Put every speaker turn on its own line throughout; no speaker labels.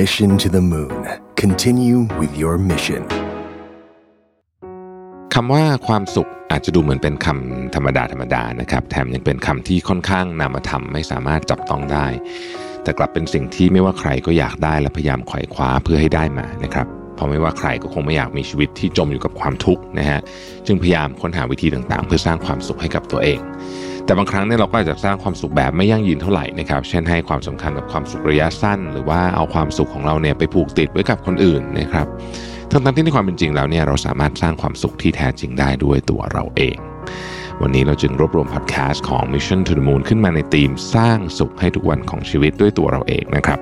Mission to the Moon. Continue with your mission.
คำว่าความสุขอาจจะดูเหมือนเป็นคำธรรมดาธรรมดานะครับ แถมยังเป็นคำที่ค่อนข้างนามธรรมไม่สามารถจับต้องได้ แต่กลับเป็นสิ่งที่ไม่ว่าใครก็อยากได้และพยายามไขว่คว้าเพื่อให้ได้มานะครับเพราะไม่ว่าใครก็คงไม่อยากมีชีวิตที่จมอยู่กับความทุกข์นะฮะ จึงพยายามค้นหาวิธีต่างๆ เพื่อสร้างความสุขให้กับตัวเอง แต่บางครั้งเนี่ยเราก็อาจจะสร้างความสุขแบบไม่ยั่งยืนเท่าไหร่นะครับ เช่นให้ความสำคัญกับความสุขระยะสั้น หรือว่าเอาความสุขของเราเนี่ยไปผูกติดไว้กับคนอื่นนะครับทั้งๆที่ในความเป็นจริงแล้วเนี่ยเราสามารถสร้างความสุขที่แท้จริงได้ด้วยตัวเราเอง วันนี้เราจึงรวบรวมพอดแคสต์ของ Mission to the Moon ขึ้นมาในธีมสร้างสุขให้ทุกวันของชีวิตด้วยตัวเราเองนะครับ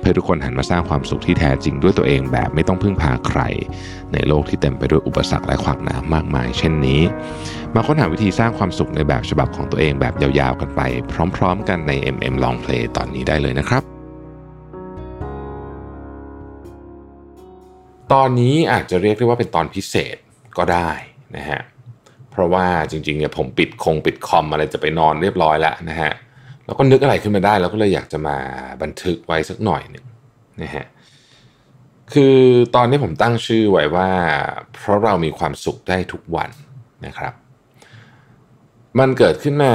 เพื่อทุกคนหันมาสร้างความสุขที่แท้จริงด้วยตัวเองแบบไม่ต้องพึ่งพาใคร ในโลกที่เต็มไปด้วยอุปสรรคและขวากหนามมากมาย เช่นนี้ มาค้นหาวิธีสร้างความสุขในแบบฉบับของตัวเองแบบยาวๆกันไป พร้อมๆ กันใน MM Long Play ตอนนี้ได้เลยนะครับ ตอนนี้อาจจะเรียกได้ว่าเป็นตอนพิเศษก็ได้นะฮะเพราะว่าจริงๆเนี่ยผมปิดคงปิดคอมอะไรจะไปนอนเรียบร้อยแล้วนะฮะ แล้วก็นึกอะไรขึ้นมาได้แล้วก็เลยอยากจะมาบันทึกไว้สักหน่อยหนึ่งนะฮะคือตอนนี้ผมตั้งชื่อไว้ว่า เพราะเรามีความสุขได้ทุกวันนะครับ มันเกิดขึ้นมา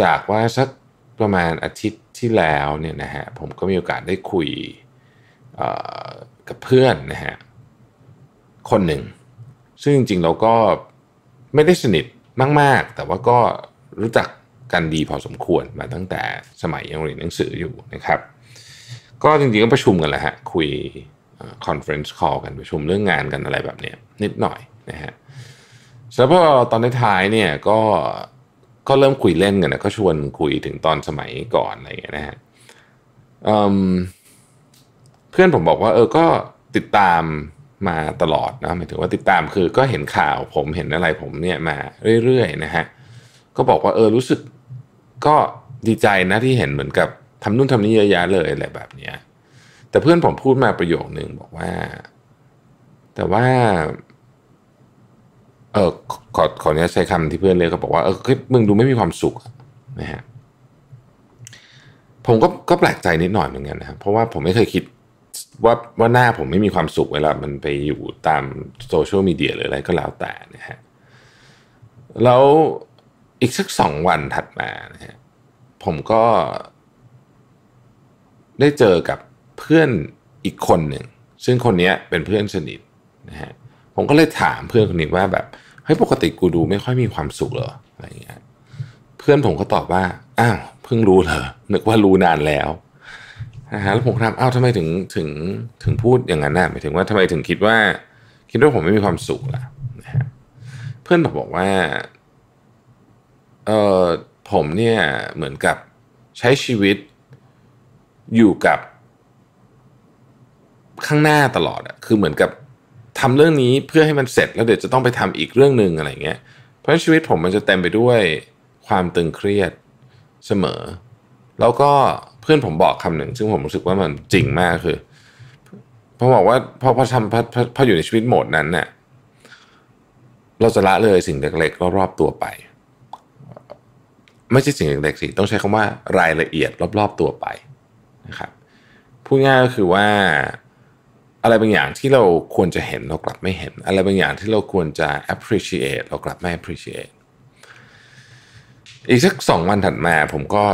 จากว่าสักประมาณอาทิตย์ที่แล้วเนี่ยนะฮะผมก็มีโอกาสได้คุยกับเพื่อนนะฮะคนหนึ่ง ซึ่งจริงๆเราก็ไม่ได้สนิทมาก ๆ แต่ว่าก็รู้จัก กันดีพอสมควรมาตั้งแต่สมัยยังเรียนหนังสืออยู่นะครับ ก็จริงๆก็ประชุมกันแหละฮะคุย conference call กันประชุมเรื่องงานกันอะไรแบบนี้นิดหน่อยนะฮะแล้วพอตอนท้ายเนี่ยก็ก็เริ่มคุยเล่นกันนะก็ชวนคุยถึงตอนสมัยก่อนอะไรอย่างเงี้ยนะฮะเพื่อนผมบอกว่า เออก็ติดตามมาตลอดนะหมายถึงว่าติดตามคือก็เห็นข่าวผมเห็นอะไรผมเนี่ยมาเรื่อยๆนะฮะก็บอกว่าเออรู้สึก ก็ดีใจนะที่เห็นเหมือนกับทำนู่นทำนี่เยอะแยะเลยอะไรแบบเนี้ยแต่เพื่อนผมพูดมาประโยคนึงบอกว่า แต่ว่า เออขอขอเนี้ยใช้คำที่เพื่อนเรียกก็บอกว่าเออมึงดูไม่มีความสุขนะฮะผมก็ก็แปลกใจนิดหน่อยเหมือนกันนะครับเพราะว่าผมไม่เคยคิดว่าว่าหน้าผมไม่มีความสุขเวลามันไปอยู่ตามโซเชียลมีเดียหรืออะไรก็แล้วแต่นะฮะแล้ว อีกสักสองวันถัดมานะฮะผมก็ ได้เจอกับเพื่อนอีกคนหนึ่ง ซึ่งคนนี้เป็นเพื่อนสนิทนะฮะผมก็เลยถามเพื่อนคนนี้ว่าแบบเฮ้ยปกติกูดูไม่ค่อยมีความสุขเหรออะไรเงี้ยเพื่อนผมก็ตอบว่าอ้าวเพิ่งรู้เหรอนึกว่ารู้นานแล้วนะฮะแล้วผมถามอ้าวทำไมถึงถึงถึงพูดอย่างนั้นน่ะหมายถึงว่าทำไมถึงคิดว่า คิดว่าผมไม่มีความสุขล่ะนะฮะเพื่อนบอกว่า เออผมเนี่ยเหมือนกับใช้ชีวิตอยู่กับข้างหน้าตลอดอะคือเหมือนกับทำเรื่องนี้เพื่อให้มันเสร็จแล้วเดี๋ยวจะต้องไปทำอีกเรื่องหนึ่งอะไรเงี้ย เพราะชีวิตผมมันจะเต็มไปด้วยความตึงเครียดเสมอ แล้วก็เพื่อนผมบอกคำหนึ่งซึ่งผมรู้สึกว่ามันจริงมากคือพอบอกว่าพอพอทำพอพออยู่ในชีวิตโหมดนั้นเนี่ยเราจะละเลยสิ่งเล็กๆรอบๆตัวไป ไม่ใช่สิ่งเล็กๆสิต้องใช้คำว่ารายละเอียดรอบ ๆตัวไปนะครับพูดง่ายก็คือว่าอะไรบางอย่างที่เราควรจะเห็นเรากลับไม่เห็น อะไรบางอย่างที่เราควรจะ appreciate เรากลับไม่ appreciate อีกสักสองวันถัดมาผมก็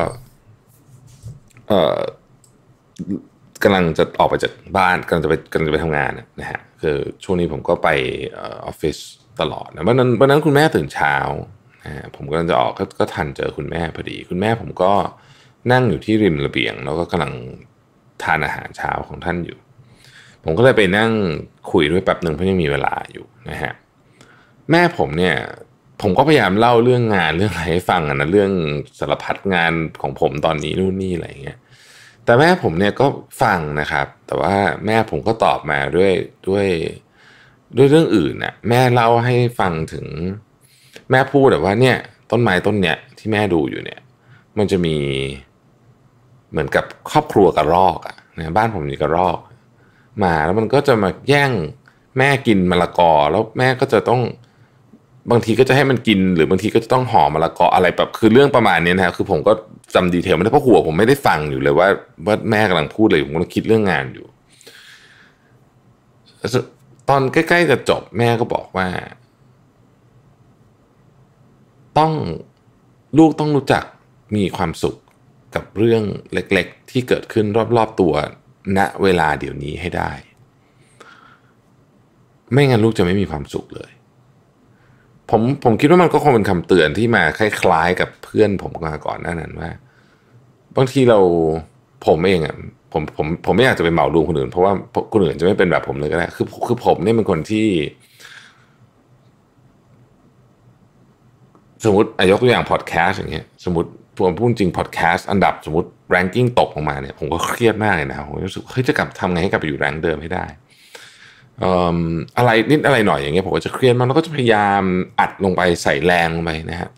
เอ่อกำลังจะออกไปจากบ้านกำลังจะไปกำลังจะไปทำงานนะฮะคือช่วงนี้ผมก็ไปออฟฟิศตลอดนะวันนั้นวันนั้นคุณแม่ตื่นเช้า นะผมกำลังจะออกก็ก็ทันเจอคุณแม่พอดี คุณแม่ผมก็นั่งอยู่ที่ริมระเบียง แล้วก็กำลังทานอาหารเช้าของท่านอยู่ ผมก็เลยไปนั่งคุยด้วยแป๊บหนึ่งเพราะยังมีเวลาอยู่นะฮะแม่ผมเนี่ยผมก็พยายามเล่าเรื่องงานเรื่องอะไรให้ฟังนะเรื่องสารพัดงานของผมตอนนี้นู่นนี่อะไรเงี้ยแต่แม่ผมเนี่ยก็ฟังนะครับ แต่ว่าแม่ผมก็ตอบมาด้วยด้วยด้วยเรื่องอื่นน่ะแม่เล่าให้ฟังถึง แม่พูดแบบว่าเนี่ย ต้นไม้ต้นเนี้ยที่แม่ดูอยู่เนี่ย มันจะมีเหมือนกับครอบครัวกระรอกอะนะบ้านผมมีกระรอก มาแล้วมันก็จะมาแย่งแม่กินมะละกอ แล้วแม่ก็จะต้องบางทีก็จะให้มันกิน หรือบางทีก็จะต้องห่อมะละกออะไรแบบคือเรื่องประมาณนี้นะครับคือผมก็จำดีเทลไม่ได้เพราะหัวผมไม่ได้ฟังอยู่เลยว่าว่าแม่กำลังพูดเลยผมกำลังคิดเรื่องงานอยู่ ตอนใกล้ๆจะจบแม่ก็บอกว่า ต้องลูกต้องรู้จักมีความสุขกับเรื่องเล็กๆ ที่เกิดขึ้นรอบๆตัวณเวลาเดี๋ยวนี้ให้ได้ ไม่งั้นลูกจะไม่มีความสุขเลย ผมผมคิดว่ามันก็คงเป็นคำเตือนที่มาคล้ายๆ กับเพื่อนผมมาก่อนหน้านั้นว่า บางทีเราผมเองอะผมผมผมไม่อยากจะไปเหมารวมคนอื่น เพราะว่าคนอื่นจะไม่เป็นแบบผมเลยก็ได้ คือคือผมเนี่ยเป็นคนที่ สมมติยกตัวอย่างพอดแคสต์อย่างเงี้ยสมมติผมพูดจริงพอดแคสต์อันดับสมมติแรงกิ้งตกลงมาเนี่ยผมก็เครียดมากเลยนะผมรู้สึกเฮ้ยจะกลับทำไงให้กลับไปอยู่แรงเดิมให้ได้อะไรนิดอะไรหน่อยอย่างเงี้ยผมก็จะเครียดมากแล้วก็จะพยายามอัดลงไปใส่แรงลงไปนะฮะ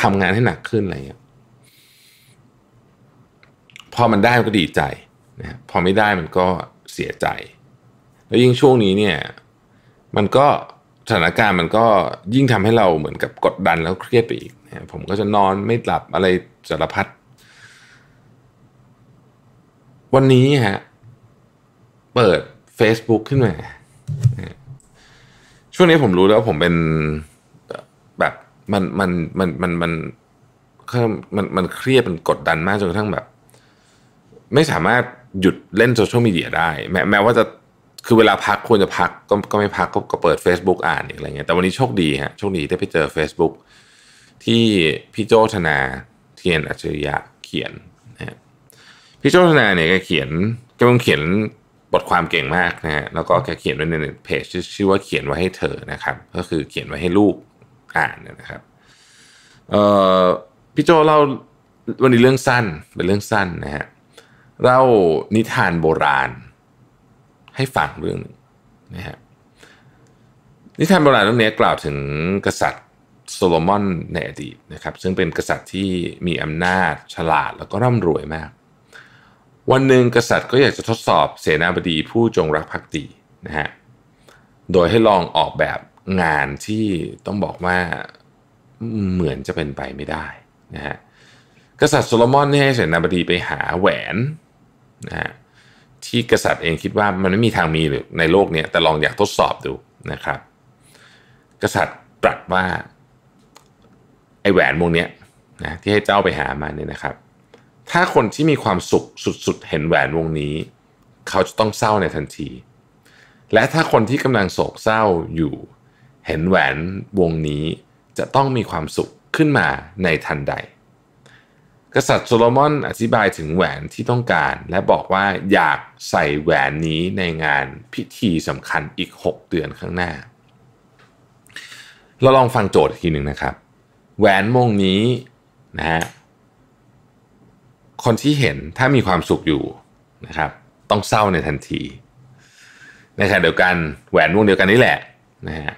ทำงานให้หนักขึ้นอะไรเงี้ยพอมันได้มันก็ดีใจนะพอไม่ได้มันก็เสียใจ แล้วยิ่งช่วงนี้เนี่ย มันก็ สถานการณ์มันก็ยิ่งทำให้เราเหมือนกับกดดันแล้วเครียดไปอีกผมก็จะนอนไม่หลับอะไรสารพัดวันนี้ฮะเปิด Facebook ขึ้นมา ช่วงนี้ผมรู้แล้วผมเป็นแบบมันมันมันมันมันมันมันเครียดมันกดดันมากจนกระทั่งแบบ ไม่สามารถหยุดเล่นโซเชียลมีเดียได้ แม้แม้ว่าจะ คือเวลาพักควรจะพักก็ก็ไม่พักก็เปิด Facebook อ่านอีกอะไรเงี้ยแต่วันนี้โชคดีฮะโชคดีได้ไปเจอ Facebook ที่พี่โจธนาเทียนอัจฉริยะเขียนนะพี่โจธนาเนี่ยแกเขียนแกคงเขียนบทความเก่งมากนะฮะแล้วก็แกเขียนไว้ในเพจชื่อว่าเขียนไว้ให้เธอนะครับ ก็คือเขียนไว้ให้ลูกอ่านนะครับเอ่อพี่โจเล่าวันนี้เรื่องสั้นเป็นเรื่องสั้นนะฮะเล่านิทานโบราณ ให้ฟังเรื่องนึงนะฮะนิทานโบราณเรื่องนี้กล่าวถึงกษัตริย์โซโลมอนในอดีตนะครับซึ่งเป็นกษัตริย์ที่มีอำนาจฉลาดแล้วก็ร่ำรวยมาก วันหนึ่งกษัตริย์ก็อยากจะทดสอบเสนาบดีผู้จงรักภักดีนะฮะโดยให้ลองออกแบบงานที่ต้องบอกว่าเหมือนจะเป็นไปไม่ได้นะฮะกษัตริย์โซโลมอนให้เสนาบดีไปหาแหวนนะฮะ ที่กษัตริย์เองคิดว่ามันไม่มีทางมีหรือในโลกนี้แต่ลองอยากทดสอบดูนะครับ กษัตริย์ตรัสว่าไอแหวนวงนี้นะที่ให้เจ้าไปหามาเนี่ยนะครับ ถ้าคนที่มีความสุขสุดๆ เห็นแหวนวงนี้ เขาจะต้องเศร้าในทันที และถ้าคนที่กำลังโศกเศร้าอยู่เห็นแหวนวงนี้จะต้องมีความสุขขึ้นมาในทันใด กษัตริย์โซโลมอนอธิบายถึงแหวนที่ต้องการ และบอกว่าอยากใส่แหวนนี้ในงานพิธีสำคัญอีก 6 เดือนข้างหน้า เราลองฟังโจทย์อีกทีหนึ่งนะครับ แหวนวงนี้นะฮะคนที่เห็นถ้ามีความสุขอยู่นะครับ ต้องเศร้าในทันทีในขณะเดียวกันแหวนวงเดียวกันนี่แหละนะฮะ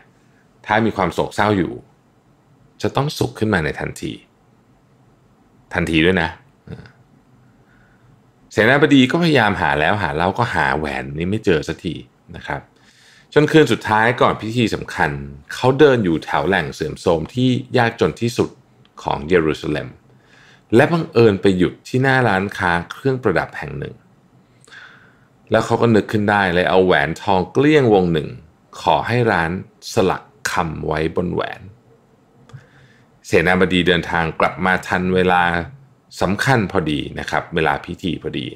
ถ้ามีความโศกเศร้าอยู่ จะต้องสุขขึ้นมาในทันที ทันทีด้วยนะเสนาบดีก็พยายามหาแล้วหาเล่าก็หาแหวนนี้ไม่เจอสักทีนะครับ จนคืนสุดท้ายก่อนพิธีสำคัญ เขาเดินอยู่แถวแหล่งเสื่อมโทรมที่ยากจนที่สุดของเยรูซาเล็ม และบังเอิญไปหยุดที่หน้าร้านค้าเครื่องประดับแห่งหนึ่ง แล้วเขาก็นึกขึ้นได้เลยเอาแหวนทองเกลี้ยงวงหนึ่ง ขอให้ร้านสลักคำไว้บนแหวน เสนาบดีเดินทางกลับมาทันเวลาสำคัญพอดีนะครับ เวลาพิธีพอดี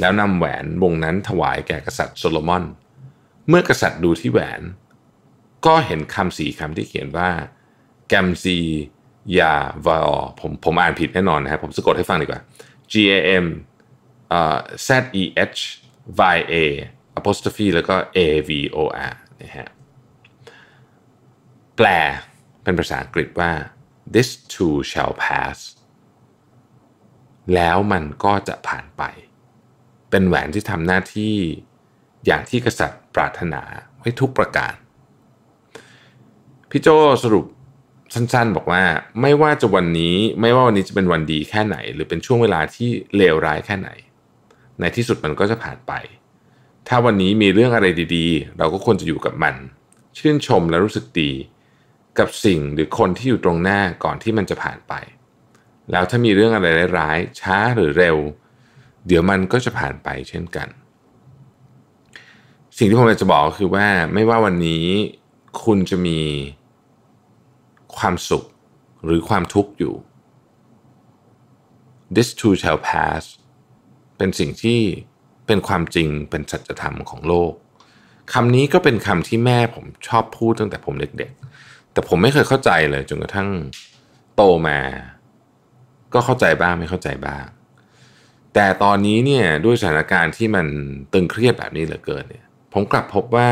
แล้วนำแหวนวงนั้นถวายแก่กษัตริย์โซโลมอน เมื่อกษัตริย์ดูที่แหวน ก็เห็นคำสี่คำที่เขียนว่าแกมซียาวาอผมผมอ่านผิดแน่นอนนะครับผมสะกดให้ฟังดีกว่า G A M Z E H Y A apostrophe แล้วก็ A V O R นะฮะแปลเป็นภาษาอังกฤษว่า this too shall pass แล้วมันก็จะผ่านไป เป็นแหวนที่ทำหน้าที่อย่างที่กษัตริย์ปรารถนาไว้ทุกประการ พี่โจสรุปสั้นๆ บอกว่าไม่ว่าจะวันนี้ไม่ว่าวันนี้จะเป็นวันดีแค่ไหน หรือเป็นช่วงเวลาที่เลวร้ายแค่ไหน ในที่สุดมันก็จะผ่านไป ถ้าวันนี้มีเรื่องอะไรดีๆ เราก็ควรจะอยู่กับมัน ชื่นชมและรู้สึกดี กับสิ่งหรือคนที่อยู่ตรงหน้าก่อนที่มันจะผ่านไป แล้วถ้ามีเรื่องอะไรร้ายๆช้าหรือเร็ว เดี๋ยวมันก็จะผ่านไปเช่นกัน สิ่งที่ผมอยากจะบอกก็คือว่าไม่ว่าวันนี้คุณจะมีความสุขหรือความทุกข์อยู่ this too shall pass เป็นสิ่งที่เป็นความจริงเป็นสัจธรรมของโลกคำนี้ก็เป็นคำที่แม่ผมชอบพูดตั้งแต่ผมเด็กๆ แต่ผมไม่เคยเข้าใจเลยจนกระทั่งโตมา ก็เข้าใจบ้างไม่เข้าใจบ้าง แต่ตอนนี้เนี่ยด้วยสถานการณ์ที่มันตึงเครียดแบบนี้เหลือเกินเนี่ย ผมกลับพบว่า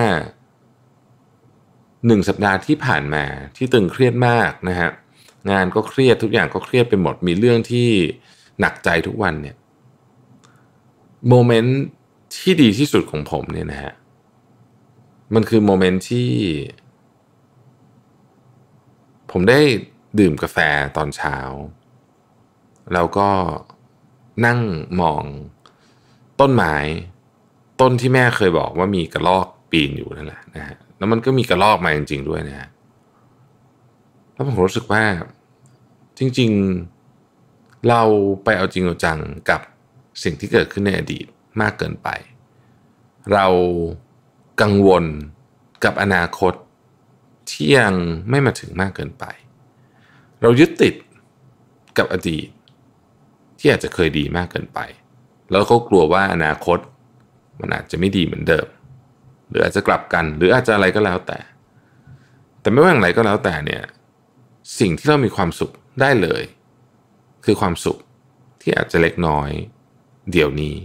หนึ่งสัปดาห์ที่ผ่านมาที่ตึงเครียดมากนะฮะงานก็เครียดทุกอย่างก็เครียดไปหมดมีเรื่องที่หนักใจทุกวันเนี่ยโมเมนต์ที่ดีที่สุดของผมเนี่ยนะฮะมันคือโมเมนต์ที่ ผมได้ดื่มกาแฟตอนเช้า แล้วก็นั่งมองต้นไม้ต้นที่แม่เคยบอกว่ามีกระรอกปีนอยู่นั่นแหละนะฮะแล้วมันก็มีกระรอกมาจริง ๆ ด้วยนะฮะแล้วผมรู้สึกว่าจริง ๆ เราไปเอาจริงเอาจังกับสิ่งที่เกิดขึ้นในอดีตมากเกินไป เรากังวลกับอนาคต ที่ยังไม่มาถึงมากเกินไป เรายึดติดกับอดีต ที่อาจจะเคยดีมากเกินไป แล้วก็กลัวว่าอนาคต มันอาจจะไม่ดีเหมือนเดิม หรืออาจจะกลับกัน หรืออาจจะอะไรก็แล้วแต่ แต่ไม่ว่าอย่างไรก็แล้วแต่เนี่ยสิ่งที่เรามีความสุขได้เลย คือความสุขที่อาจจะเล็กน้อย เดี๋ยวนี้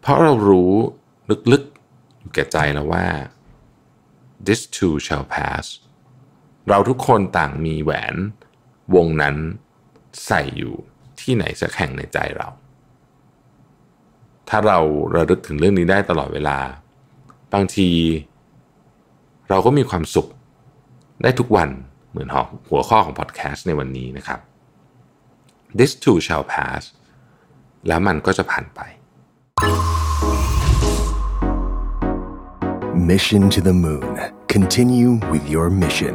เพราะเรารู้ลึกอยู่แก่ใจแล้วว่า this too shall pass เราทุกคนต่างมีแหวนวงนั้นใส่อยู่ที่ไหนสักแห่งในใจเรา ถ้าเราระลึกถึงเรื่องนี้ได้ตลอดเวลา บางที เราก็มีความสุขได้ทุกวันเหมือนหัวข้อของพอดแคสต์ในวันนี้นะครับ this too shall pass แล้วมันก็จะผ่านไป
Mission to the Moon. Continue with your mission.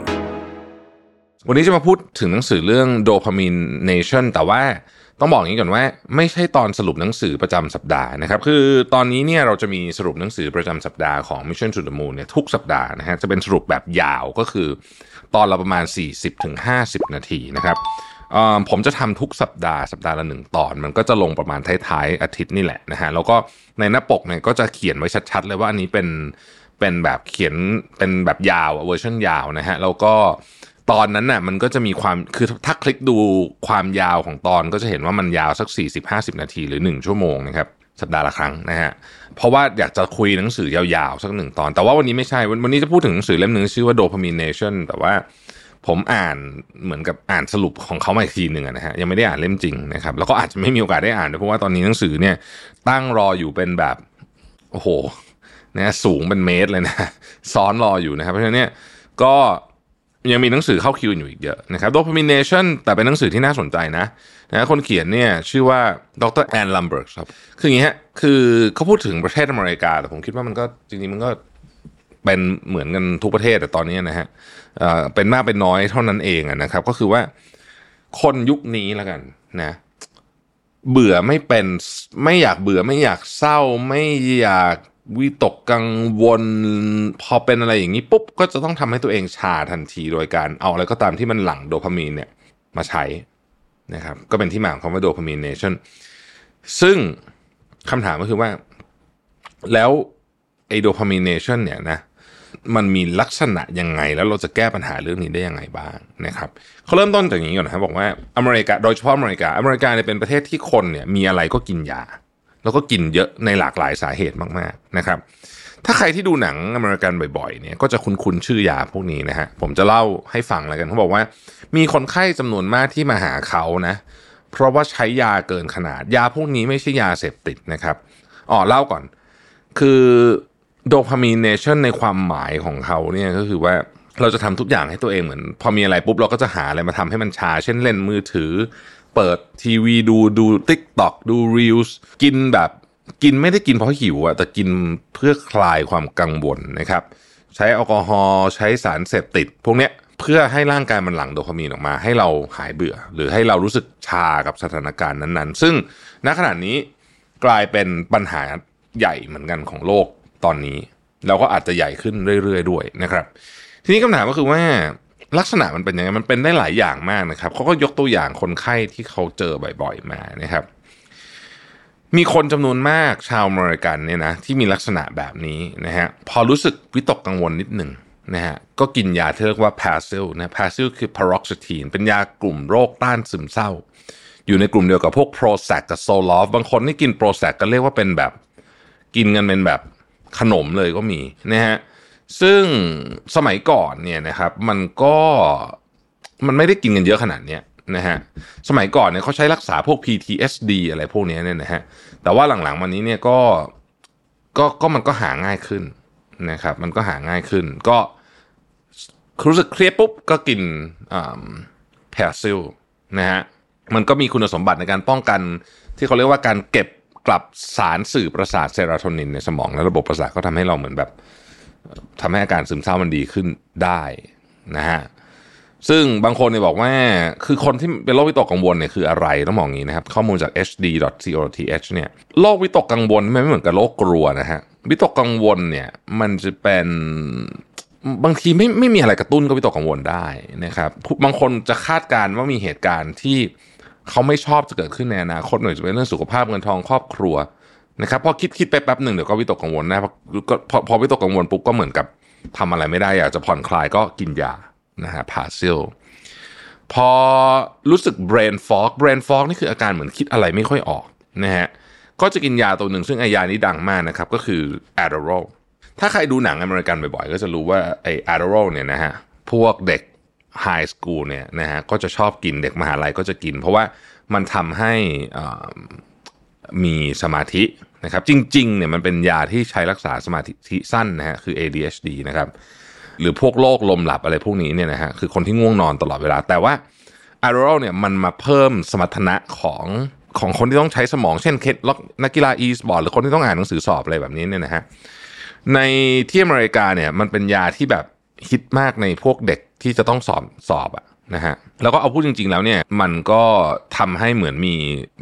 วันนี้จะมาพูดถึงหนังสือเรื่อง Dopamine Nation แต่ว่าต้องบอกอย่างนี้ก่อนว่า ไม่ใช่ตอนสรุปหนังสือประจำสัปดาห์นะครับ คือตอนนี้เนี่ยเราจะมีสรุปหนังสือประจำสัปดาห์ของ Mission to the Moon เนี่ยทุกสัปดาห์นะฮะจะเป็นสรุปแบบยาวก็คือ ตอนละประมาณ 40-50 นาทีนะครับผมจะทำทุกสัปดาห์สัปดาห์ละหนึ่งตอน มันก็จะลงประมาณท้ายๆอาทิตย์นี่แหละนะฮะแล้วก็ในหน้าปกเนี่ยก็จะเขียนไว้ชัดๆเลยว่าอันนี้เป็น เป็นแบบเขียนเป็นแบบยาวเวอร์ชันยาวนะฮะแล้วก็ตอนนั้นน่ะมันก็จะมีความคือถ้าคลิกดูความยาวของตอนก็จะเห็นว่ามันยาวสัก 40-50 นาทีหรือ 1 ชั่วโมงนะครับสัปดาห์ละครั้งนะฮะ เพราะว่าอยากจะคุยหนังสือยาวๆ สักหนึ่งตอน แต่ว่าวันนี้ไม่ใช่ วันนี้จะพูดถึงหนังสือเล่มหนึ่งชื่อว่า Dopamine Nation แต่ว่าผมอ่านเหมือนกับอ่านสรุปของเขามาอีกทีหนึ่งนะฮะ ยังไม่ได้อ่านเล่มจริงนะครับ แล้วก็อาจจะไม่มีโอกาสได้อ่านเพราะว่าตอนนี้หนังสือเนี่ยตั้งรออยู่เป็นแบบ โอ้โห นะสูงเป็นเมตรเลยนะซ้อนรออยู่นะครับ เพราะฉะนั้นเนี่ยก็ยังมีหนังสือเข้าคิวอยู่อีกเยอะนะครับ Dopamination แต่เป็นหนังสือที่น่าสนใจนะนะคนเขียนเนี่ยชื่อว่าดรแอนลัมเบิร์กครับ คืออย่างนี้ฮะคือเขาพูดถึงประเทศอเมริกา แต่ผมคิดว่ามันก็จริงๆมันก็เป็นเหมือนกันทุกประเทศแต่ตอนนี้นะฮะเป็นมากเป็นน้อยเท่านั้นเองนะครับ ก็คือว่าคนยุคนี้แล้วกันนะเบื่อไม่เป็นไม่อยากเบื่อไม่อยากเศร้าไม่อยาก วิตกกังวล พอเป็นอะไรอย่างนี้ปุ๊บ ก็จะต้องทำให้ตัวเองชาทันทีโดยการเอาอะไรก็ตามที่มันหลั่งโดพามีนเนี่ยมาใช้นะครับก็เป็นที่มาของคำว่าโดพามีนเนชั่นซึ่งคำถามก็คือว่า แล้วไอโดพามีนเนชั่นเนี่ยนะมันมีลักษณะยังไง แล้วเราจะแก้ปัญหาเรื่องนี้ได้ยังไงบ้างนะครับเขาเริ่มต้นจากอย่างนี้ก่อนนะครับบอกว่าอเมริกาโดยเฉพาะอเมริกาอเมริกาเนี่ยเป็นประเทศที่คนเนี่ยมีอะไรก็กินยา แล้วก็กินเยอะในหลากหลายสาเหตุมากๆนะครับ ถ้าใครที่ดูหนังอเมริกันบ่อยๆเนี่ยก็จะคุ้นๆชื่อยาพวกนี้นะฮะผมจะเล่าให้ฟังแล้วกันเขาบอกว่า มีคนไข้จำนวนมากที่มาหาเขานะเพราะว่าใช้ยาเกินขนาด ยาพวกนี้ไม่ใช่ยาเสพติดนะครับอ๋อเล่าก่อน คือ Dopamine Nation ในความหมายของเขาเนี่ยก็คือว่าเราจะทำทุกอย่างให้ตัวเองเหมือน พอมีอะไรปุ๊บเราก็จะหาอะไรมาทำให้มันชา เช่นเล่นมือถือ เปิดทีวีดูดู TikTok ดู Reels กินแบบกินไม่ได้กินเพราะหิวอะแต่กินเพื่อคลายความกังวลนะครับ ใช้แอลกอฮอล์ใช้สารเสพติด พวกเนี้ยเพื่อให้ร่างกายมันหลั่งโดพามีนออกมา ให้เราหายเบื่อ หรือให้เรารู้สึกชากับสถานการณ์นั้นๆ ซึ่งณขณะนี้กลายเป็นปัญหาใหญ่เหมือนกันของโลกตอนนี้แล้วก็อาจจะใหญ่ขึ้นเรื่อยๆ ด้วยนะครับ ทีนี้คำถามก็คือว่า ลักษณะมันเป็นยังไงมันเป็นได้หลายอย่างมากนะครับเขาก็ยกตัวอย่างคนไข้ที่เขาเจอบ่อยๆมานะครับ มีคนจำนวนมากชาวอเมริกันเนี่ยนะที่มีลักษณะแบบนี้นะฮะพอรู้สึกวิตกกังวลนิดหนึ่งนะฮะก็กินยาที่เรียกว่า Paxil นะ Paxil คือ paroxetine เป็นยากลุ่มโรคต้านซึมเศร้า อยู่ในกลุ่มเดียวกับพวก Prozac กับ Zoloft บางคนที่กิน Prozac ก็เรียกว่าเป็นแบบ กินกันเป็นแบบขนมเลยก็มีนะฮะ ซึ่งสมัยก่อนเนี่ยนะครับมันก็มันไม่ได้กินกันเยอะขนาดเนี้ยนะฮะสมัยก่อนเนี่ยเขาใช้รักษาพวก PTSD อะไรพวกนี้เนี่ยนะฮะแต่ว่าหลังๆมานี้เนี่ยก็ก็ก็มันก็หาง่ายขึ้นนะครับมันก็หาง่ายขึ้น ก็รู้สึกเครียดปุ๊บก็กินแพซิลนะฮะมันก็มีคุณสมบัติในการป้องกันที่เขาเรียกว่าการเก็บกลับสารสื่อประสาทเซโรโทนินในสมองและระบบประสาทก็ทำให้เราเหมือนแบบ ทำให้อาการซึมเศร้ามันดีขึ้นได้นะฮะซึ่งบางคนเนี่ยบอกว่าคือคนที่เป็นโรควิตกกังวลเนี่ยคืออะไรต้องมองอย่างนี้นะครับ ข้อมูลจาก hd.co.th เนี่ยโรควิตกกังวลไม่เหมือนกับโรคกลัวนะฮะวิตกกังวลเนี่ยมันจะเป็นบางทีไม่ไม่มีอะไรกระตุ้นก็วิตกกังวลได้นะครับบางคนจะคาดการณ์ว่ามีเหตุการณ์ที่เขาไม่ชอบจะเกิดขึ้นในอนาคตหน่อยจะเป็นเรื่องสุขภาพเงินทองครอบครัว นะครับพอคิดคิดไปแป๊บหนึ่งเดี๋ยวก็วิตกกังวลนะพอพอพอวิตกกังวลปุ๊บก็เหมือนกับทำอะไรไม่ได้อยากจะผ่อนคลายก็กินยานะฮะพาซิลพอรู้สึก brain fog brain fog นี่คืออาการเหมือนคิดอะไรไม่ค่อยออกนะฮะก็จะกินยาตัวหนึ่งซึ่งไอยานี้ดังมากนะครับ ก็คือ Adderall ถ้าใครดูหนังอเมริกันบ่อยๆ ก็จะรู้ว่าไอ Adderall เนี่ยนะฮะพวกเด็กไฮสคูลเนี่ยนะฮะก็จะชอบกินเด็กมหาลัยก็จะกิน เพราะว่ามันทำให้ มีสมาธินะครับ จริงๆเนี่ยมันเป็นยาที่ใช้รักษาสมาธิสั้นนะฮะคือ ADHD นะครับ หรือพวกโรคลมหลับอะไรพวกนี้เนี่ยนะฮะคือคนที่ง่วงนอนตลอดเวลา แต่ว่า a d d e r a l เนี่ยมันมาเพิ่มสมรรถนะของของคนที่ต้องใช้สมองเช่นเคสนักกีฬาอีสปอร์ตหรือคนที่ต้องอ่านหนังสือสอบอะไรแบบนี้เนี่ยนะฮะในที่อเมริกาเนี่ยมันเป็นยาที่แบบฮิตมากในพวกเด็กที่จะต้องสอบสอบอะนะฮะแล้วก็เอาพูดจริง ๆ แล้วเนี่ยมันก็ทำให้เหมือนมี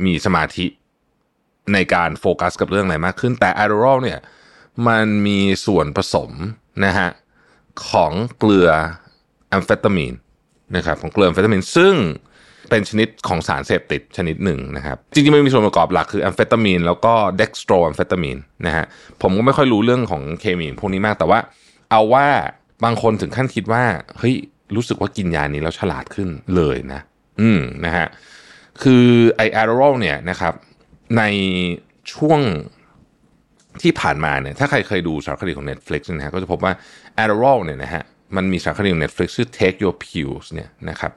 มีสมาธิ ในการโฟกัสกับเรื่องอะไรมากขึ้น แต่ a d d e r a l เนี่ยมันมีส่วนผสมนะฮะของเกลือแอมเฟตามีนนะครับของเกลือแอมเฟตามีนซึ่งเป็นชนิดของสารเสพติดชนิดหนึ่งนะครับ จริงๆมันมีส่วนประกอบหลักคือแอมเฟตามีนแล้วก็ dextroamphetamine นะฮะผมก็ไม่ค่อยรู้เรื่องของเคมีพวกนี้มากแต่ว่า เอาว่าบางคนถึงขั้นคิดว่าเฮ้ยรู้สึกว่ากินยานี้แล้วฉลาดขึ้นเลยนะ อืมนะฮะคือไอแอโรลเนี่ยนะครับ ในช่วงที่ผ่านมาเนี่ยถ้าใครเคยดูสารคดีของ Netflix นะฮะก็จะพบว่า Adderall เนี่ยนะฮะมันมีสารคดีของ Netflix ชื่อ Take Your Pills เนี่ยนะครับ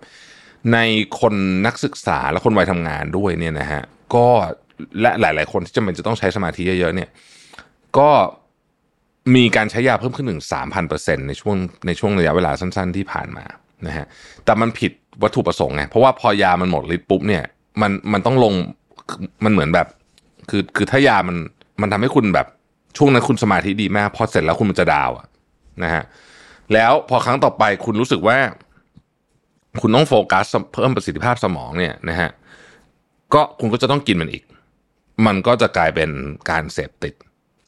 ในคนนักศึกษาและคนวัยทำงานด้วยเนี่ยนะฮะก็และหลาย ๆ คนที่จำเป็นจะต้องใช้สมาธิเยอะ ๆ เนี่ยก็มีการใช้ยาเพิ่มขึ้นถึง3,000%ในช่วงในช่วงระยะเวลาสั้น ๆ ที่ผ่านมานะฮะแต่มันผิดวัตถุประสงค์ไงเพราะว่าพอยามันหมดฤทธิ์ปุ๊บเนี่ยมันมันต้องลง มันเหมือนแบบ คือคือถ้ายามันมันทำให้คุณแบบช่วงนั้นคุณสมาธิดีมากพอเสร็จแล้วคุณมันจะดาวอะนะฮะแล้วพอครั้งต่อไปคุณรู้สึกว่า คุณต้องโฟกัสเพิ่มประสิทธิภาพสมองเนี่ยนะฮะก็คุณก็จะต้องกินมันอีก มันก็จะกลายเป็นการเสพติด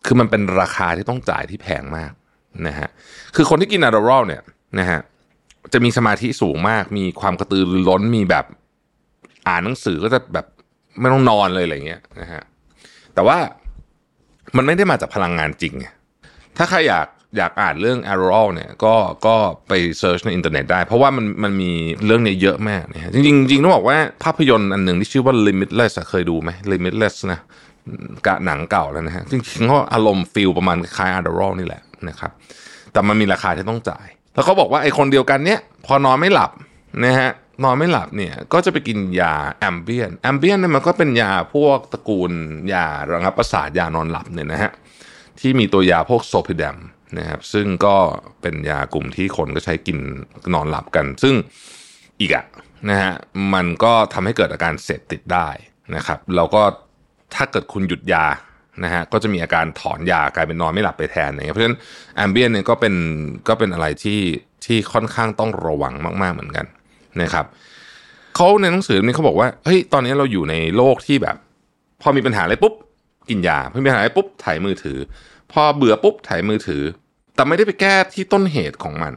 คือมันเป็นราคาที่ต้องจ่ายที่แพงมากนะฮะคือคนที่กิน Adderall เนี่ยนะฮะจะมีสมาธิสูงมาก มีความกระตือรือร้นมีแบบอ่านหนังสือก็จะแบบ ไม่ต้องนอนเลยอะไรเงี้ยนะฮะแต่ว่ามันไม่ได้มาจากพลังงานจริง ถ้าใครอยากอยากอ่านเรื่อง a r o l เนี่ยก็ก็ไป search ในอินเทอร์เน็ตได้ เพราะว่ามันมันมีเรื่องนี้เยอะมากนะจริงจริงต้องบอกว่าภาพยนตร์อันหนึ่งที่ชื่อว่า Limitless เคยดูไหม Limitless นะกะหนังเก่าแล้วนะฮะจริงๆก็อารมณ์ feel ประมาณคล้าย a r o l นี่แหละนะครับแต่มันมีราคาที่ต้องจ่าย แล้วเขาบอกว่าไอ้คนเดียวกันเนี้ยพอนอนไม่หลับนะฮะ นอนไม่หลับเนี่ยก็จะไปกินยา Ambien Ambien เนี่ยมันก็เป็นยาพวกตระกูลยาระงับประสาทยานอนหลับเนี่ยนะฮะที่มีตัวยาพวก zolpidem นะครับซึ่งก็เป็นยากลุ่มที่คนก็ใช้กินนอนหลับกัน ซึ่งอีกอะนะฮะมันก็ทำให้เกิดอาการเสพติดได้นะครับแล้วก็ถ้าเกิดคุณหยุดยานะฮะก็จะมีอาการถอนยากลายเป็นนอนไม่หลับไปแทนอย่างเงี้ยเพราะฉะนั้นแอมเบียนเนี่ยก็เป็นก็เป็นอะไรที่ที่ค่อนข้างต้องระวังมาก ๆเหมือนกัน นะครับเขาในหนังสือนี้เขาบอกว่าเฮ้ยตอนนี้เราอยู่ในโลกที่แบบ พอมีปัญหาอะไรปุ๊บกินยาพอมีปัญหาอะไรปุ๊บถ่ายมือถือ พอเบื่อปุ๊บถ่ายมือถือ แต่ไม่ได้ไปแก้ที่ต้นเหตุของมัน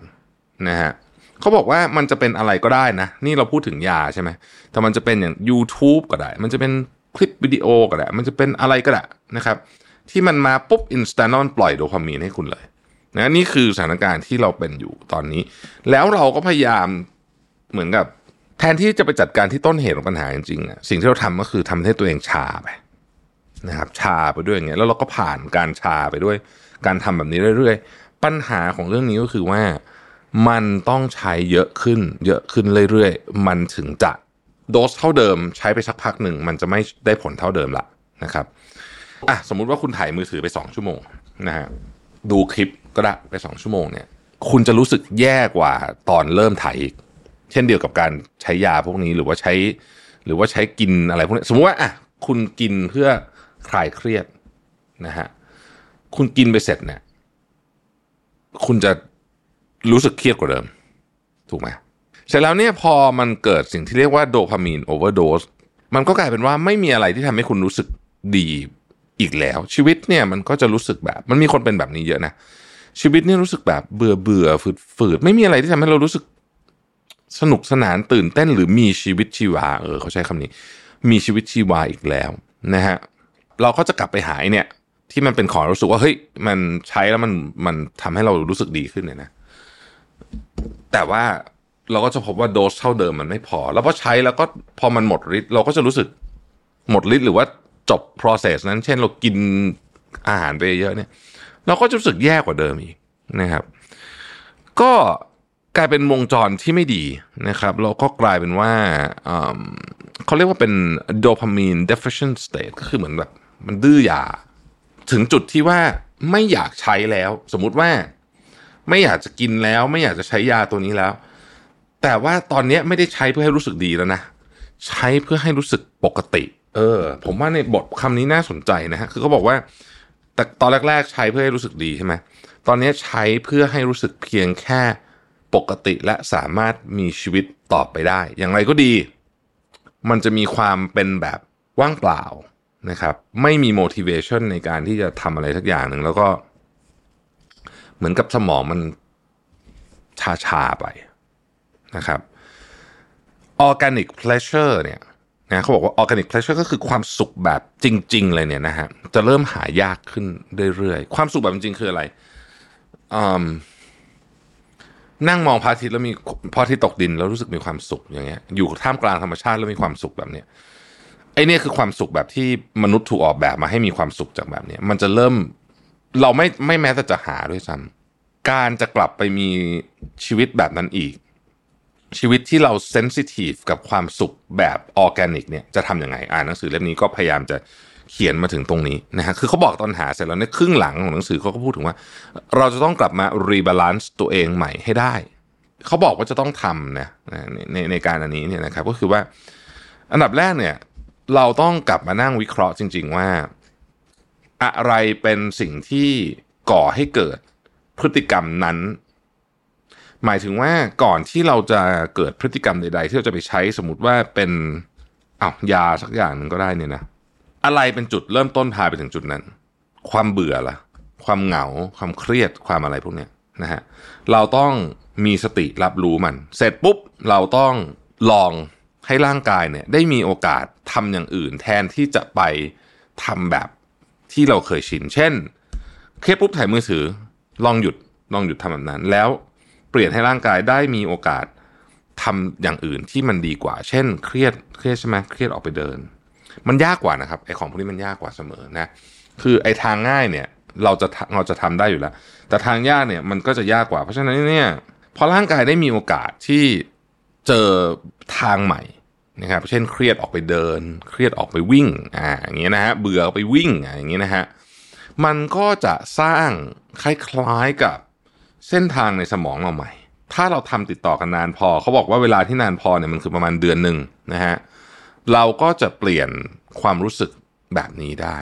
นะฮะเขาบอกว่ามันจะเป็นอะไรก็ได้นะ นี่เราพูดถึงยาใช่ไหมแต่มันจะเป็นอย่าง YouTube ก็ได้ มันจะเป็นคลิปวิดีโอก็ได้ มันจะเป็นอะไรก็ได้นะครับ ที่มันมาปุ๊บอินสแตนต์ปล่อยโดพามีนให้คุณเลยนะนี่คือสถานการณ์ที่เราเป็นอยู่ตอนนี้ แล้วเราก็พยายาม เหมือนกับ แทนที่จะไปจัดการที่ต้นเหตุของปัญหาจริงๆสิ่งที่เราทำก็คือทำให้ตัวเองชาไปนะครับ ชาไปด้วยอย่างเงี้ยแล้วเราก็ผ่านการชาไปด้วย การทำแบบนี้เรื่อยๆ ปัญหาของเรื่องนี้ก็คือว่า มันต้องใช้เยอะขึ้น เยอะขึ้นเรื่อยๆ มันถึงจะโดสเท่าเดิม ใช้ไปสักพักหนึ่งมันจะไม่ได้ผลเท่าเดิมละนะครับอะสมมุติว่าคุณถ่ายมือถือไป 2 ชั่วโมงนะฮะดูคลิปก็ได้ไป 2 ชั่วโมงเนี่ย คุณจะรู้สึกแย่กว่าตอนเริ่มถ่ายอีก เช่นเดียวกับการใช้ยาพวกนี้หรือว่าใช้ หรือว่าใช้กินอะไรพวกนี้สมมติว่าอะคุณกินเพื่อคลายเครียดนะฮะคุณกินไปเสร็จเนี่ย คุณจะรู้สึกเครียดกว่าเดิม ถูกไหมเสร็จแล้วเนี่ยพอมันเกิดสิ่งที่เรียกว่าโดพามีนโอเวอร์โดสมันก็กลายเป็นว่าไม่มีอะไรที่ทำให้คุณรู้สึกดีอีกแล้ว ชีวิตเนี่ยมันก็จะรู้สึกแบบ มันมีคนเป็นแบบนี้เยอะนะชีวิตเนี่ยรู้สึกแบบเบื่อเบื่อฝืดฝืดไม่มีอะไรที่ทำให้เรารู้สึก สนุกสนานตื่นเต้นหรือมีชีวิตชีวาเออเขาใช้คำนี้ มีชีวิตชีวาอีกแล้วนะฮะเราก็จะกลับไปหายเนี่ย ที่มันเป็นของรู้สึกว่าเฮ้ยมันใช้แล้วมันมันทำให้เรารู้สึกดีขึ้นเนี่ยนะ แต่ว่าเราก็จะพบว่าโดสเท่าเดิมมันไม่พอ แล้วพอใช้แล้วก็พอมันหมดฤทธิ์เราก็จะรู้สึกหมดฤทธิ์หรือว่าจบ process นั้น เช่นเรากินอาหารไปเยอะเนี่ย เราก็จะรู้สึกแย่กว่าเดิมอีกนะครับ ก็ กลายเป็นวงจรที่ไม่ดีนะครับแล้วก็กลายเป็นว่าเขาเรียกว่าเป็นโดพามีน deficient state ก็คือเหมือนแบบมันดื้อยา ถึงจุดที่ว่าไม่อยากใช้แล้ว สมมุติว่าไม่อยากจะกินแล้ว ไม่อยากจะใช้ยาตัวนี้แล้ว แต่ว่าตอนนี้ไม่ได้ใช้เพื่อให้รู้สึกดีแล้วนะ ใช้เพื่อให้รู้สึกปกติ เออ ผมว่าในบทคำนี้น่าสนใจนะฮะคือเขาบอกว่า แต่ตอนแรก ๆ ใช้เพื่อให้รู้สึกดีใช่ไหมตอนนี้ใช้เพื่อให้รู้สึกเพียงแค่ ปกติและสามารถมีชีวิตต่อไปได้ อย่างไรก็ดี มันจะมีความเป็นแบบว่างเปล่านะครับ ไม่มี motivation ในการที่จะทำอะไรสักอย่างหนึ่งแล้วก็ เหมือนกับสมองมันชาชาไปนะครับ organic pleasure เนี่ยนะเขาบอกว่า organic pleasure ก็คือความสุขแบบจริง ๆ เลยเนี่ยนะฮะจะเริ่มหายากขึ้นเรื่อยๆ ความสุขแบบจริงๆคืออะไรอืม นั่งมองพระอาทิตย์แล้วมีพระอาทิตย์ตกดินแล้วรู้สึกมีความสุขอย่างเงี้ย อยู่ท่ามกลางธรรมชาติแล้วมีความสุขแบบเนี้ยไอเนี่ยคือความสุขแบบที่มนุษย์ถูกออกแบบมาให้มีความสุขจากแบบเนี้ยมันจะเริ่มเราไม่ไม่แม้แต่จะหาด้วยซ้ำการจะกลับไปมีชีวิตแบบนั้นอีก ชีวิตที่เรา sensitive กับความสุขแบบออร์แกนิกเนี่ยจะทำยังไง อ่านหนังสือเล่มนี้ก็พยายามจะ เขียนมาถึงตรงนี้นะฮะคือเขาบอกตอนหาเสร็จแล้วในครึ่งหลังของหนังสือเขาก็พูดถึงว่า เราจะต้องกลับมา rebalance ตัวเองใหม่ให้ได้ เขาบอกว่าจะต้องทำนะในในในการอันนี้เนี่ยนะครับก็คือว่า อันดับแรกเนี่ย เราต้องกลับมานั่งวิเคราะห์จริง ๆ ว่า อะไรเป็นสิ่งที่ก่อให้เกิดพฤติกรรมนั้น หมายถึงว่าก่อนที่เราจะเกิดพฤติกรรมใด ๆ ที่เราจะไปใช้สมมติว่าเป็นอ้าวยาสักอย่างหนึ่งก็ได้เนี่ยนะ อะไรเป็นจุดเริ่มต้นพาไปถึงจุดนั้น ความเบื่อละความเหงา ความเครียดความอะไรพวกนี้นะฮะเราต้องมีสติรับรู้มัน เสร็จปุ๊บเราต้องลองให้ร่างกายเนี่ยได้มีโอกาสทำอย่างอื่น แทนที่จะไปทำแบบที่เราเคยชิน เช่น เครียดปุ๊บถ่ายมือถือ ลองหยุดลองหยุดทำแบบนั้น แล้วเปลี่ยนให้ร่างกายได้มีโอกาสทำอย่างอื่นที่มันดีกว่า เช่น เครียดเครียดใช่ไหมเครียดออกไปเดิน มันยากกว่านะครับไอของพวกนี้มันยากกว่าเสมอนะคือไอทางง่ายเนี่ยเราจะเราจะทำได้อยู่แล้ว แต่ทางยากเนี่ยมันก็จะยากกว่า เพราะฉะนั้นเนี่ยพอร่างกายได้มีโอกาสที่เจอทางใหม่นะครับเช่นเครียดออกไปเดิน เครียดออกไปวิ่งอ่าอย่างเงี้ยนะฮะเบื่อไปวิ่งอ่าอย่างเงี้ยนะฮะมันก็จะสร้างคล้ายๆกับเส้นทางในสมองเราใหม่ ถ้าเราทำติดต่อกันนานพอเขาบอกว่าเวลาที่นานพอเนี่ยมันคือประมาณเดือนหนึ่งนะฮะเเราก็จะเปลี่ยนความรู้สึกแบบนี้ได้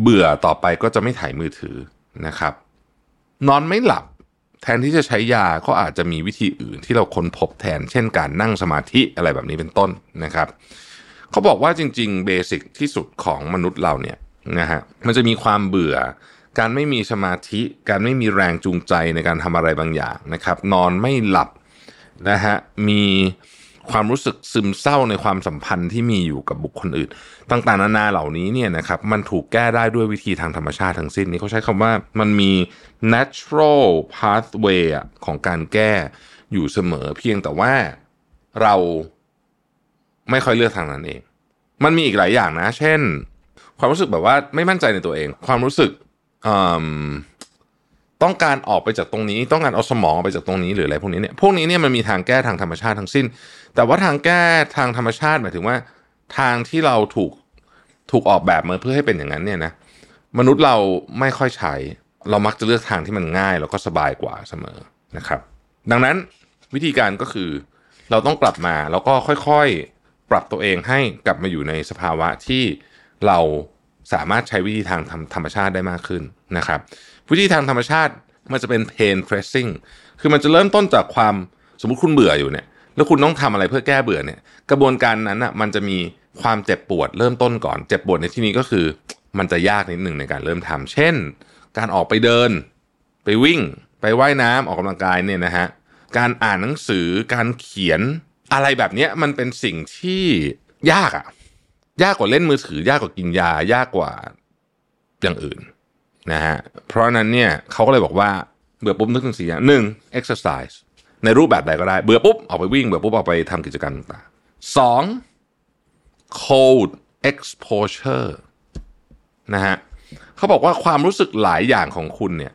เบื่อต่อไปก็จะไม่ถ่ายมือถือนะครับ นอนไม่หลับแทนที่จะใช้ยาก็อาจจะมีวิธีอื่นที่เราค้นพบแทน เช่นการนั่งสมาธิอะไรแบบนี้เป็นต้นนะครับ เขาบอกว่าจริง ๆ เบสิกที่สุดของมนุษย์เราเนี่ยนะฮะมันจะมีความเบื่อ การไม่มีสมาธิ การไม่มีแรงจูงใจในการทำอะไรบางอย่างนะครับ นอนไม่หลับนะฮะมี ความรู้สึกซึมเศร้าในความสัมพันธ์ที่มีอยู่กับบุคคลอื่น ต่างๆนานาเหล่านี้เนี่ยนะครับมันถูกแก้ได้ด้วยวิธีทางธรรมชาติทั้งสิ้นนี่เขาใช้คำว่ามันมี natural pathway ของการแก้อยู่เสมอเพียงแต่ว่าเราไม่ค่อยเลือกทางนั้นเอง มันมีอีกหลายอย่างนะ เช่น ความรู้สึกแบบว่าไม่มั่นใจในตัวเอง ความรู้สึกต้องการออกไปจากตรงนี้ ต้องการเอาสมองออกไปจากตรงนี้หรืออะไรพวกนี้เนี่ย พวกนี้เนี่ยมันมีทางแก้ทางธรรมชาติทั้งสิ้น แต่ว่าทางแก้ทางธรรมชาติหมายถึงว่า ทางที่เราถูกถูกออกแบบมาเพื่อให้เป็นอย่างนั้นเนี่ยนะมนุษย์เราไม่ค่อยใช้ เรามักจะเลือกทางที่มันง่าย แล้วก็สบายกว่าเสมอนะครับ ดังนั้นวิธีการก็คือเราต้องกลับมาแล้วก็ค่อยๆ ปรับตัวเองให้กลับมาอยู่ในสภาวะที่เราสามารถใช้วิธีทางธรรมชาติได้มากขึ้นนะครับ วิธีทางธรรมชาติมันจะเป็น pain pressing คือมันจะเริ่มต้นจากความสมมุติคุณเบื่ออยู่เนี่ย แล้วคุณต้องทำอะไรเพื่อแก้เบื่อเนี่ย กระบวนการนั้นอะมันจะมีความเจ็บปวดเริ่มต้นก่อน เจ็บปวดในที่นี้ก็คือ มันจะยากนิดหนึ่งในการเริ่มทำเช่น การออกไปเดิน ไปวิ่ง ไปไว่ายน้ำออกกำลังกายเนี่ยนะฮะการอ่านหนังสือการเขียนอะไรแบบนี้มันเป็นสิ่งที่ยากอะยากกว่าเล่นมือถือยากกว่ากินยา ยากกว่าอย่างอื่นนะฮะเพราะนั้นเนี่ยเขาก็เลยบอกว่าเบื่อปุ๊บนึกถึงสี่อย่างหนึ่ง exercise ในรูปแบบใดก็ได้ เบื่อปุ๊บ ออกไปวิ่ง เบื่อปุ๊บ ออกไปทำกิจกรรมต่างๆสอง cold exposure นะฮะเขาบอกว่าความรู้สึกหลายอย่างของคุณเนี่ย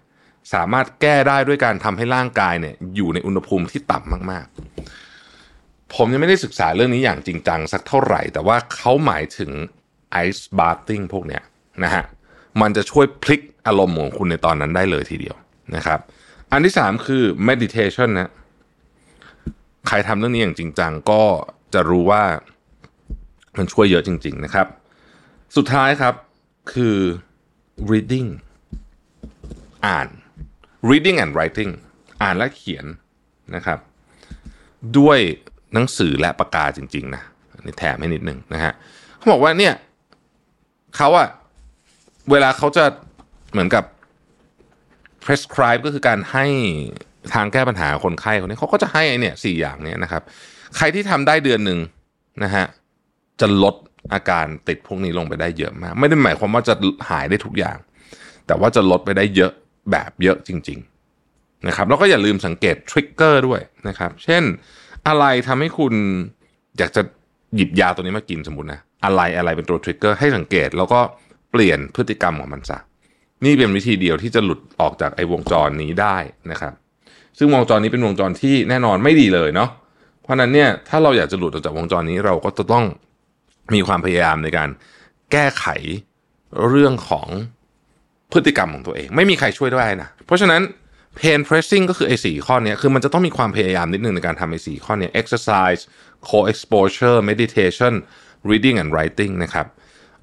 สามารถแก้ได้ด้วยการทำให้ร่างกายเนี่ยอยู่ในอุณหภูมิที่ต่ำมากๆ ผมยังไม่ได้ศึกษาเรื่องนี้อย่างจริงจังสักเท่าไหร่ แต่ว่าเขาหมายถึง ice bathing พวกเนี้ยนะฮะมันจะช่วยพลิกอารมณ์ของคุณในตอนนั้นได้เลยทีเดียวนะครับ อันที่สามคือ meditation นะ ใครทำเรื่องนี้อย่างจริงจังก็จะรู้ว่ามันช่วยเยอะจริง ๆนะครับ สุดท้ายครับคือ reading อ่าน reading and writing อ่านและเขียนนะครับ ด้วยหนังสือและปากกาจริง ๆ นะนี่แถมให้นิดนึงนะฮะเขาบอกว่าเนี่ยเขาอะเวลาเขาจะเหมือนกับ prescribe ก็คือการให้ ทางแก้ปัญหาคนไข้คนนี้เขาก็จะให้เนี่ยสี่อย่างเนี่ยนะครับ ใครที่ทำได้เดือนหนึ่งนะฮะจะลดอาการติดพวกนี้ลงไปได้เยอะมาก ไม่ได้หมายความว่าจะหายได้ทุกอย่าง แต่ว่าจะลดไปได้เยอะแบบเยอะจริง ๆนะครับ แล้วก็อย่าลืมสังเกตทริกเกอร์ด้วยนะครับ เช่นอะไรทำให้คุณอยากจะหยิบยาตัวนี้มากินสมมตินะอะไรอะไรเป็นตัวทริกเกอร์ให้สังเกต แล้วก็เปลี่ยนพฤติกรรมของมันซะนี่เป็นวิธีเดียวที่จะหลุดออกจากไอ้วงจรนี้ได้นะครับ ซึ่งวงจรนี้เป็นวงจรที่แน่นอนไม่ดีเลยเนาะเพราะนั้นเนี่ยถ้าเราอยากจะหลุดออกจากวงจรนี้เราก็จะต้องมีความพยายามในการแก้ไขเรื่องของพฤติกรรมของตัวเอง ไม่มีใครช่วยได้นะเพราะฉะนั้น pain pressing ก็คือไอ้สี่ข้อนี้คือมันจะต้องมีความพยายามนิดนึงในการทำไอ้สี่ข้อนี้ exercise co-exposure meditation reading and writing นะครับ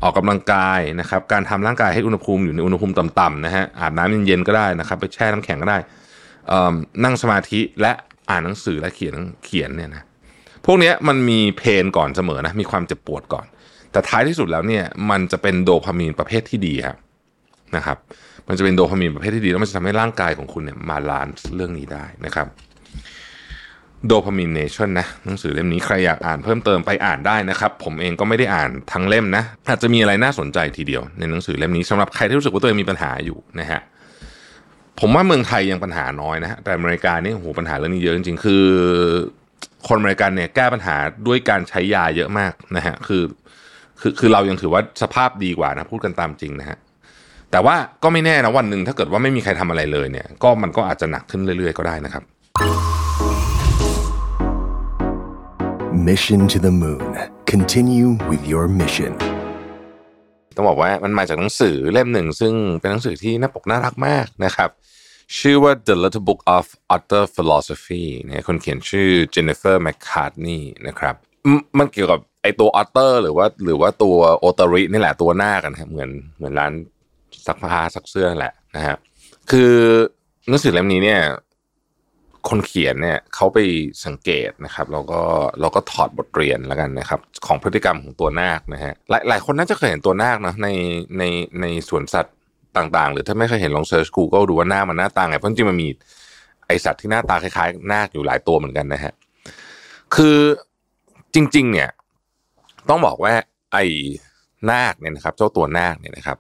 ออกกำลังกายนะครับการทำร่างกายให้อุณหภูมิอยู่ในอุณหภูมิต่ำๆนะฮะอาบน้ำเย็นๆก็ได้นะครับ ไปแช่น้ำแข็งก็ได้ นั่งสมาธิและอ่านหนังสือและเขียนเขียนเนี่ยนะพวกนี้มันมีเพนก่อนเสมอนะมีความเจ็บปวดก่อน แต่ท้ายที่สุดแล้วเนี่ยมันจะเป็นโดพามีนประเภทที่ดีครับนะครับ มันจะเป็นโดพามีนประเภทที่ดี แล้วมันจะทำให้ร่างกายของคุณเนี่ยมาลานเรื่องนี้ได้นะครับโดพามินเนชั่นนะหนังสือเล่มนี้ใครอยากอ่านเพิ่มเติมไปอ่านได้นะครับ ผมเองก็ไม่ได้อ่านทั้งเล่มนะอาจจะมีอะไรน่าสนใจทีเดียวในหนังสือเล่มนี้สำหรับใครที่รู้สึกว่าตัวเองมีปัญหาอยู่นะฮะ ผมว่าเมืองไทยยังปัญหาน้อยนะฮะแต่อเมริกานี่โหปัญหาเรื่องนี้เยอะจริงๆ คือ คนอเมริกันเนี่ยแก้ปัญหาด้วยการใช้ยาเยอะมากนะฮะคือ คือคือเรายังถือว่าสภาพดีกว่านะพูดกันตามจริงนะฮะแต่ว่าก็ไม่แน่นะวันหนึ่งถ้าเกิดว่าไม่มีใครทำอะไรเลยเนี่ย ก็มันก็อาจจะหนักขึ้นเรื่อยๆ ก็ได้นะครับ
Mission to the Moon. Continue with your mission.
ต้องบอกว่ามันมาจากหนังสือเล่มหนึ่ง ซึ่งเป็นหนังสือที่น่าปกน่ารักมากนะครับ ชื่อว่า The Little Book of Utter Philosophy เนี่ยคนเขียนชื่อ Jennifer McCartney นะครับมันเกี่ยวกับไอตัว Utter หรือว่าหรือว่าตัวโอตารินี่แหละตัวหน้ากันครับเหมือนเหมือนร้านซักผ้าซักเสื้อแหละนะฮะคือหนังสือเล่มนี้เนี่ย คนเขียนเนี่ยเขาไปสังเกตนะครับแล้วก็เราก็ถอดบทเรียนแล้วกันนะครับ ของพฤติกรรมของตัวนาคนะฮะหลายหลายคนน่าจะเคยเห็นตัวนาคนะในในในสวนสัตว์ต่างๆ หรือถ้าไม่เคยเห็นลองเซิร์ช Google ดูว่าหน้ามันหน้าตาไงเพราะจริงมันมีไอสัตว์ที่หน้าตาคล้ายๆนาคอยู่หลายตัวเหมือนกันนะฮะคือจริง ๆ เนี่ย ต้องบอกว่าไอ้นาคเนี่ยนะครับ เจ้าตัวนาคเนี่ยนะครับ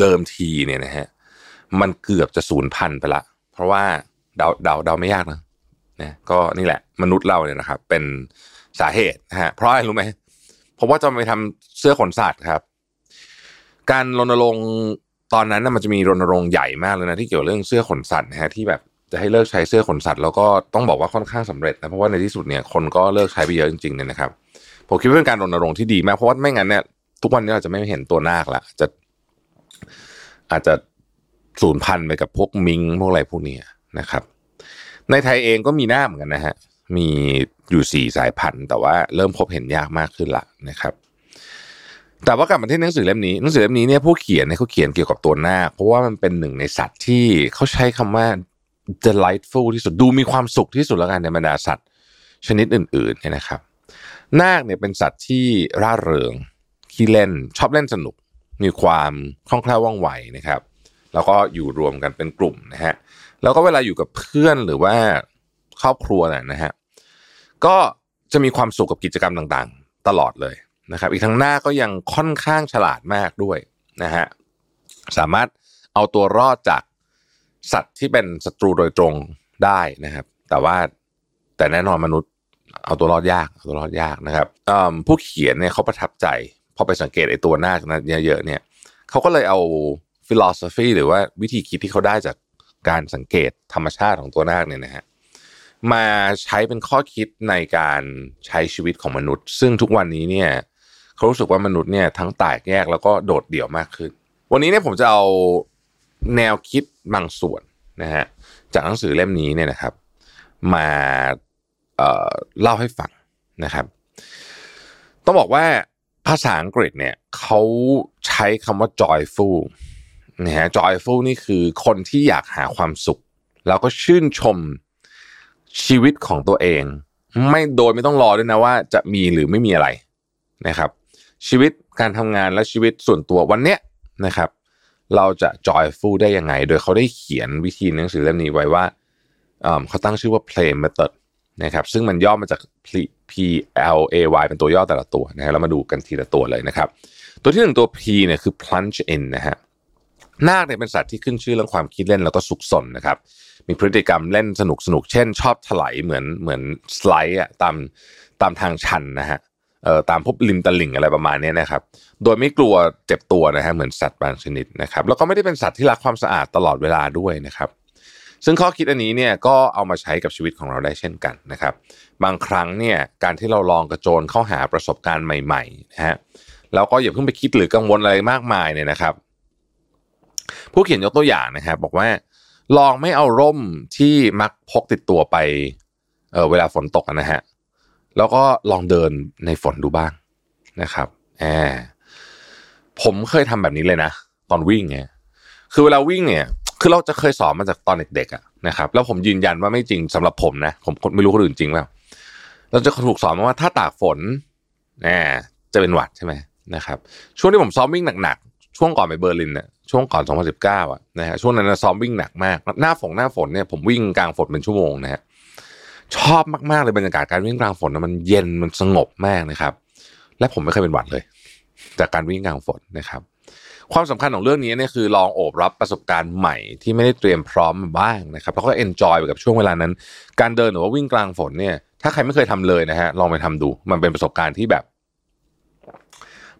เดิมทีเนี่ยนะฮะมันเกือบจะสูญพันธุ์ไปละ เพราะว่า เดาเดาเดาไม่ยากนะนะก็นี่แหละมนุษย์เราเนี่ยนะครับ เป็นสาเหตุนะฮะเพราะอะไรรู้ไหมเพราะว่าจะไปทำเสื้อขนสัตว์ครับ การรณรงค์ตอนนั้นนะมันจะมีรณรงค์ใหญ่มากเลยนะที่เกี่ยวเรื่องเสื้อขนสัตว์นะฮะที่แบบจะให้เลิกใช้เสื้อขนสัตว์แล้วก็ต้องบอกว่าค่อนข้างสำเร็จนะเพราะว่าในที่สุดเนี่ยคนก็เลิกใช้ไปเยอะจริงๆเนี่ยนะครับผมคิดว่าเป็นการรณรงค์ที่ดีมากเพราะว่าไม่งั้นเนี่ยทุกวันนี้เราจะไม่เห็นตัวนาคละจะอาจจะสูญพันธุ์ไปกับพวกมิงพวกอะไรพวกนี้ นะครับ ในไทยเองก็มีหน้าเหมือนกันนะฮะมีอยู่สี่สายพันธุ์ แต่ว่าเริ่มพบเห็นยากมากขึ้นละนะครับ แต่ว่ากลับมาที่หนังสือเล่มนี้หนังสือเล่มนี้เนี่ยผู้เขียนเนี่ยเขาเขียนเกี่ยวกับตัวนาคเพราะว่ามันเป็นหนึ่งในสัตว์ที่เขาใช้คำว่า delightful ที่สุดดูมีความสุขที่สุดแล้วกันในบรรดาสัตว์ ชนิดอื่นๆเนี่ยนะครับ นาคเนี่ยเป็นสัตว์ที่ร่าเริงขี้เล่นชอบเล่นสนุก มีความคล่องแคล่วว่องไวนะครับ แล้วก็อยู่รวมกันเป็นกลุ่มนะฮะ แล้วก็เวลาอยู่กับเพื่อนหรือว่าครอบครัวน่ะฮะก็จะมีความสุขกับกิจกรรมต่างๆ ตลอดเลยนะครับ อีกทั้งหน้าก็ยังค่อนข้างฉลาดมากด้วยนะฮะสามารถเอาตัวรอดจากสัตว์ที่เป็นศัตรูโดยตรงได้นะครับ แต่ว่าแต่แน่นอนมนุษย์เอาตัวรอดยากเอาตัวรอดยากนะครับผู้เขียนเนี่ยเขาประทับใจพอไปสังเกตไอ้ตัวหน้านั้นเยอะๆเนี่ยเขาก็เลยเอาฟิโลสอฟีหรือว่าวิธีคิดที่เขาได้จาก การสังเกตธรรมชาติของตัวนาคเนี่ยนะฮะมาใช้เป็นข้อคิดในการใช้ชีวิตของมนุษย์ ซึ่งทุกวันนี้เนี่ยเขารู้สึกว่ามนุษย์เนี่ยทั้งแตกแยกแล้วก็โดดเดี่ยวมากขึ้น วันนี้เนี่ยผมจะเอาแนวคิดบางส่วนนะฮะจากหนังสือเล่มนี้เนี่ยนะครับ มาเเล่าให้ฟังนะครับ ต้องบอกว่าภาษาอังกฤษเนี่ยเขาใช้คำว่า joyful นะฮะ joyful นี่คือคนที่อยากหาความสุข แล้วก็ชื่นชมชีวิตของตัวเอง ไม่โดยไม่ต้องรอด้วยนะว่าจะมีหรือไม่มีอะไรนะครับ ชีวิตการทำงานและชีวิตส่วนตัววันเนี้ยนะครับ เราจะ joyful ได้ยังไง โดยเขาได้เขียนวิธีหนังสือเล่มนี้ไว้ว่าเขาตั้งชื่อว่า play method นะครับซึ่งมันย่อมาจาก P L A Y เป็นตัวย่อแต่ละตัวนะฮะเรามาดูกันทีละตัวเลยนะครับ ตัวที่หนึ่งตัว P เนี่ยคือ plunge in นะฮะ นาคเนี่ยเป็นสัตว์ที่ขึ้นชื่อเรื่องความคิดเล่นแล้วก็สุกสนนะครับ มีพฤติกรรมเล่นสนุกสนุกเช่น ชอบถลายเหมือนเหมือนสไลด์อะตามตามทางชันนะฮะเอ่อตามพบริมตลิ่งอะไรประมาณนี้นะครับ โดยไม่กลัวเจ็บตัวนะฮะเหมือนสัตว์บางชนิดนะครับ แล้วก็ไม่ได้เป็นสัตว์ที่รักความสะอาดตลอดเวลาด้วยนะครับ ซึ่งข้อคิดอันนี้เนี่ยก็เอามาใช้กับชีวิตของเราได้เช่นกันนะครับ บางครั้งเนี่ยการที่เราลองกระโจนเข้าหาประสบการณ์ใหม่ๆนะฮะแล้วก็อย่าเพิ่งไปคิดหรือกังวลอะไรมากมายเนี่ยนะครับ ผู้เขียนยกตัวอย่างนะครับบอกว่าลองไม่เอาร่มที่มักพกติดตัวไปเเวลาฝนตกนะฮะแล้วก็ลองเดินในฝนดูบ้างนะครับแอบผมเคยทำแบบนี้เลยนะ ตอนวิ่งเนี่ยคือเวลาวิ่งเนี่ย คือเราจะเคยสอนมาจากตอนเด็กๆอะนะครับแล้วผมยืนยันว่าไม่จริงสำหรับผมนะ ผมไม่รู้คนอื่นจริงเปล่าเราจะถูกสอนมาว่าถ้าตากฝนแอจะเป็นหวัดใช่ไหมนะครับ ช่วงที่ผมซ้อมวิ่งหนักๆช่วงก่อนไปเบอร์ลินเนี่ย ช่วงก่อน 2019อะนะฮะช่วงนั้นซ้อมวิ่งหนักมาก หน้าฝนหน้าฝนเนี่ยผมวิ่งกลางฝนเป็นชั่วโมงนะฮะชอบมากๆเลยบรรยากาศการวิ่งกลางฝนมันเย็นมันสงบมากนะครับ และผมไม่เคยเป็นหวัดเลย จากการวิ่งกลางฝนนะครับ ความสำคัญของเรื่องนี้เนี่ยคือลองโอบรับประสบการณ์ใหม่ที่ไม่ได้เตรียมพร้อมมาบ้างนะครับแล้วก็ enjoy ไปกับช่วงเวลานั้น การเดินหรือว่าวิ่งกลางฝนเนี่ย ถ้าใครไม่เคยทำเลยนะฮะลองไปทำดู มันเป็นประสบการณ์ที่แบบ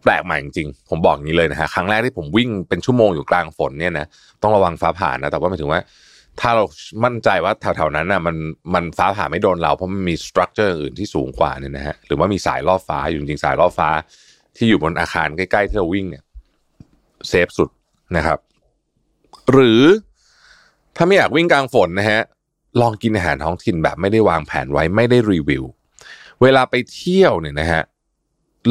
แปลกใหม่จริงๆผมบอกอย่างนี้เลยนะฮะครั้งแรกที่ผมวิ่งเป็นชั่วโมงอยู่กลางฝนเนี่ยนะต้องระวังฟ้าผ่านะแต่ว่าหมายถึงว่า ถ้าเรามั่นใจว่าแถวๆนั้นน่ะมันมันฟ้าผ่าไม่โดนเราเพราะมันมี structure อื่นที่สูงกว่าเนี่ยนะฮะหรือว่ามีสายล่อฟ้าอยู่จริงสายล่อฟ้า ที่อยู่บนอาคารใกล้ๆที่เราวิ่งเนี่ยเซฟสุดนะครับ หรือถ้าไม่อยากวิ่งกลางฝนนะฮะลองกินอาหารท้องถิ่นแบบไม่ได้วางแผนไว้ไม่ได้รีวิว เวลาไปเที่ยวเนี่ยนะฮะ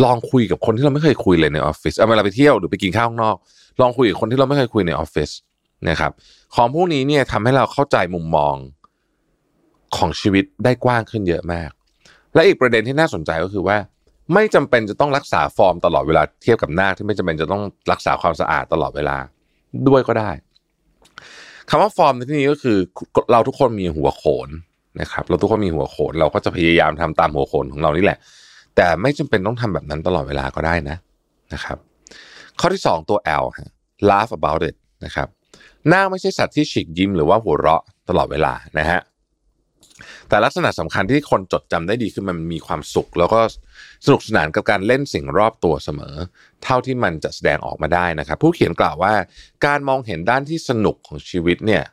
ลองคุยกับคนที่เราไม่เคยคุยเลยในออฟฟิศเอาเวลาไปเที่ยวหรือไปกินข้าวข้างนอก ลองคุยกับคนที่เราไม่เคยคุยในออฟฟิศนะครับ ของพวกนี้เนี่ยทำให้เราเข้าใจมุมมองของชีวิตได้กว้างขึ้นเยอะมาก และอีกประเด็นที่น่าสนใจก็คือว่า ไม่จำเป็นจะต้องรักษาฟอร์มตลอดเวลาเทียบกับหน้าที่ไม่จำเป็นจะต้องรักษาความสะอาดตลอดเวลาด้วยก็ได้คำว่าฟอร์มในที่นี้ก็คือเราทุกคนมีหัวโขนนะครับ เราทุกคนมีหัวโขน เราก็จะพยายามทำตามหัวโขนของเรานี่แหละ แต่ไม่จำเป็นต้องทำแบบนั้นตลอดเวลาก็ได้นะนะครับ ข้อที่สองตัว L ฮะ laugh about it นะครับหน้าไม่ใช่สัตว์ที่ฉีกยิ้มหรือว่าหัวเราะตลอดเวลานะฮะแต่ลักษณะสำคัญที่คนจดจำได้ดีคือมันมีความสุข แล้วก็สนุกสนานกับการเล่นสิ่งรอบตัวเสมอ เท่าที่มันจะแสดงออกมาได้นะครับ ผู้เขียนกล่าวว่า การมองเห็นด้านที่สนุกของชีวิตเนี่ย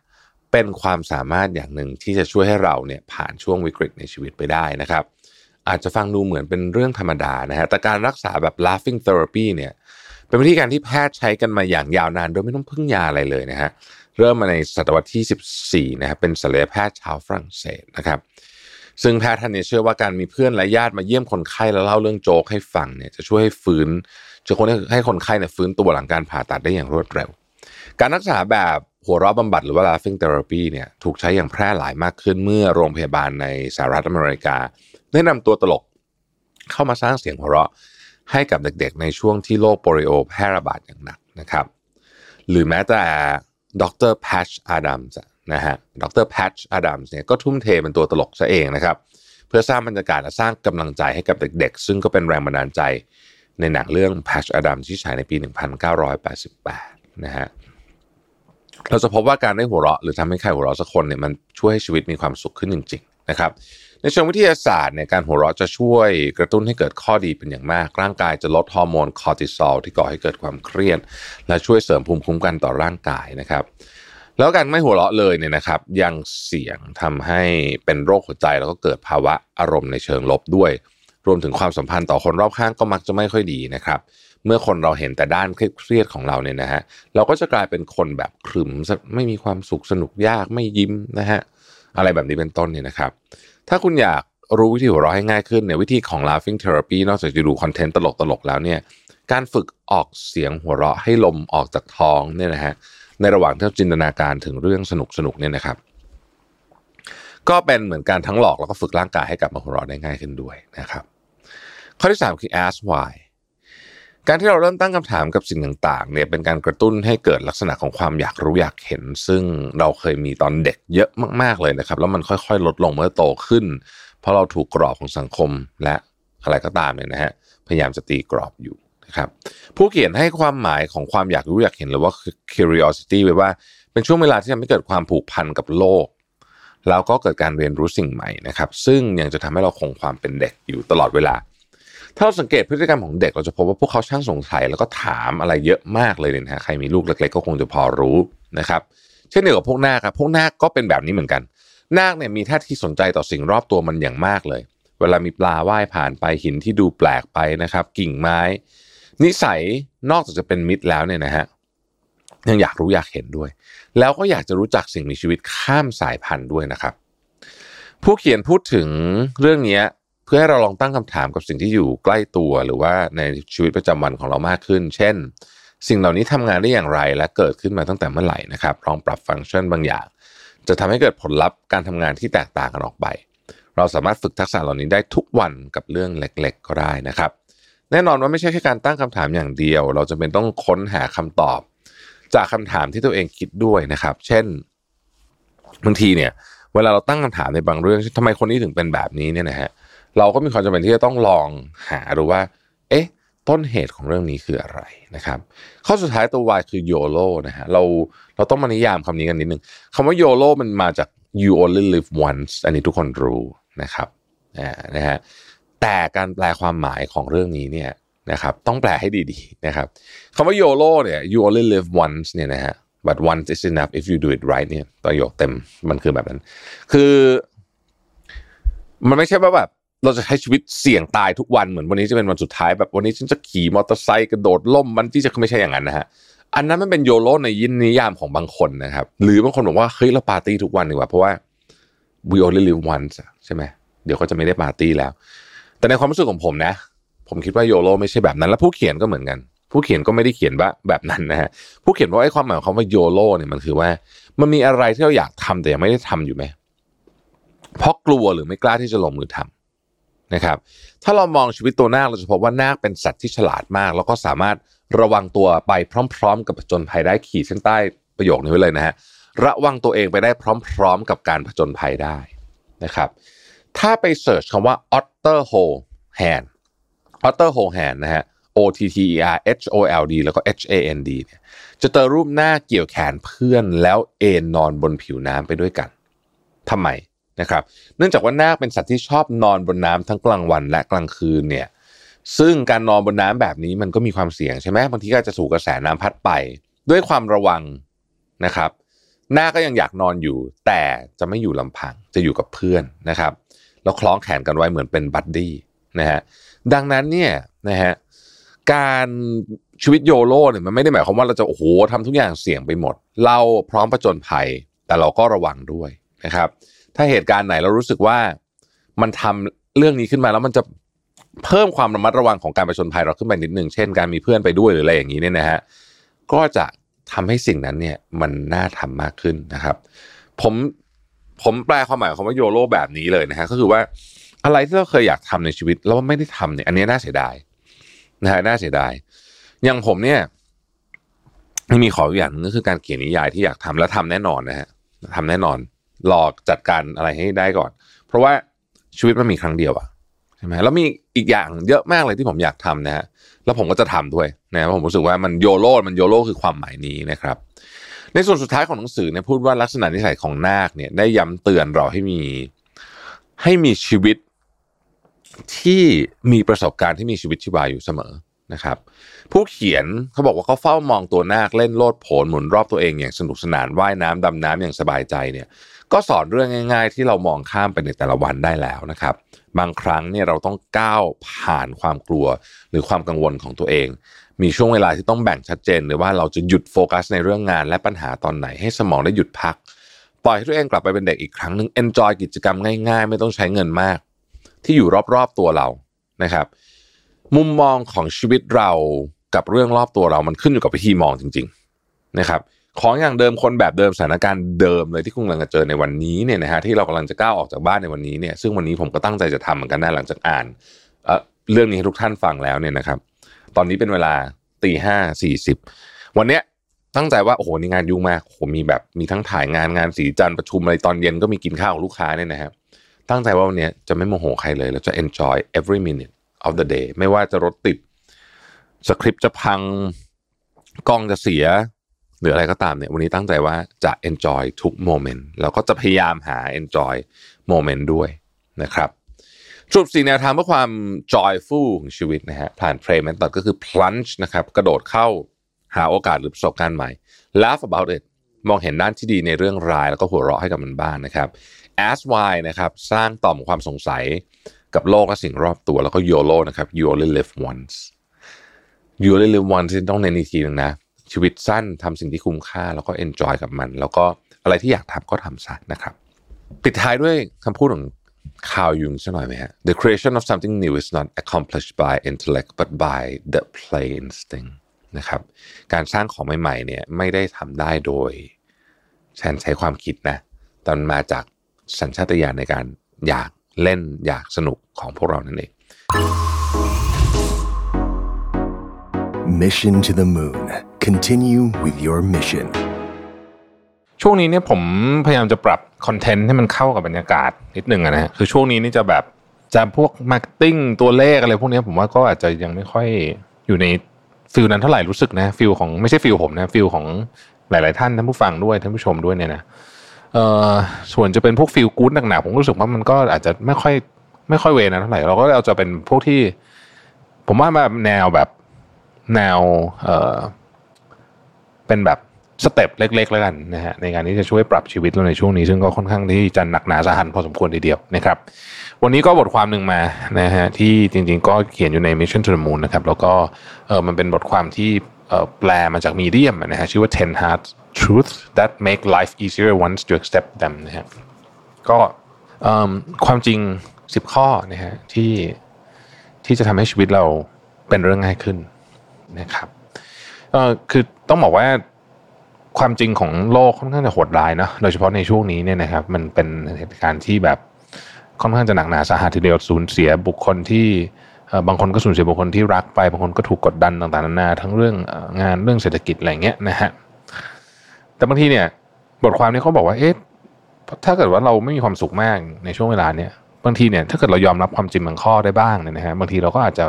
เป็นความสามารถอย่างหนึ่งที่จะช่วยให้เราเนี่ยผ่านช่วงวิกฤตในชีวิตไปได้นะครับ อาจจะฟังดูเหมือนเป็นเรื่องธรรมดานะฮะแต่การรักษาแบบ laughing therapy เนี่ยเป็นวิธีการที่แพทย์ใช้กันมาอย่างยาวนาน โดยไม่ต้องพึ่งยาอะไรเลยนะฮะเริ่มมาในศตวรรษที่ 14นะครับเป็นศัลยแพทย์ชาวฝรั่งเศสนะครับซึ่งแพทย์ท่านนี้เชื่อว่าการมีเพื่อนและญาติมาเยี่ยมคนไข้แล้วเล่าเรื่องโจ๊กให้ฟังเนี่ยจะช่วยให้ฟื้นจะคนให้คนไข้เนี่ยฟื้นตัวหลังการผ่าตัดได้อย่างรวดเร็ว การรักษาแบบหัวเราะบำบัดหรือว่า laughing therapy เนี่ยถูกใช้อย่างแพร่หลายมากขึ้นเมื่อโรงพยาบาลในสหรัฐอเมริกา ได้นำตัวตลกเข้ามาสร้างเสียงหัวเราะให้กับเด็กๆ ในช่วงที่โรคโปลิโอแพร่ระบาดอย่างหนักนะครับ หรือแม้แต่ดร Patch Adams นะฮะดร Patch Adams เนี่ยก็ทุ่มเทเป็นตัวตลกซะเองนะครับ เพื่อสร้างบรรยากาศและสร้างกำลังใจให้กับเด็กๆ ซึ่งก็เป็นแรงบันดาลใจในหนังเรื่อง Patch Adam ที่ฉายในปี 1988 นะฮะ เราจะพบว่าการได้หัวเราะหรือทำให้ใครหัวเราะสักคนเนี่ยมันช่วยให้ชีวิตมีความสุขขึ้นจริง ๆ นะครับ ในเชิงวิทยาศาสตร์เนี่ยการหัวเราะจะช่วยกระตุ้นให้เกิดข้อดีเป็นอย่างมาก ร่างกายจะลดฮอร์โมนคอร์ติซอลที่ก่อให้เกิดความเครียด และช่วยเสริมภูมิคุ้มกันต่อร่างกายนะครับแล้วการไม่หัวเราะเลยเนี่ยนะครับ ยังเสี่ยงทำให้เป็นโรคหัวใจแล้วก็เกิดภาวะอารมณ์ในเชิงลบด้วย รวมถึงความสัมพันธ์ต่อคนรอบข้างก็มักจะไม่ค่อยดีนะครับ เมื่อคนเราเห็นแต่ด้านเครียดของเราเนี่ยนะฮะเราก็จะกลายเป็นคนแบบขรึมไม่มีความสุขสนุกยากไม่ยิ้มนะฮะอะไรแบบนี้เป็นต้นเนี่ยนะครับ ถ้าคุณอยากรู้วิธีหัวเราะให้ง่ายขึ้นเนี่ยวิธีของ laughing therapy นอกจากจะดูคอนเทนต์ตลกๆแล้วเนี่ยการฝึกออกเสียงหัวเราะให้ลมออกจากท้องเนี่ยนะฮะในระหว่างที่จินตนาการถึงเรื่องสนุกสนุกเนี่ยนะครับ ก็เป็นเหมือนการทั้งหลอกแล้วก็ฝึกร่างกายให้กลับมาหัวเราะได้ง่ายขึ้นด้วยนะครับ ข้อที่ 3 คือ ask why การที่เราเริ่มตั้งคำถามกับสิ่งต่างๆเนี่ยเป็นการกระตุ้นให้เกิดลักษณะของความอยากรู้อยากเห็น ซึ่งเราเคยมีตอนเด็กเยอะมาก ๆเลยนะครับ แล้วมันค่อยๆ ลดลงเมื่อโตขึ้น เพราะเราถูกกรอบของสังคมและอะไรก็ตามเนี่ยนะฮะพยายามจะตีกรอบอยู่นะครับผู้เขียนให้ความหมายของความอยากรู้อยากเห็นหรือว่า curiosity ไว้ว่าเป็นช่วงเวลาที่ทำให้เกิดความผูกพันกับโลกแล้วก็เกิดการเรียนรู้สิ่งใหม่นะครับ ซึ่งยังจะทำให้เราคงความเป็นเด็กอยู่ตลอดเวลา ถ้าเราสังเกตพฤติกรรมของเด็กเราจะพบว่าพวกเขาช่างสงสัยแล้วก็ถามอะไรเยอะมากเลยเนี่ยนะใครมีลูกเล็กๆก็คงจะพอรู้นะครับ เช่นเดียวกับพวกนาคครับพวกนาคก็เป็นแบบนี้เหมือนกันนาคเนี่ยมีท่าทีสนใจต่อสิ่งรอบตัวมันอย่างมากเลย เวลามีปลาว่ายผ่านไปหินที่ดูแปลกไปนะครับ กิ่งไม้ นิสัยนอกจากจะเป็นมิตรแล้วเนี่ยนะฮะยังอยากรู้อยากเห็นด้วย แล้วก็อยากจะรู้จักสิ่งมีชีวิตข้ามสายพันธุ์ด้วยนะครับ ผู้เขียนพูดถึงเรื่องนี้ พื่อให้เราลองตั้งคำถามกับสิ่งที่อยู่ใกล้ตัวหรือว่าในชีวิตประจำวันของเรามากขึ้น เช่น สิ่งเหล่านี้ทำงานได้อย่างไรและเกิดขึ้นมาตั้งแต่เมื่อไหร่นะครับลองปรับฟังก์ชันบางอย่าง จะทำให้เกิดผลลัพธ์การทำงานที่แตกต่างกันออกไป เราสามารถฝึกทักษะเหล่านี้ได้ทุกวันกับเรื่องเล็ก ๆ ก็ได้นะครับ แน่นอนว่าไม่ใช่แค่การตั้งคำถามอย่างเดียว เราจะเป็นต้องค้นหาคำตอบ จากคำถามที่ตัวเองคิดด้วยนะครับ เช่นบางทีเนี่ย เวลาเราตั้งคำถามในบางเรื่องทำไมคนนี้ถึงเป็นแบบนี้เนี่ยนะฮะเเราก็มีความจำเป็นที่จะต้องลองหาดูว่า เอ๊ะ ต้นเหตุของเรื่องนี้คืออะไรนะครับ ข้อสุดท้ายตัว Y คือ YOLO นะฮะเราเราต้องมานิยามคำนี้กันนิดนึงคำว่า YOLO มันมาจาก you only live once อันนี้ทุกคนรู้นะครับนะฮะแต่การแปลความหมายของเรื่องนี้เนี่ยนะครับต้องแปลให้ดีๆนะครับคำว่า YOLO เนี่ย you only live once เนี่ยนะฮะ but once is enough if you do it right เนี่ยประโยคเต็มมันคือแบบนั้น คือ มันไม่ใช่ว่าแบบ เราจะใช้ชีวิตเสี่ยงตายทุกวันเหมือนวันนี้จะเป็นวันสุดท้ายแบบวันนี้ฉันจะขี่มอเตอร์ไซค์กระโดดล่มมันที่จะไม่ใช่อย่างนั้นนะฮะอันนั้นมันเป็นโยโลในยินนิยามของบางคนนะครับ หรือบางคนบอกว่าเฮ้ยเราปาร์ตี้ทุกวันดีกว่าเพราะว่า we only live once ใช่ไหมเดี๋ยวเขาจะไม่ได้ปาร์ตี้แล้ว แต่ในความรู้สึกของผมนะ ผมคิดว่าโยโลไม่ใช่แบบนั้น แล้วผู้เขียนก็เหมือนกัน ผู้เขียนก็ไม่ได้เขียนว่าแบบนั้นนะฮะผู้เขียนว่าไอ้ความหมายของคำว่าโยโลเนี่ยมันคือว่า มันมีอะไรที่เราอยากทำแต่ยังไม่ได้ทำอยู่ไหมเพราะกลัวหรือไม่กล้าที่จะลงมือทำ นะครับ ถ้าเรามองชีวิตตัวนาคเราจะพบว่านาคเป็นสัตว์ที่ฉลาดมาก แล้วก็สามารถระวังตัวไปพร้อม ๆ กับผจญภัยได้ขีดเส้นใต้ประโยคนี้ไว้เลยนะฮะระวังตัวเองไปได้พร้อม ๆ กับการผจญภัยได้นะครับ ถ้าไปเสิร์ชคำว่า otter hole hand otter hole hand นะฮะ O T T E R H O L D แล้วก็ H A N D เนี่ยจะเจอรูปหน้าเกี่ยวแขนเพื่อนแล้วเอนนอนบนผิวน้ำไปด้วยกันทำไม นะครับ เนื่องจากว่านาคเป็นสัตว์ที่ชอบนอนบนน้ำทั้งกลางวันและกลางคืนเนี่ย ซึ่งการนอนบนน้ำแบบนี้มันก็มีความเสี่ยงใช่ไหมบางทีก็จะถูกกระแสน้ำพัดไป ด้วยความระวังนะครับน้าก็ยังอยากนอนอยู่ แต่จะไม่อยู่ลำพังจะอยู่กับเพื่อนนะครับแล้วคล้องแขนกันไว้เหมือนเป็นบัดดี้นะฮะดังนั้นเนี่ยนะฮะการชีวิตโยโลเนี่ยมันไม่ได้หมายความว่าเราจะโอ้โหทำทุกอย่างเสี่ยงไปหมด เราพร้อมผจญภัย แต่เราก็ระวังด้วยนะครับ ถ้าเหตุการณ์ไหนเรารู้สึกว่ามันทำเรื่องนี้ขึ้นมาแล้วมันจะเพิ่มความระมัดระวังของการผจญภัยเราขึ้นไปนิดหนึ่งเช่นการมีเพื่อนไปด้วยหรืออะไรอย่างนี้เนี่ยนะฮะก็จะทำให้สิ่งนั้นเนี่ยมันน่าทำมากขึ้นนะครับ ผมผมแปลความหมายของว่าโยโลแบบนี้เลยนะฮะก็คือว่าอะไรที่เราเคยอยากทำในชีวิตแล้วไม่ได้ทำเนี่ยอันนี้น่าเสียดายนะฮะน่าเสียดายอย่างผมเนี่ยมีขออย่างนึงก็คือการเขียนนิยายที่อยากทำและทำแน่นอนนะฮะทำแน่นอน รอจัดการอะไรให้ได้ก่อน เพราะว่าชีวิตมันมีครั้งเดียวอะใช่ไหมแล้วมีอีกอย่างเยอะมากเลยที่ผมอยากทำนะฮะแล้วผมก็จะทำด้วยนะผมรู้สึกว่ามันโยโลมันโยโลคือความหมายนี้นะครับ ในส่วนสุดท้ายของหนังสือเนี่ยพูดว่าลักษณะนิสัยของนาคเนี่ยได้ย้ำเตือนเราให้มีให้มีชีวิตที่มีประสบการณ์ที่มีชีวิตชีวาอยู่เสมอนะครับ ผู้เขียนเขาบอกว่าเขาเฝ้ามองตัวนาคเล่นโลดโผนหมุนรอบตัวเองอย่างสนุกสนานว่ายน้ำดำน้ำอย่างสบายใจเนี่ย ก็สอนเรื่องง่าย ๆ ที่เรามองข้ามไปในแต่ละวันได้แล้วนะครับ บางครั้งเนี่ยเราต้องก้าวผ่านความกลัวหรือความกังวลของตัวเอง มีช่วงเวลาที่ต้องแบ่งชัดเจนเลยว่าเราจะหยุดโฟกัสในเรื่องงานและปัญหาตอนไหนให้สมองได้หยุดพัก ปล่อยให้ตัวเองกลับไปเป็นเด็กอีกครั้งหนึ่ง enjoy กิจกรรมง่ายๆ ไม่ต้องใช้เงินมาก ที่อยู่รอบๆตัวเรานะครับ มุมมองของชีวิตเรากับเรื่องรอบตัวเรามันขึ้นอยู่กับวิธีมองจริง ๆ นะครับ ของอย่างเดิมคนแบบเดิมสถานการณ์เดิมเลยที่คุณกำลังจะเจอในวันนี้เนี่ยนะฮะที่เรากำลังจะก้าวออกจากบ้านในวันนี้เนี่ยซึ่งวันนี้ผมก็ตั้งใจจะทำเหมือนกันนะหลังจากอ่านเอ่อเรื่องนี้ให้ทุกท่านฟังแล้วเนี่ยนะครับ ตอนนี้เป็นเวลาตีห้าสี่สิบวันเนี้ยตั้งใจว่าโอ้โหนี่งานยุ่งมากโอ้โหมีแบบมีทั้งถ่ายงานงานสีจันทร์ประชุมอะไรตอนเย็นก็มีกินข้าวกับลูกค้าเนี่ยนะครับตั้งใจว่าวันนี้จะไม่โมโหใครเลยแล้วจะ enjoy every minute of the day ไม่ว่าจะรถติดสคริปต์จะพังกล้องจะเสีย หรืออะไรก็ตามเนี่ยวันนี้ตั้งใจว่าจะ enjoy ทุกโมเมนต์แล้วก็จะพยายามหา enjoy โมเมนต์ด้วยนะครับสรุปสี่แนวทางเพื่อความ joyful ของชีวิตนะฮะผ่าน play method ก็คือ plunge นะครับกระโดดเข้าหาโอกาสหรือประสบการณ์ใหม่ laugh about it มองเห็นด้านที่ดีในเรื่องร้าย แล้วก็หัวเราะให้กับมันบ้างนะครับ ask why นะครับสร้างต่อมความสงสัยกับโลกและสิ่งรอบตัวแล้วก็ YOLO นะครับ you only live once you only live once ต้องเน้นอีกทีนึงนะ ชีวิตสั้นทำสิ่งที่คุ้มค่า แล้วก็ enjoy กับมัน แล้วก็อะไรที่อยากทำก็ทำซะนะครับ ปิดท้ายด้วยคำพูดของคาวยุงสักหน่อยไหมฮะ The creation of something new is not accomplished by intellect but by the play instinct นะครับ การสร้างของใหม่ๆเนี่ยไม่ได้ทำได้โดยแทนใช้ความคิดนะแต่มันมาจากสัญชาตญาณในการอยากเล่นอยากสนุกของพวกเรานั่นเอง
Mission to the Moon. Continue with your mission.
ช่วงนี้เนี่ยผมพยายามจะปรับคอนเทนต์ให้มันเข้ากับบรรยากาศนิดหนึ่งอะนะฮะคือช่วงนี้นี่จะแบบจะพวก marketing ตัวเลขอะไรพวกนี้ผมว่าก็อาจจะยังไม่ค่อยอยู่ใน feel นั้นเท่าไหร่รู้สึกนะ feel ของไม่ใช่ feel ผมนะ feel ของหลาย ๆ ท่านท่านผู้ฟังด้วยท่านผู้ชมด้วยเนี่ยนะเอ่อส่วนจะเป็นพวก feel good หนักๆผมรู้สึกว่ามันก็อาจจะไม่ค่อยไม่ค่อยเวนะเท่าไหร่เราก็เอาจะเป็นพวกที่ ผมว่าแบบแนวแบบ แนวเเป็นแบบสเต็ปเล็ก ๆ แล้วกันนะฮะในการที่จะช่วยปรับชีวิตเราในช่วงนี้ ซึ่งก็ค่อนข้างที่จะหนักหนาสาหัสพอสมควรทีเดียวนะครับ วันนี้ก็บทความหนึ่งมานะฮะที่จริง ๆ ก็เขียนอยู่ใน Mission to the Moon นะครับแล้วก็เออมันเป็นบทความที่เออแปลมาจากมีเดียมนะฮะชื่อว่า 10 hard truths that make life easier once you accept them นะฮะก็เอิ่มความจริง 10 ข้อนะฮะที่ที่จะทำให้ชีวิตเราเป็นเรื่องง่ายขึ้น นะครับเออคือต้องบอกว่าความจริงของโลกค่อนข้างจะโหดร้ายเนาะโดยเฉพาะในช่วงนี้เนี่ยนะครับมันเป็นเหตุการณ์ที่แบบค่อนข้างจะหนักหนาสาหัสทีเดียวสูญเสียบุคคลที่บางคนก็สูญเสียบุคคลที่รักไปบางคนก็ถูกกดดันต่างๆนานาทั้งเรื่องงานเรื่องเศรษฐกิจอะไรเงี้ยนะฮะแต่บางทีเนี่ยบทความนี้เขาบอกว่าเอ๊ะถ้าเกิดว่าเราไม่มีความสุขมากในช่วงเวลาเนี่ยบางทีเนี่ยถ้าเกิดเรายอมรับความจริงบางข้อได้บ้างเนี่ยนะฮะบางทีเราก็อาจจะ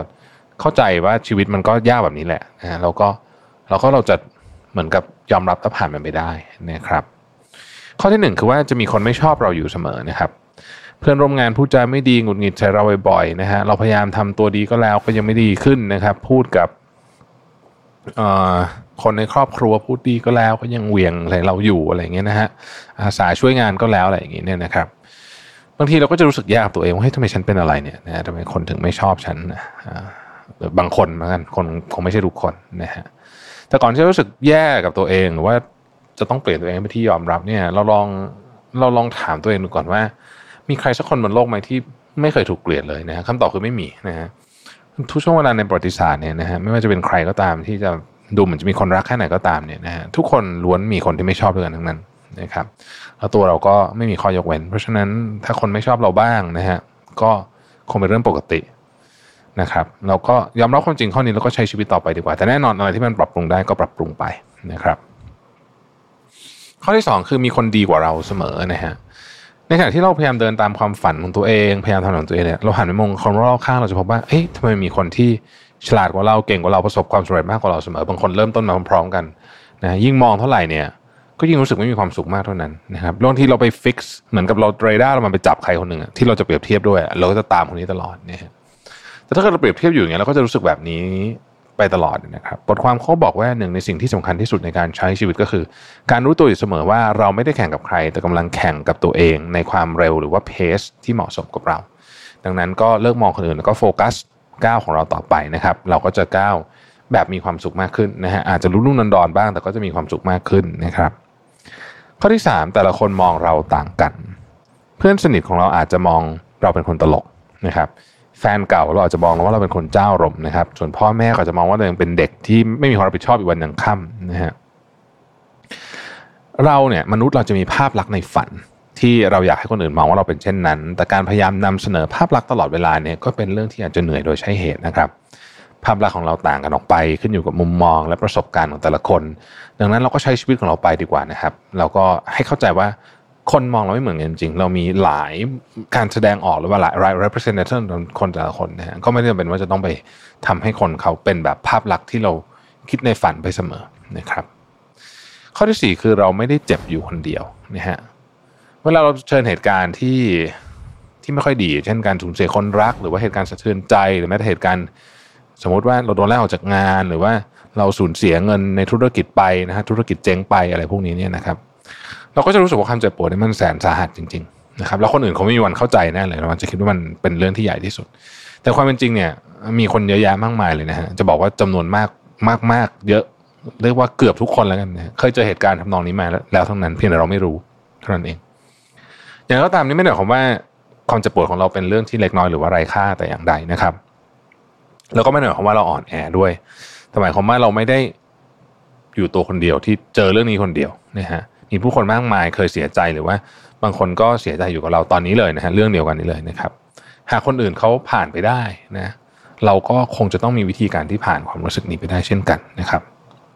เข้าใจว่าชีวิตมันก็ยากแบบนี้แหละนะฮะเราก็เราก็เราจะเหมือนกับยอมรับและผ่านมันไปได้นะครับ ข้อที่หนึ่งคือว่าจะมีคนไม่ชอบเราอยู่เสมอนะครับ เพื่อนร่วมงานพูดจาไม่ดีหงุดหงิดใส่เราบ่อยๆนะฮะเราพยายามทำตัวดีก็แล้วก็ยังไม่ดีขึ้นนะครับ พูดกับคนในครอบครัวพูดดีก็แล้วก็ยังเหวี่ยงอะไรเราอยู่อะไรเงี้ยนะฮะอาสาช่วยงานก็แล้วอะไรอย่างเงี้ยเนี่ยนะครับ บางทีเราก็จะรู้สึกแย่กับตัวเองว่าเฮ้ยทำไมฉันเป็นอะไรเนี่ยนะทำไมคนถึงไม่ชอบฉันนะ บางคนเหมือนกันคนคงไม่ใช่ทุกคนนะฮะแต่ก่อนที่จะรู้สึกแย่กับตัวเองหรือว่าจะต้องเปลี่ยนตัวเองไปที่ยอมรับเนี่ย เราลองเราลองถามตัวเองดูก่อนว่า มีใครสักคนบนโลกไหมที่ไม่เคยถูกเกลียดเลยนะฮะคำตอบคือไม่มีนะฮะทุกช่วงเวลาในประวัติศาสตร์เนี่ยนะฮะไม่ว่าจะเป็นใครก็ตามที่จะดูเหมือนจะมีคนรักแค่ไหนก็ตามเนี่ยนะฮะทุกคนล้วนมีคนที่ไม่ชอบด้วยกันทั้งนั้นนะครับแล้วตัวเราก็ไม่มีข้อยกเว้น เพราะฉะนั้นถ้าคนไม่ชอบเราบ้างนะฮะก็คงเป็นเรื่องปกติ นะครับเราก็ยอมรับความจริงข้อนี้แล้วก็ใช้ชีวิตต่อไปดีกว่า แต่แน่นอนอะไรที่มันปรับปรุงได้ก็ปรับปรุงไปนะครับ ข้อที่ 2 คือมีคนดีกว่าเราเสมอนะฮะในขณะที่เราพยายามเดินตามความฝันของตัวเองพยายามทำของตัวเองเนี่ยเราหันไปมองคนรอบข้างเราจะพบว่าเอ๊ะทำไมมีคนที่ฉลาดกว่าเราเก่งกว่าเราประสบความสำเร็จมากกว่าเราเสมอบางคนเริ่มต้นมาพร้อมๆกันนะยิ่งมองเท่าไหร่เนี่ยก็ยิ่งรู้สึกไม่มีความสุขมากเท่านั้นนะครับบางทีเราไป fix เหมือนกับเราเรดาร์เรามาไปจับใครคนหนึ่งที่เราจะเปรียบเทียบด้วย เราก็จะตามคนนี้ตลอดเนี่ย ถ้าเกิดเราเปรียบเทียบอยู่อย่างเงี้ยเราก็จะรู้สึกแบบนี้ไปตลอดนะครับบทความเขาบอกว่าหนึ่งในสิ่งที่สำคัญที่สุดในการใช้ชีวิตก็คือ การรู้ตัวอยู่เสมอว่าเราไม่ได้แข่งกับใคร แต่กำลังแข่งกับตัวเองในความเร็วหรือว่า pace ที่เหมาะสมกับเรา ดังนั้นก็เลิกมองคนอื่นแล้วก็โฟกัสก้าวของเราต่อไปนะครับ เราก็จะก้าวแบบมีความสุขมากขึ้นนะฮะอาจจะรุ่นุ่นดอนบ้าง แต่ก็จะมีความสุขมากขึ้นนะครับ ข้อที่ 3 แต่ละคนมองเราต่างกัน เพื่อนสนิทของเราอาจจะมองเราเป็นคนตลกนะครับ แฟนเก่าเราอาจจะมองว่าเราเป็นคนเจ้ารมนะครับ ส่วนพ่อแม่ก็จะมองว่าเรายังเป็นเด็กที่ไม่มีความรับผิดชอบอีกวันยังค่ำนะฮะเราเนี่ยมนุษย์เราจะมีภาพลักษณ์ในฝัน ที่เราอยากให้คนอื่นมองว่าเราเป็นเช่นนั้น แต่การพยายามนำเสนอภาพลักษณ์ตลอดเวลาเนี่ยก็เป็นเรื่องที่อาจจะเหนื่อยโดยใช้เหตุนะครับ ภาพลักษณ์ของเราต่างกันออกไป ขึ้นอยู่กับมุมมองและประสบการณ์ของแต่ละคน ดังนั้นเราก็ใช้ชีวิตของเราไปดีกว่านะครับ เราก็ให้เข้าใจว่า คนมองเราไม่เหมือนกันจริง เรามีหลายการแสดงออกหรือว่าหลาย representation ของคนแต่ละคนนะฮะก็ไม่จำเป็นว่าจะต้องไปทำให้คนเขาเป็นแบบภาพลักษณ์ที่เราคิดในฝันไปเสมอนะครับ ข้อที่ 4 คือเราไม่ได้เจ็บอยู่คนเดียวนะฮะเวลาเราเชิญเหตุการณ์ที่ที่ไม่ค่อยดี เช่นการสูญเสียคนรัก หรือว่าเหตุการณ์สะเทือนใจหรือแม้แต่เหตุการณ์ สมมติว่าเราโดนไล่ออกจากงานหรือว่าเราสูญเสียเงินในธุรกิจไปนะฮะธุรกิจเจ๊งไปอะไรพวกนี้เนี่ยนะครับ เราก็จะรู้สึกว่าความเจ็บปวดนี่มันแสนสาหัสจริงๆนะครับแล้วคนอื่นเขาไม่มีวันเข้าใจแน่เลยมันจะคิดว่ามันเป็นเรื่องที่ใหญ่ที่สุด แต่ความเป็นจริงเนี่ย มีคนเยอะแยะมากมายเลยนะฮะจะบอกว่าจำนวนมากมากมากเยอะเรียกว่าเกือบทุกคนแล้วกันนะเคยเจอเหตุการณ์ทำนองนี้มาแล้วทั้งนั้นเพียงแต่เราไม่รู้เท่านั้นเอง อย่างไรก็ตามนี่ไม่ได้หมายความว่าความเจ็บปวดของเราเป็นเรื่องที่เล็กน้อยหรือว่าไร้ค่าแต่อย่างใดนะครับ แล้วก็ไม่ได้หมายความว่าเราอ่อนแอด้วยแต่หมายความว่าเราไม่ได้อยู่ตัวคนเดียวที่เจอเรื่องนี้คนเดียวนะฮะ มีผู้คนมากมายเคยเสียใจหรือว่า บางคนก็เสียใจอยู่กับเราตอนนี้เลยนะฮะเรื่องเดียวกันนี้เลยนะครับ หากคนอื่นเขาผ่านไปได้นะเราก็คงจะต้องมีวิธีการที่ผ่านความรู้สึกนี้ไปได้เช่นกันนะครับ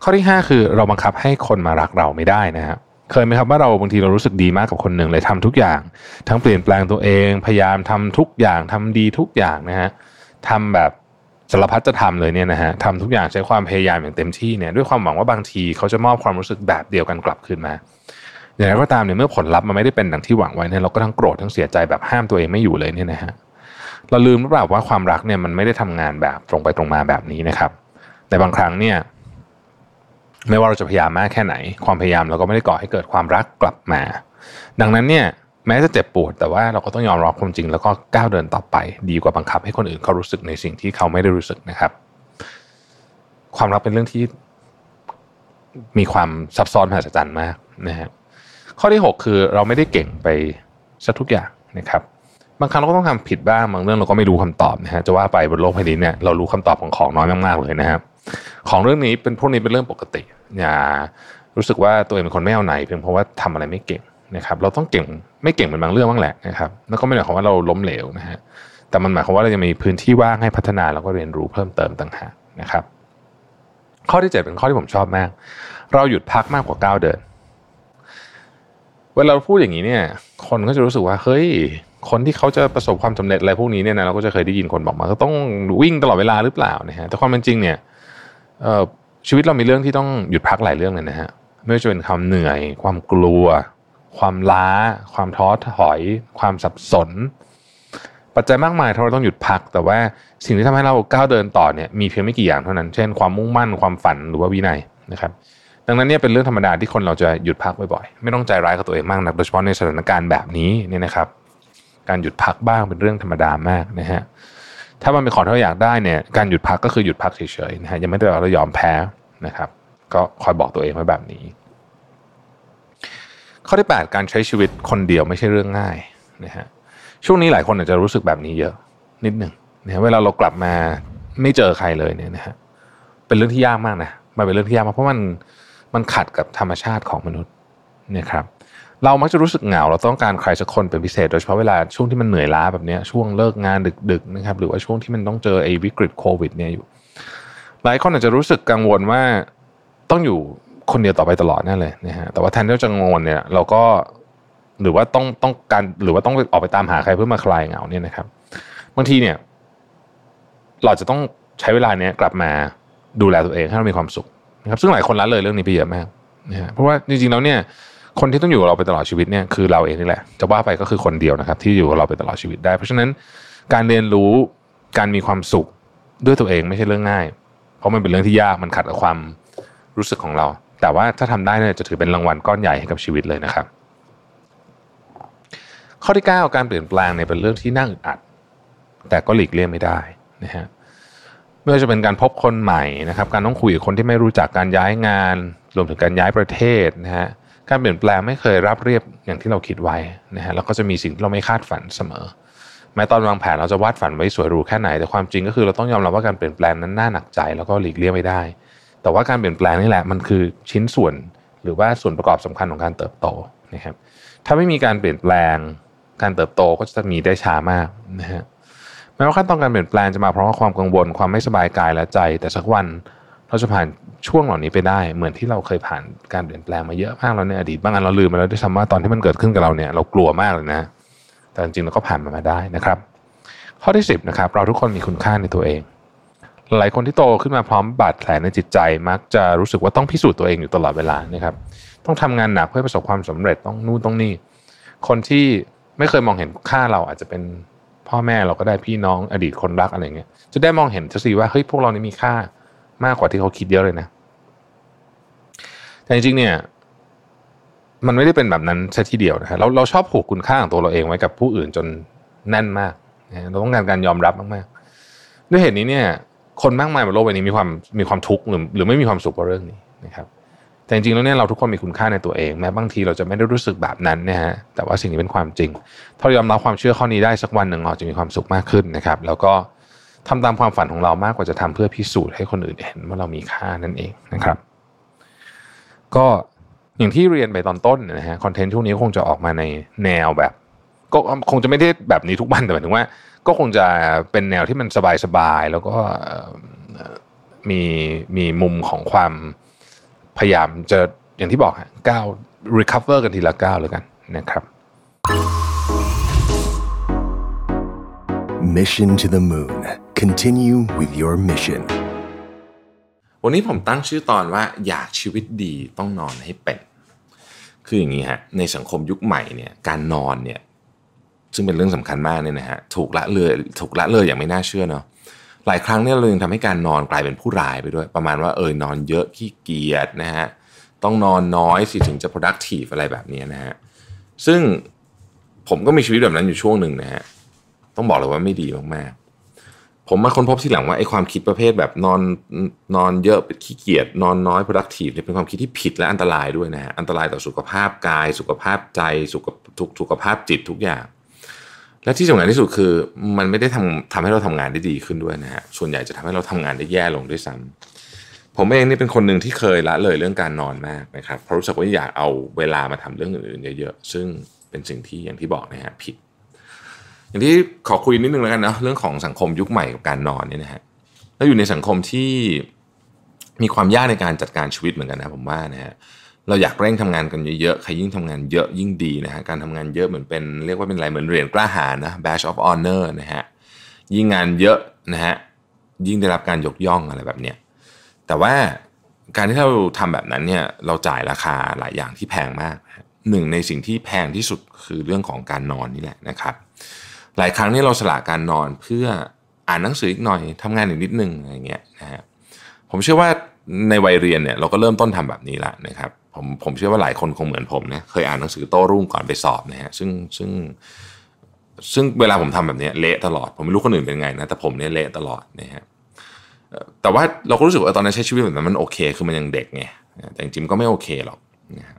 ข้อที่ 5 คือเราบังคับให้คนมารักเราไม่ได้นะครับเคยไหมครับว่าเราบางทีเรารู้สึกดีมากกับคนหนึ่งเลยทำทุกอย่าง ทั้งเปลี่ยนแปลงตัวเอง พยายามทำทุกอย่างทำดีทุกอย่างนะฮะทำแบบสารพัดจะทำเลยเนี่ยนะฮะทำทุกอย่างใช้ความพยายามอย่างเต็มที่เนี่ยด้วยความหวังว่าบางทีเขาจะมอบความรู้สึกแบบเดียวกันกลับคืนมา อย่างไรก็ตามเนี่ยเมื่อผลลัพธ์มันไม่ได้เป็นดังที่หวังไว้เนี่ยเราก็ทั้งโกรธทั้งเสียใจแบบห้ามตัวเองไม่อยู่เลยเนี่ยนะฮะเราลืมหรือเปล่าว่าความรักเนี่ยมันไม่ได้ทำงานแบบตรงไปตรงมาแบบนี้นะครับ แต่บางครั้งเนี่ยไม่ว่าเราจะพยายามมากแค่ไหน ความพยายามเราก็ไม่ได้ก่อให้เกิดความรักกลับมา ดังนั้นเนี่ยแม้จะเจ็บปวด แต่ว่าเราก็ต้องยอมรับความจริง แล้วก็ก้าวเดินต่อไป ดีกว่าบังคับให้คนอื่นเขารู้สึกในสิ่งที่เขาไม่ได้รู้สึกนะครับ ความรักเป็นเรื่องที่มีความซับซ้อนมหัศจรรย์มากนะฮะ ข้อที่ 6 คือเราไม่ได้เก่งไปซะทุกอย่างนะครับบางครั้งเราก็ต้องทำผิดบ้างบางเรื่องเราก็ไม่รู้คำตอบนะฮะจะว่าไปบนโลกแผ่นดินเนี่ยเรารู้คำตอบของของน้อยมากๆเลยนะครับ ของเรื่องนี้เป็นพวกนี้เป็นเรื่องปกติอย่ารู้สึกว่าตัวเองเป็นคนไม่เอาไหนเพียงเพราะว่าทำอะไรไม่เก่งนะครับเราต้องเก่งไม่เก่งเป็นบางเรื่องบ้างแหละนะครับแล้วก็ไม่ได้หมายความว่าเราล้มเหลวนะฮะแต่มันหมายความว่าเราจะมีพื้นที่ว่างให้พัฒนาแล้วก็เรียนรู้เพิ่มเติมต่างหากนะครับ ข้อที่ 7 เป็นข้อที่ผมชอบมาก เราหยุดพักมากกว่าก้าวเดิน เวลาพูดอย่างนี้เนี่ย คนก็จะรู้สึกว่าเฮ้ย คนที่เขาจะประสบความสำเร็จอะไรพวกนี้เนี่ยนะเราก็จะเคยได้ยินคนบอกมาก็ต้องวิ่งตลอดเวลาหรือเปล่านะฮะแต่ความเป็นจริงเนี่ยชีวิตเรามีเรื่องที่ต้องหยุดพักหลายเรื่องเลยนะฮะไม่ว่าจะเป็นความเหนื่อย ความกลัว ความล้า ความท้อถอย ความสับสน ปัจจัยมากมายที่เราต้องหยุดพัก แต่ว่าสิ่งที่ทำให้เราก้าวเดินต่อเนี่ยมีเพียงไม่กี่อย่างเท่านั้น เช่นความมุ่งมั่นความฝันหรือว่าวินัยนะครับ ดังนั้นเนี่ยเป็นเรื่องธรรมดาที่คนเราจะหยุดพักบ่อยๆ ไม่ต้องใจร้ายกับตัวเองมากนักโดยเฉพาะในสถานการณ์แบบนี้เนี่ยนะครับ การหยุดพักบ้างเป็นเรื่องธรรมดามากนะฮะถ้ามันเป็นของที่เราอยากได้เนี่ยการหยุดพักก็คือหยุดพักเฉยๆนะฮะยังไม่ได้เรายอมแพ้นะครับ ก็คอยบอกตัวเองไว้แบบนี้ ข้อที่ 8 การใช้ชีวิตคนเดียวไม่ใช่เรื่องง่ายนะฮะช่วงนี้หลายคนอาจจะรู้สึกแบบนี้เยอะนิดหนึ่งนะเวลาเรากลับมาไม่เจอใครเลยเนี่ยนะฮะเป็นเรื่องที่ยากมากนะมันเป็นเรื่องที่ยากมากเพราะมัน ขัดกับธรรมชาติของมนุษย์นะครับเรามักจะรู้สึกเหงา เราต้องการใครสักคนเป็นพิเศษ โดยเฉพาะเวลาช่วงที่มันเหนื่อยล้าแบบนี้ช่วงเลิกงานดึกๆนะครับหรือว่าช่วงที่มันต้องเจอไอ้วิกฤตโควิดเนี่ยอยู่ หลายคนอาจจะรู้สึกกังวลว่าต้องอยู่คนเดียวต่อไปตลอดนั่นเลยนะฮะแต่ว่าแทนที่จะกังวลเนี่ยเราก็หรือว่าต้องต้องการหรือว่าต้องออกไปตามหาใครเพื่อมาคลายเหงาเนี่ยนะครับบางทีเนี่ย เราจะต้องใช้เวลาเนี้ยกลับมาดูแลตัวเองให้เรามีความสุข นะครับซึ่งหลายคนละเลยเรื่องนี้ไปเยอะมากนะฮะเพราะว่าจริงๆแล้วเนี่ยคนที่ต้องอยู่กับเราไปตลอดชีวิตเนี่ยคือเราเองนี่แหละจะว่าไปก็คือคนเดียวนะครับ ที่อยู่กับเราไปตลอดชีวิตได้ เพราะฉะนั้นการเรียนรู้การมีความสุขด้วยตัวเองไม่ใช่เรื่องง่าย เพราะมันเป็นเรื่องที่ยากมันขัดกับความรู้สึกของเรา แต่ว่าถ้าทำได้เนี่ยจะถือเป็นรางวัลก้อนใหญ่ให้กับชีวิตเลยนะครับ ข้อที่ 9 การเปลี่ยนแปลงเนี่ยเป็นเรื่องที่น่าอึดอัด แต่ก็หลีกเลี่ยงไม่ได้นะฮะ ไม่ว่าจะเป็นการพบคนใหม่นะครับ การต้องคุยกับคนที่ไม่รู้จักการย้ายงาน รวมถึงการย้ายประเทศนะฮะการเปลี่ยนแปลงไม่เคยรับเรียบอย่างที่เราคิดไว้นะฮะแล้วก็จะมีสิ่งที่เราไม่คาดฝันเสมอ แม้ตอนวางแผนเราจะวาดฝันไว้สวยหรูแค่ไหนแต่ความจริงก็คือเราต้องยอมรับว่าการเปลี่ยนแปลงนั้นน่าหนักใจ แล้วก็หลีกเลี่ยงไม่ได้ แต่ว่าการเปลี่ยนแปลงนี่แหละมันคือชิ้นส่วน หรือว่าส่วนประกอบสำคัญของการเติบโตนะครับถ้าไม่มีการเปลี่ยนแปลง การเติบโตก็จะมีได้ช้ามากนะฮะ แม้ว่าขั้นตอนการเปลี่ยนแปลงจะมาเพราะว่าความกังวลความไม่สบายกายและใจ แต่สักวันเราจะผ่านช่วงเหล่านี้ไปได้ เหมือนที่เราเคยผ่านการเปลี่ยนแปลงมาเยอะมากแล้วในอดีตบางอันเราลืมไปแล้วด้วยซ้ำว่าตอนที่มันเกิดขึ้นกับเราเนี่ยเรากลัวมากเลยนะ แต่จริงๆเราก็ผ่านมันมาได้นะครับ ข้อที่ 10นะครับเราทุกคนมีคุณค่าในตัวเอง หลายคนที่โตขึ้นมาพร้อมบาดแผลในจิตใจมักจะรู้สึกว่าต้องพิสูจน์ตัวเองอยู่ตลอดเวลานะครับ ต้องทำงานหนักเพื่อประสบความสำเร็จต้องนู่นต้องนี่คนที่ไม่เคยมองเห็นค่าเราอาจจะเป็น พ่อแม่เราก็ได้พี่น้องอดีตคนรักอะไรเงี้ย จะได้มองเห็นจะสิว่าเฮ้ยพวกเรานี่มีค่ามากกว่าที่เขาคิดเยอะเลยนะ แต่จริงๆเนี่ย มันไม่ได้เป็นแบบนั้นซะทีเดียวนะฮะเราเราชอบผูกคุณค่าของตัวเราเองไว้กับผู้อื่นจนแน่นมากนะเราต้องการการยอมรับมากๆ ด้วยเหตุนี้เนี่ย คนมากมายบนโลกใบนี้มีความมีความทุกข์หรือหรือไม่มีความสุขเพราะเรื่องนี้นะครับ แต่จริงๆแล้วเนี่ยเราทุกคนมีคุณค่าในตัวเองแม้บางทีเราจะไม่ได้รู้สึกแบบนั้นนะฮะแต่ว่าสิ่งนี้เป็นความจริง ถ้าเรายอมรับความเชื่อข้อนี้ได้สักวันหนึ่งเราจะมีความสุขมากขึ้นนะครับ แล้วก็ทำตามความฝันของเรามากกว่าจะทำเพื่อพิสูจน์ให้คนอื่นเห็นว่าเรามีค่านั่นเองนะครับ ก็อย่างที่เรียนไปตอนต้นนะฮะคอนเทนต์ช่วงนี้คงจะออกมาในแนวแบบ ก็คงจะไม่ได้แบบนี้ทุกวันแต่หมายถึงว่า ก็คงจะเป็นแนวที่มันสบายๆแล้วก็มีมีมุมของความ พยายามจะอย่างที่บอกฮะก้าว recover กันทีละก้าวแล้วกันนะครับ
Mission to the Moon. Continue with your mission.
วันนี้ผมตั้งชื่อตอนว่าอยากชีวิตดีต้องนอนให้เป็นคืออย่างนี้ฮะในสังคมยุคใหม่เนี่ยการนอนเนี่ยซึ่งเป็นเรื่องสำคัญมากเนี่ยนะฮะถูกละเลยถูกละเลยอย่างไม่น่าเชื่อเนาะ หลายครั้งเนี่ยเรายังทำให้การนอนกลายเป็นผู้ร้ายไปด้วย ประมาณว่าเออนอนเยอะขี้เกียจนะฮะต้องนอนน้อยสิถึงจะ productive อะไรแบบนี้นะฮะซึ่งผมก็มีชีวิตแบบนั้นอยู่ช่วงหนึ่งนะฮะต้องบอกเลยว่าไม่ดีมากๆ ผมมาค้นพบทีหลังว่าไอ้ความคิดประเภทแบบนอนนอนเยอะขี้เกียจนอนน้อย productive เนี่ยเป็นความคิดที่ผิดและอันตรายด้วยนะฮะอันตรายต่อสุขภาพกาย สุขภาพใจสุขทุกสุขภาพจิตทุกอย่าง และที่สำคัญที่สุดคือมันไม่ได้ทำทำให้เราทำงานได้ดีขึ้นด้วยนะฮะส่วนใหญ่จะทำให้เราทำงานได้แย่ลงด้วยซ้ำ
ผมเองนี่เป็นคนหนึ่งที่เคยละเลยเรื่องการนอนมากนะครับเพราะรู้สึกว่าอยากเอาเวลามาทำเรื่องอื่นๆเยอะๆซึ่งเป็นสิ่งที่อย่างที่บอกนะฮะผิด อย่างที่ขอคุยนิดนึงแล้วกันเนาะเรื่องของสังคมยุคใหม่กับการนอนเนี่ยนะฮะแล้วอยู่ในสังคมที่มีความยากในการจัดการชีวิตเหมือนกันนะผมว่านะฮะเเราอยากเร่งทำงานกันเยอะๆ ใครยิ่งทำงานเยอะยิ่งดีนะฮะ การทำงานเยอะเหมือนเป็นเรียกว่าเป็นอะไรเหมือนเหรียญกล้าหาญนะ badge of honor นะฮะ ยิ่งงานเยอะนะฮะ ยิ่งได้รับการยกย่องอะไรแบบเนี้ย แต่ว่าการที่เราทำแบบนั้นเนี่ย เราจ่ายราคาหลายอย่างที่แพงมาก หนึ่งในสิ่งที่แพงที่สุดคือเรื่องของการนอนนี่แหละนะครับ หลายครั้งนี่เราสละการนอนเพื่ออ่านหนังสืออีกหน่อยทำงานอีกนิดนึงอะไรเงี้ยนะฮะ ผมเชื่อว่าในวัยเรียนเนี่ยเราก็เริ่มต้นทำแบบนี้ละนะครับ ผมผมเชื่อว่าหลายคนคงเหมือนผมเนี่ยเคยอ่านหนังสือโต้รุ่งก่อนไปสอบนะฮะซึ่งซึ่งซึ่งเวลาผมทำแบบนี้เละตลอด ผมไม่รู้คนอื่นเป็นไงนะแต่ผมเนี่ยเละตลอดนะฮะแต่ว่าเราก็รู้สึกว่าตอนนั้นใช้ชีวิตแบบนั้นมันโอเคคือมันยังเด็กไงแต่จริงๆก็ไม่โอเคหรอกนะฮะ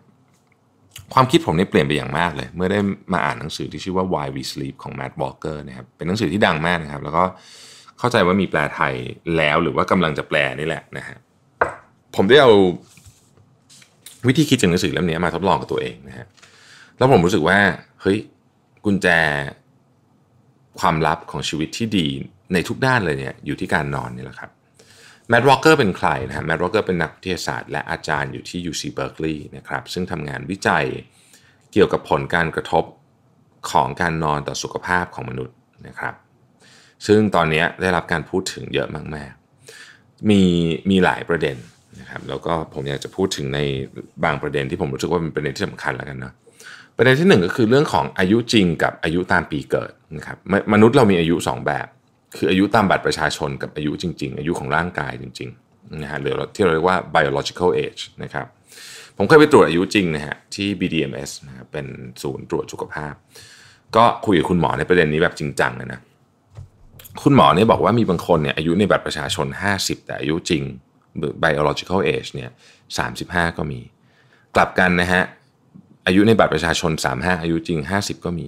ความคิดผมนี่เปลี่ยนไปอย่างมากเลย เมื่อได้มาอ่านหนังสือที่ชื่อว่า Why We Sleep ของ Matt Walker นะครับเป็นหนังสือที่ดังมากนะครับ แล้วก็เข้าใจว่ามีแปลไทยแล้วหรือว่ากำลังจะแปลนี่แหละนะฮะผมได้เอา วิธีคิดจากหนังสือเล่มนี้มาทดลองกับตัวเองนะฮะแล้วผมรู้สึกว่าเฮ้ยกุญแจความลับของชีวิตที่ดีในทุกด้านเลยเนี่ยอยู่ที่การนอนนี่แหละครับ Matt Walker เป็นใครนะฮะ Matt Walker เป็นนักวิทยาศาสตร์และอาจารย์อยู่ที่ UC Berkeley นะครับซึ่งทำงานวิจัยเกี่ยวกับผลการกระทบของการนอนต่อสุขภาพของมนุษย์นะครับ ซึ่งตอนนี้ได้รับการพูดถึงเยอะมากๆ มีมีหลายประเด็น นะครับแล้วก็ผมอยากจะพูดถึงในบางประเด็นที่ผมรู้สึกว่าเป็นประเด็นที่สำคัญแล้วกันนะประเด็นที่หนึ่งก็คือเรื่องของอายุจริงกับอายุตามปีเกิดนะครับมนุษย์เรามีอายุ 2 แบบ คืออายุตามบัตรประชาชนกับอายุจริง ๆ อายุของร่างกายจริงๆนะฮะหรือที่เราเรียกว่า biological age นะครับผมเคยไปตรวจอายุจริงนะฮะที่ BDMS นะเป็นศูนย์ตรวจสุขภาพ ก็คุยกับคุณหมอในประเด็นนี้แบบจริงจังเลยนะคุณหมอเนี่ยบอกว่ามีบางคนเนี่ยอายุในบัตรประชาชน 50 แต่อายุจริง biological age เนี่ย35 ก็มี กลับกันนะฮะ อายุในบัตรประชาชน 35 อายุจริง 50 ก็มี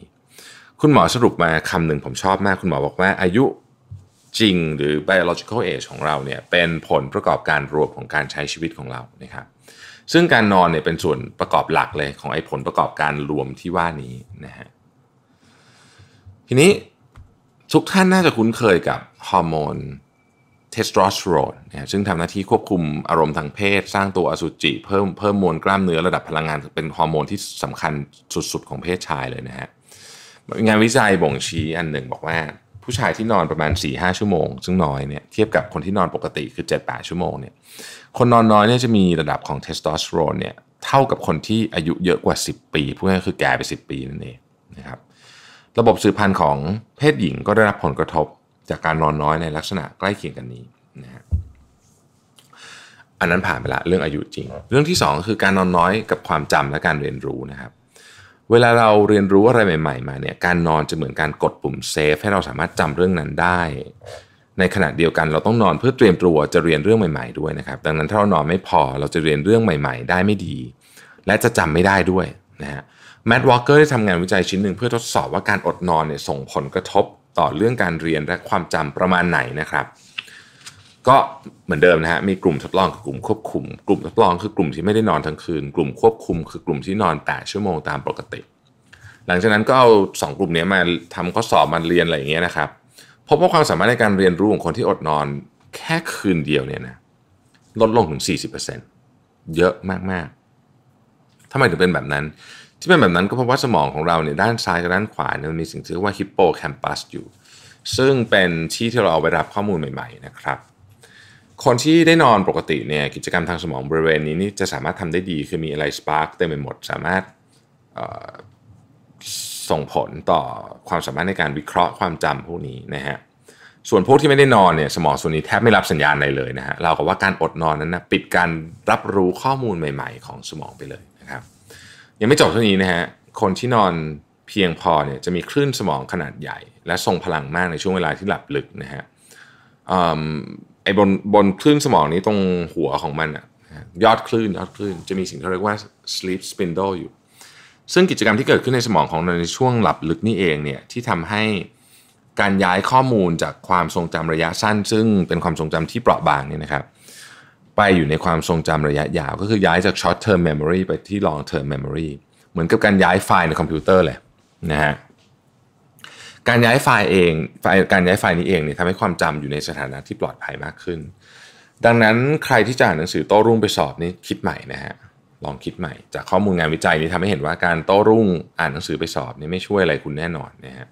คุณหมอสรุปมาคำหนึ่งผมชอบมาก คุณหมอบอกว่าอายุจริงหรือ biological age ของเราเนี่ยเป็นผลประกอบการรวมของการใช้ชีวิตของเรานะครับซึ่งการนอนเนี่ยเป็นส่วนประกอบหลักเลยของไอ้ผลประกอบการรวมที่ว่านี้นะฮะทีนี้ทุกท่านน่าจะคุ้นเคยกับฮอร์โมน เทสโทสเตอโรนนะซึ่งทำหน้าที่ควบคุมอารมณ์ทางเพศ สร้างตัวอสุจิ เพิ่มเพิ่มมวลกล้ามเนื้อระดับพลังงานเป็นฮอร์โมนที่สำคัญสุดๆ ของเพศชายเลยนะฮะงานวิจัยบ่งชี้อันหนึ่งบอกว่า ผู้ชายที่นอนประมาณ 4-5ชั่วโมง ซึ่งน้อยเนี่ยเทียบกับคนที่นอนปกติคือ 7-8 ชั่วโมงเนี่ยคนนอนน้อยเนี่ยจะมีระดับของเทสโทสเตอโรนเนี่ยเท่ากับคนที่อายุเยอะกว่า 10 ปีพูดง่ายคือแก่ไป 10 ปีนั่นเองนะครับระบบสืบพันธุ์ของเพศหญิงก็ได้รับผลกระทบ จากการนอนน้อยในลักษณะใกล้เคียงกันนี้นะฮะอันนั้นผ่านไปละเรื่องอายุจริง เรื่องที่2คือการนอนน้อยกับความจำและการเรียนรู้นะครับเวลาเราเรียนรู้อะไรใหม่ ๆ มาเนี่ยการนอนจะเหมือนการกดปุ่ม save ให้เราสามารถจำเรื่องนั้นได้ ในขณะเดียวกันเราต้องนอนเพื่อเตรียมตัวจะเรียนเรื่องใหม่ ๆด้วยนะครับ ดังนั้นถ้าเรานอนไม่พอเราจะเรียนเรื่องใหม่ ๆ ได้ไม่ดี และจะจำไม่ได้ด้วยนะฮะแมดวอลเกอร์ได้ทำงานวิจัยชิ้นหนึ่งเพื่อทดสอบว่าการอดนอนเนี่ยส่งผลกระทบ ต่อเรื่องการเรียนและความจำประมาณไหนนะครับ ก็เหมือนเดิมนะฮะมีกลุ่มทดลองกับกลุ่มควบคุม กลุ่มทดลองคือกลุ่มที่ไม่ได้นอนทั้งคืน กลุ่มควบคุม คือกลุ่มที่นอน8ชั่วโมงตามปกติ หลังจากนั้นก็เอา2กลุ่มนี้มาทำข้อสอบมาเรียนอะไรอย่างเงี้ยนะครับพบว่าความสามารถในการเรียนรู้ของคนที่อดนอนแค่คืนเดียวเนี่ยนะลดลงถึง 40%เยอะมากๆทำไมถึงเป็นแบบนั้น ที่เป็นแบบนั้นก็เพราะว่าสมองของเราเนี่ยด้านซ้ายกับด้านขวาเนี่ยมันมีสิ่งที่เรียกว่าฮิปโปแคมปัสอยู่ ซึ่งเป็นที่ที่เราเอาไปรับข้อมูลใหม่ ๆ นะครับ คนที่ได้นอนปกติเนี่ยกิจกรรมทางสมองบริเวณนี้นี่จะสามารถทำได้ดีคือมีอะไร spark เต็มไปหมด สามารถส่งผลต่อความสามารถในการวิเคราะห์ความจำพวกนี้นะฮะส่วนพวกที่ไม่ได้นอนเนี่ยสมองส่วนนี้แทบไม่รับสัญญาณอะไรเลยนะฮะเราก็ว่าการอดนอนนั้นนะปิดการรับรู้ข้อมูลใหม่ ๆ ของสมองไปเลย ยังไม่จบเท่านี้นะฮะคนที่นอนเพียงพอเนี่ยจะมีคลื่นสมองขนาดใหญ่ และทรงพลังมากในช่วงเวลาที่หลับลึกนะฮะไอ้บนบนคลื่นสมองนี้ตรงหัวของมันอะยอดคลื่นยอดคลื่นจะมีสิ่งที่เรียกว่า sleep spindle อยู่ ซึ่งกิจกรรมที่เกิดขึ้นในสมองของเราในช่วงหลับลึกนี่เองเนี่ยที่ทำให้การย้ายข้อมูลจากความทรงจำระยะสั้น ซึ่งเป็นความทรงจำที่เปราะบางเนี่ยนะครับ ไปอยู่ในความทรงจำระยะยาว ก็คือย้ายจาก short term memory ไปที่ long term memory เหมือนกับการย้ายไฟล์ในคอมพิวเตอร์เลยนะฮะการย้ายไฟล์เองไฟล์การย้ายไฟล์นี้เองเนี่ยทำให้ความจำอยู่ในสถานะที่ปลอดภัยมากขึ้น ดังนั้นใครที่จะอ่านหนังสือโต้รุ่งไปสอบนี่คิดใหม่นะฮะลองคิดใหม่ จากข้อมูลงานวิจัยนี้ทำให้เห็นว่าการโต้รุ่งอ่านหนังสือไปสอบนี่ไม่ช่วยอะไรคุณแน่นอนนะฮะ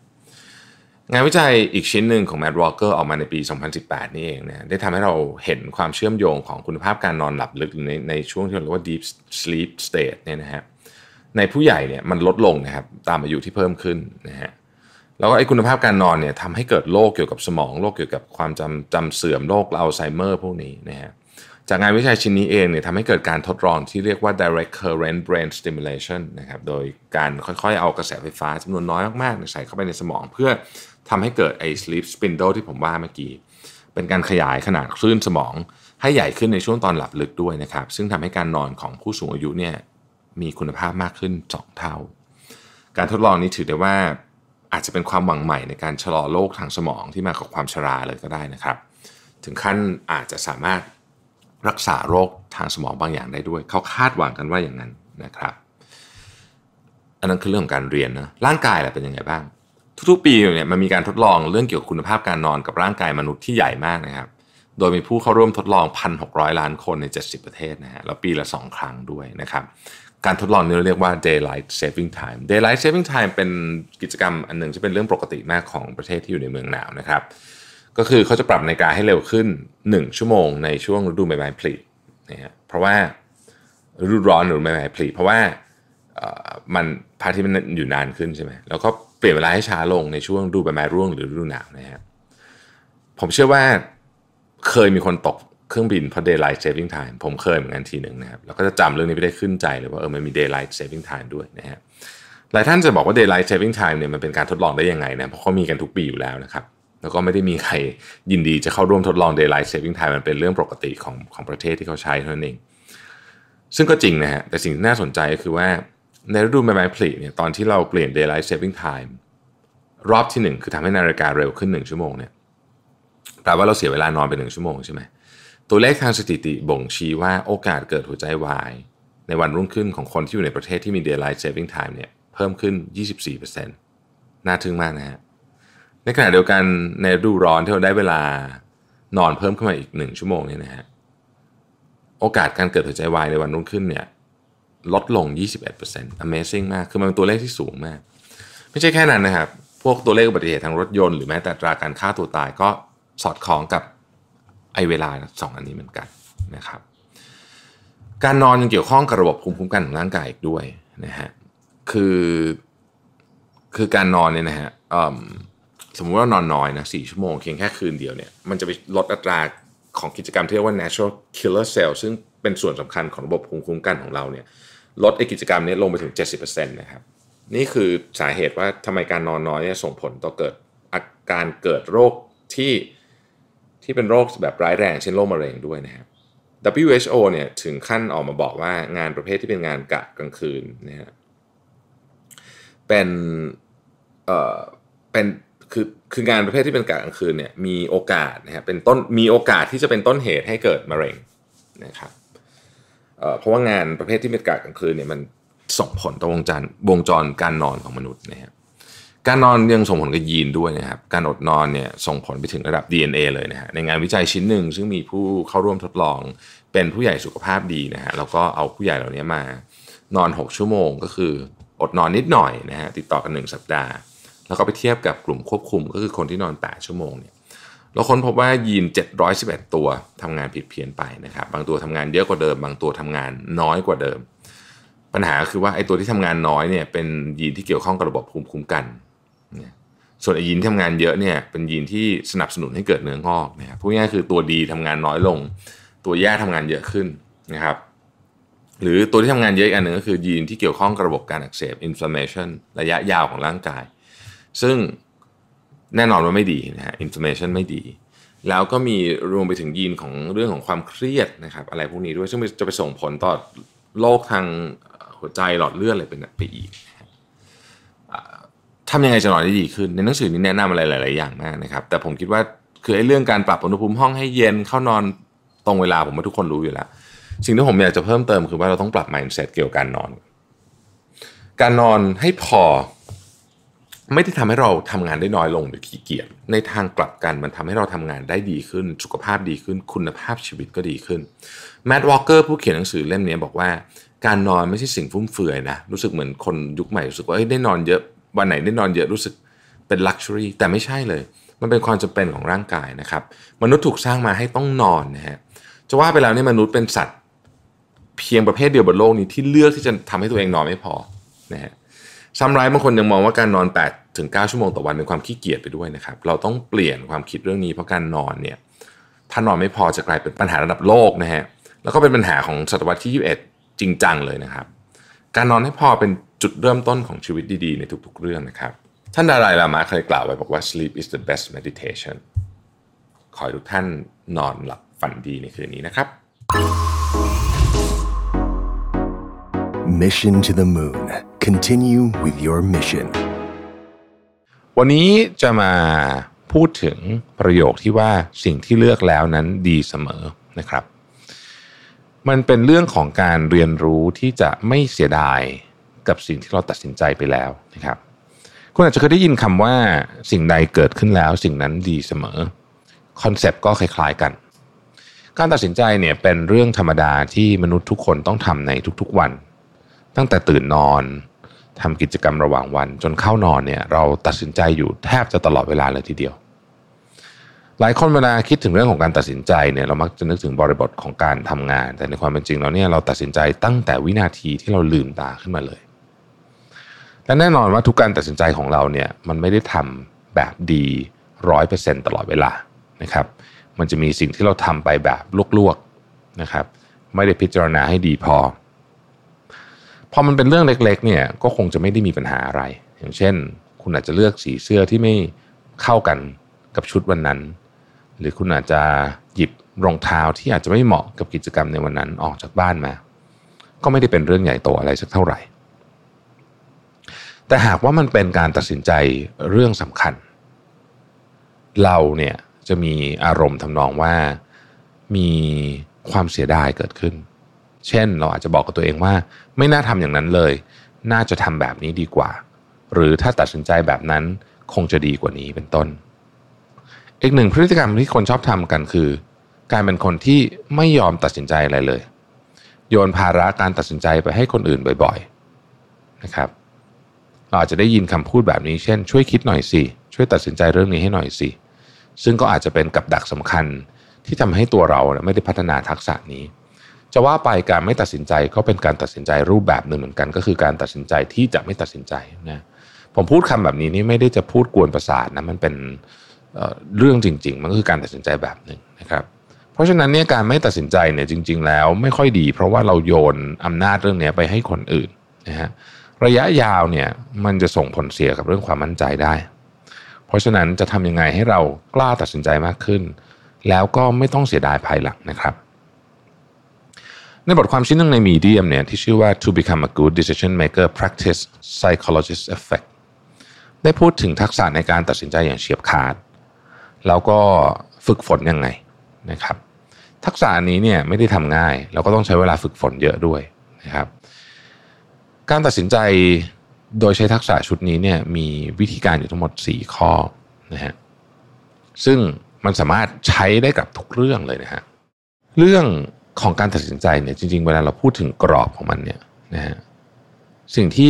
งานวิจัยอีกชิ้นหนึ่งของ Matt Walker ออกมาในปี 2018 นี่เองนะได้ทำให้เราเห็นความเชื่อมโยงของคุณภาพการนอนหลับลึกในในช่วงที่เราเรียกว่า deep sleep state เนี่ยนะฮะในผู้ใหญ่เนี่ยมันลดลงนะครับตามอายุที่เพิ่มขึ้นนะฮะแล้วก็ไอ้คุณภาพการนอนเนี่ยทำให้เกิดโรคเกี่ยวกับสมองโรคเกี่ยวกับความจำจำเสื่อมโรคอัลไซเมอร์พวกนี้นะฮะจากงานวิจัยชิ้นนี้เองเนี่ยทำให้เกิดการทดลองที่เรียกว่า direct current brain stimulation นะครับโดยการค่อยๆ เอากระแสไฟฟ้าจำนวนน้อยมากๆใส่เข้าไปในสมองเพื่อ ทำให้เกิดไอ้ sleep spindle ที่ผมว่าเมื่อกี้ เป็นการขยายขนาดคลื่นสมอง ให้ใหญ่ขึ้นในช่วงตอนหลับลึกด้วยนะครับ ซึ่งทำให้การนอนของผู้สูงอายุเนี่ยมีคุณภาพมากขึ้น 2 เท่า การทดลองนี้ถือได้ว่าอาจจะเป็นความหวังใหม่ในการชะลอโรคทางสมองที่มากับความชราเลยก็ได้นะครับ ถึงขั้นอาจจะสามารถรักษาโรคทางสมองบางอย่างได้ด้วย เขาคาดหวังกันว่าอย่างนั้นนะครับ อันนั้นคือเรื่องของการเรียนนะร่างกายแหละเป็นยังไงบ้าง ทุกๆปีเนี่ยมันมีการทดลองเรื่องเกี่ยวกับคุณภาพการนอนกับร่างกายมนุษย์ที่ใหญ่มากนะครับ โดยมีผู้เข้าร่วมทดลอง 1,600 ล้านคนใน 70 ประเทศนะฮะแล้วปีละ 2 ครั้งด้วยนะครับ การทดลองนี้เรียกว่า daylight saving time daylight saving time เป็นกิจกรรมอันหนึ่งที่เป็นเรื่องปกติมากของประเทศที่อยู่ในเมืองหนาวนะครับ ก็คือเขาจะปรับนาฬิกาให้เร็วขึ้น 1 ชั่วโมงในช่วงฤดูใบไม้ผลินะฮะเพราะว่าฤดูร้อนหรือใบไม้ผลิเพราะว่ามันพระอาทิตย์มันอยู่นานขึ้นใช่ไหมแล้วก็ เปลี่ยนเวลาให้ช้าลงในช่วงดูใบไม้ร่วงหรือฤดูหนาวนะฮะผมเชื่อว่าเคยมีคนตกเครื่องบินเพราะ daylight saving time ผมเคยเหมือนกันทีหนึ่งนะครับแล้วก็จะจำเรื่องนี้ไปได้ขึ้นใจเลยว่าเออมันมี daylight saving time ด้วยนะฮะหลายท่านจะบอกว่า daylight saving time เนี่ยมันเป็นการทดลองได้ยังไงนะเพราะเขามีกันทุกปีอยู่แล้วนะครับแล้วก็ไม่ได้มีใครยินดีจะเข้าร่วมทดลอง daylight saving time มันเป็นเรื่องปกติของของประเทศที่เขาใช้เท่านั้นเอง ซึ่งก็จริงนะฮะแต่สิ่งที่น่าสนใจก็คือว่า ในฤดูใบไม้ผลิเนี่ยตอนที่เราเปลี่ยน daylight saving time รอบที่ 1 คือทำให้นาฬิกาเร็วขึ้น 1 ชั่วโมงเนี่ยแปลว่าเราเสียเวลานอนไป1ชั่วโมงใช่ไหมตัวเลขทางสถิติบ่งชี้ว่าโอกาสเกิดหัวใจวาย ในวันรุ่งขึ้นของคนที่อยู่ในประเทศที่มี daylight saving time เนี่ยเพิ่มขึ้น 24%น่าทึ่งมากนะฮะในขณะเดียวกันในฤดูร้อนที่เราได้เวลานอนเพิ่มขึ้นมาอีก1ชั่วโมงเนี่ยนะฮะโอกาสการเกิดหัวใจวายในวันรุ่งขึ้นเนี่ย ลดลง 21% Amazing มาก คือมันเป็นตัวเลขที่สูงมาก ไม่ใช่แค่นั้นนะครับ พวกตัวเลขอุบัติเหตุทางรถยนต์หรือแม้แต่ตราการฆ่าตัวตายก็สอดคล้องกับไอเวลาสองอันนี้เหมือนกันนะครับ การนอนยังเกี่ยวข้องกับระบบภูมิคุ้มกันของร่างกายอีกด้วยนะฮะ คือคือการนอนเนี่ยนะฮะสมมุติว่านอนน้อยนะสี่ชั่วโมงเพียงแค่คืนเดียวเนี่ยมันจะไปลดอัตราของกิจกรรมที่เรียกว่า natural killer cell ซึ่งเป็นส่วนสำคัญของระบบภูมิคุ้มกันของเราเนี่ย ลดไอกิจกรรมนี้ลงไปถึง 70%นะครับนี่คือสาเหตุว่าทำไมการนอนน้อยส่งผลต่อเกิดอาการเกิดโรคที่ที่เป็นโรคแบบร้ายแรงเช่นโรคมะเร็งด้วยนะครับ WHO เนี่ยถึงขั้นออกมาบอกว่างานประเภทที่เป็นงานกะกลางคืนนะฮะเป็นเอ่อเป็นคือคืองานประเภทที่เป็นกะกลางคืนเนี่ยมีโอกาสนะฮะเป็นต้นมีโอกาสที่จะเป็นต้นเหตุให้เกิดมะเร็งนะครับ เพราะว่างานประเภทที่เป็นกะกลางคืนเนี่ยมันส่งผลต่อวงจรวงจรการนอนของมนุษย์นะครับการนอนยังส่งผลกับยีนด้วยนะครับ การอดนอนเนี่ยส่งผลไปถึงระดับ DNA เลยนะฮะในงานวิจัยชิ้นหนึ่งซึ่งมีผู้เข้าร่วมทดลองเป็นผู้ใหญ่สุขภาพดีนะฮะแล้วก็เอาผู้ใหญ่เหล่านี้มานอน 6 ชั่วโมง ก็คืออดนอนนิดหน่อยนะฮะติดต่อกัน 1 สัปดาห์ แล้วก็ไปเทียบกับกลุ่มควบคุมก็คือคนที่นอน 8 ชั่วโมงเนี่ย เราค้นพบว่ายีน 711 ตัวทำงานผิดเพี้ยนไปนะครับ บางตัวทำงานเยอะกว่าเดิม บางตัวทำงานน้อยกว่าเดิม ปัญหาคือว่าไอ้ตัวที่ทำงานน้อยเนี่ยเป็นยีนที่เกี่ยวข้องกับระบบภูมิคุ้มกัน ส่วนไอ้ยีนที่ทำงานเยอะเนี่ยเป็นยีนที่สนับสนุนให้เกิดเนื้องอกนะครับพูดง่ายๆคือตัวดีทำงานน้อยลง ตัวแย่ทำงานเยอะขึ้นนะครับ หรือตัวที่ทำงานเยอะอีกอันหนึ่งก็คือยีนที่เกี่ยวข้องกับระบบการอักเสบ inflammation ระยะยาวของร่างกาย ซึ่ง แน่นอนว่าไม่ดีนะฮะ inflammation ไม่ดี แล้วก็มีรวมไปถึงยีนของเรื่องของความเครียดนะครับ อะไรพวกนี้ด้วยซึ่งจะไปส่งผลต่อโรคทางหัวใจหลอดเลือดอะไรเป็นไปอีกทำยังไงจะนอนได้ดีขึ้น ในหนังสือนี้แนะนำอะไรหลาย ๆ อย่างมากนะครับ แต่ผมคิดว่าคือไอ้เรื่องการปรับอุณหภูมิห้องให้เย็นเข้านอน
ตรงเวลาผมว่าทุกคนรู้อยู่แล้ว สิ่งที่ผมอยากจะเพิ่มเติมคือว่าเราต้องปรับ mindset เกี่ยวกับการนอน การนอนให้พอ ไม่ได้ทำให้เราทำงานได้น้อยลงหรือขี้เกียจในทางกลับกันมันทำให้เราทำงานได้ดีขึ้น สุขภาพดีขึ้น คุณภาพชีวิตก็ดีขึ้นแมดวอลเกอร์ผู้เขียนหนังสือเล่มนี้บอกว่า การนอนไม่ใช่สิ่งฟุ่มเฟือยนะรู้สึกเหมือนคนยุคใหม่รู้สึกว่าได้นอนเยอะวันไหนได้นอนเยอะรู้สึกเป็นลักชัวรี่แต่ไม่ใช่เลย มันเป็นความจำเป็นของร่างกายนะครับ มนุษย์ถูกสร้างมาให้ต้องนอนนะฮะจะว่าไปแล้วนี่มนุษย์เป็นสัตว์ เพียงประเภทเดียวบนโลกนี้ที่เลือกที่จะทำให้ตัวเองนอนไม่พอนะฮะ ซ้ำร้ายบางคนยังมองว่าการนอน8ถึง9ชั่วโมงต่อวันเป็นความขี้เกียจไปด้วยนะครับ เราต้องเปลี่ยนความคิดเรื่องนี้เพราะการนอนเนี่ยถ้านอนไม่พอจะกลายเป็นปัญหาระดับโลกนะฮะแล้วก็เป็นปัญหาของศตวรรษที่ 21 จริงจังเลยนะครับ การนอนให้พอเป็นจุดเริ่มต้นของชีวิตดีๆ ในทุกๆเรื่องนะครับ ท่านดารายลามาเคยกล่าวไว้บอกว่า sleep is the best meditation ขอให้ทุกท่านนอนหลับฝันดีในคืนนี้นะครับ
Mission to the Moon. Continue with your mission.
วันนี้จะมาพูดถึงประโยคที่ว่าสิ่งที่เลือกแล้วนั้นดีเสมอนะครับ มันเป็นเรื่องของการเรียนรู้ที่จะไม่เสียดายกับสิ่งที่เราตัดสินใจไปแล้วนะครับ คุณอาจจะเคยได้ยินคำว่าสิ่งใดเกิดขึ้นแล้วสิ่งนั้นดีเสมอคอนเซปต์ก็คล้ายๆกัน การตัดสินใจเนี่ยเป็นเรื่องธรรมดาที่มนุษย์ทุกคนต้องทำในทุกๆวัน ตั้งแต่ตื่นนอนทำกิจกรรมระหว่างวัน จนเข้านอนเนี่ยเราตัดสินใจอยู่แทบจะตลอดเวลาเลยทีเดียว หลายคนเวลาคิดถึงเรื่องของการตัดสินใจเนี่ยเรามักจะนึกถึงบริบทของการทำงาน แต่ในความเป็นจริงแล้วเนี่ยเราตัดสินใจตั้งแต่วินาทีที่เราลืมตาขึ้นมาเลยและแน่นอนว่าทุกการตัดสินใจของเราเนี่ยมันไม่ได้ทำแบบดีร้อยเปอร์เซ็นตตลอดเวลานะครับ มันจะมีสิ่งที่เราทำไปแบบลวกๆนะครับ ไม่ได้พิจารณาให้ดีพอพ อมันเป็นเรื่องเล็ก ๆ เนี่ยก็คงจะไม่ได้มีปัญหาอะไร อย่างเช่น คุณอาจจะเลือกสีเสื้อที่ไม่เข้ากันกับชุดวันนั้น หรือคุณอาจจะหยิบรองเท้าที่อาจจะไม่เหมาะกับกิจกรรมในวันนั้นออกจากบ้านมา ก็ไม่ได้เป็นเรื่องใหญ่โตอะไรสักเท่าไหร่ แต่หากว่ามันเป็นการตัดสินใจเรื่องสำคัญ เราเนี่ยจะมีอารมณ์ทำนองว่ามีความเสียดายเกิดขึ้น เช่น เราอาจจะบอกกับตัวเองว่า ไม่น่าทำอย่างนั้นเลย น่าจะทำแบบนี้ดีกว่า หรือถ้าตัดสินใจแบบนั้นคงจะดีกว่านี้เป็นต้น อีกหนึ่งพฤติกรรมที่คนชอบทำกันคือ การเป็นคนที่ไม่ยอมตัดสินใจอะไรเลย โยนภาระการตัดสินใจไปให้คนอื่นบ่อยๆนะครับเราอาจจะได้ยินคำพูดแบบนี้ เช่น ช่วยคิดหน่อยสิช่วยตัดสินใจเรื่องนี้ให้หน่อยสิซึ่งก็อาจจะเป็นกับดักสำคัญที่ทำให้ตัวเราไม่ได้พัฒนาทักษะนี้ จะว่าไปการไม่ตัดสินใจก็เป็นการตัดสินใจรูปแบบหนึ่งเหมือนกัน ก็คือการตัดสินใจที่จะไม่ตัดสินใจนะผมพูดคำแบบนี้นี่ไม่ได้จะพูดกวนประสาทนะมันเป็นเรื่องจริง ๆ มันก็คือการตัดสินใจแบบหนึ่งนะครับ เพราะฉะนั้นเนี่ยการไม่ตัดสินใจเนี่ยจริง ๆ แล้วไม่ค่อยดี เพราะว่าเราโยนอำนาจเรื่องนี้ไปให้คนอื่นนะฮะระยะยาวเนี่ยมันจะส่งผลเสียกับเรื่องความมั่นใจได้ เพราะฉะนั้นจะทำยังไงให้เรากล้าตัดสินใจมากขึ้น แล้วก็ไม่ต้องเสียดายภายหลังนะครับ ในบทความชิ้นหนึ่งในมีเดียมเนี่ยที่ชื่อว่า to become a good decision maker practice psychologist effect ได้พูดถึงทักษะในการตัดสินใจอย่างเฉียบขาด แล้วก็ฝึกฝนยังไงนะครับ ทักษะนี้เนี่ยไม่ได้ทำง่ายเราก็ต้องใช้เวลาฝึกฝนเยอะด้วยนะครับ การตัดสินใจโดยใช้ทักษะชุดนี้เนี่ยมีวิธีการอยู่ทั้งหมด 4 ข้อนะฮะซึ่งมันสามารถใช้ได้กับทุกเรื่องเลยนะฮะเรื่อง ของการตัดสินใจเนี่ยจริง ๆ เวลาเราพูดถึงกรอบของมันเนี่ยนะฮะสิ่งที่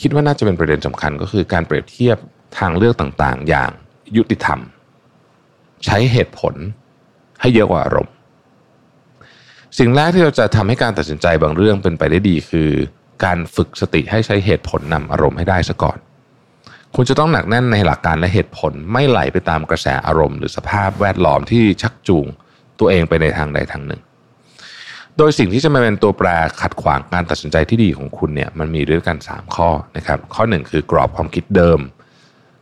คิดว่าน่าจะเป็นประเด็นสำคัญก็คือการเปรียบเทียบทางเลือกต่างๆ อย่างยุติธรรม ใช้เหตุผลให้เยอะกว่าอารมณ์ สิ่งแรกที่เราจะทำให้การตัดสินใจบางเรื่องเป็นไปได้ดีคือ การฝึกสติให้ใช้เหตุผลนำอารมณ์ให้ได้ซะก่อน คุณจะต้องหนักแน่นในหลักการและเหตุผลไม่ไหลไปตามกระแสอารมณ์ หรือสภาพแวดล้อมที่ชักจูงตัวเองไปในทางใดทางหนึ่ง โดยสิ่งที่จะมาเป็นตัวแปรขัดขวางการตัดสินใจที่ดีของคุณเนี่ยมันมีด้วยกัน 3 ข้อนะครับข้อ 1 คือกรอบความคิดเดิม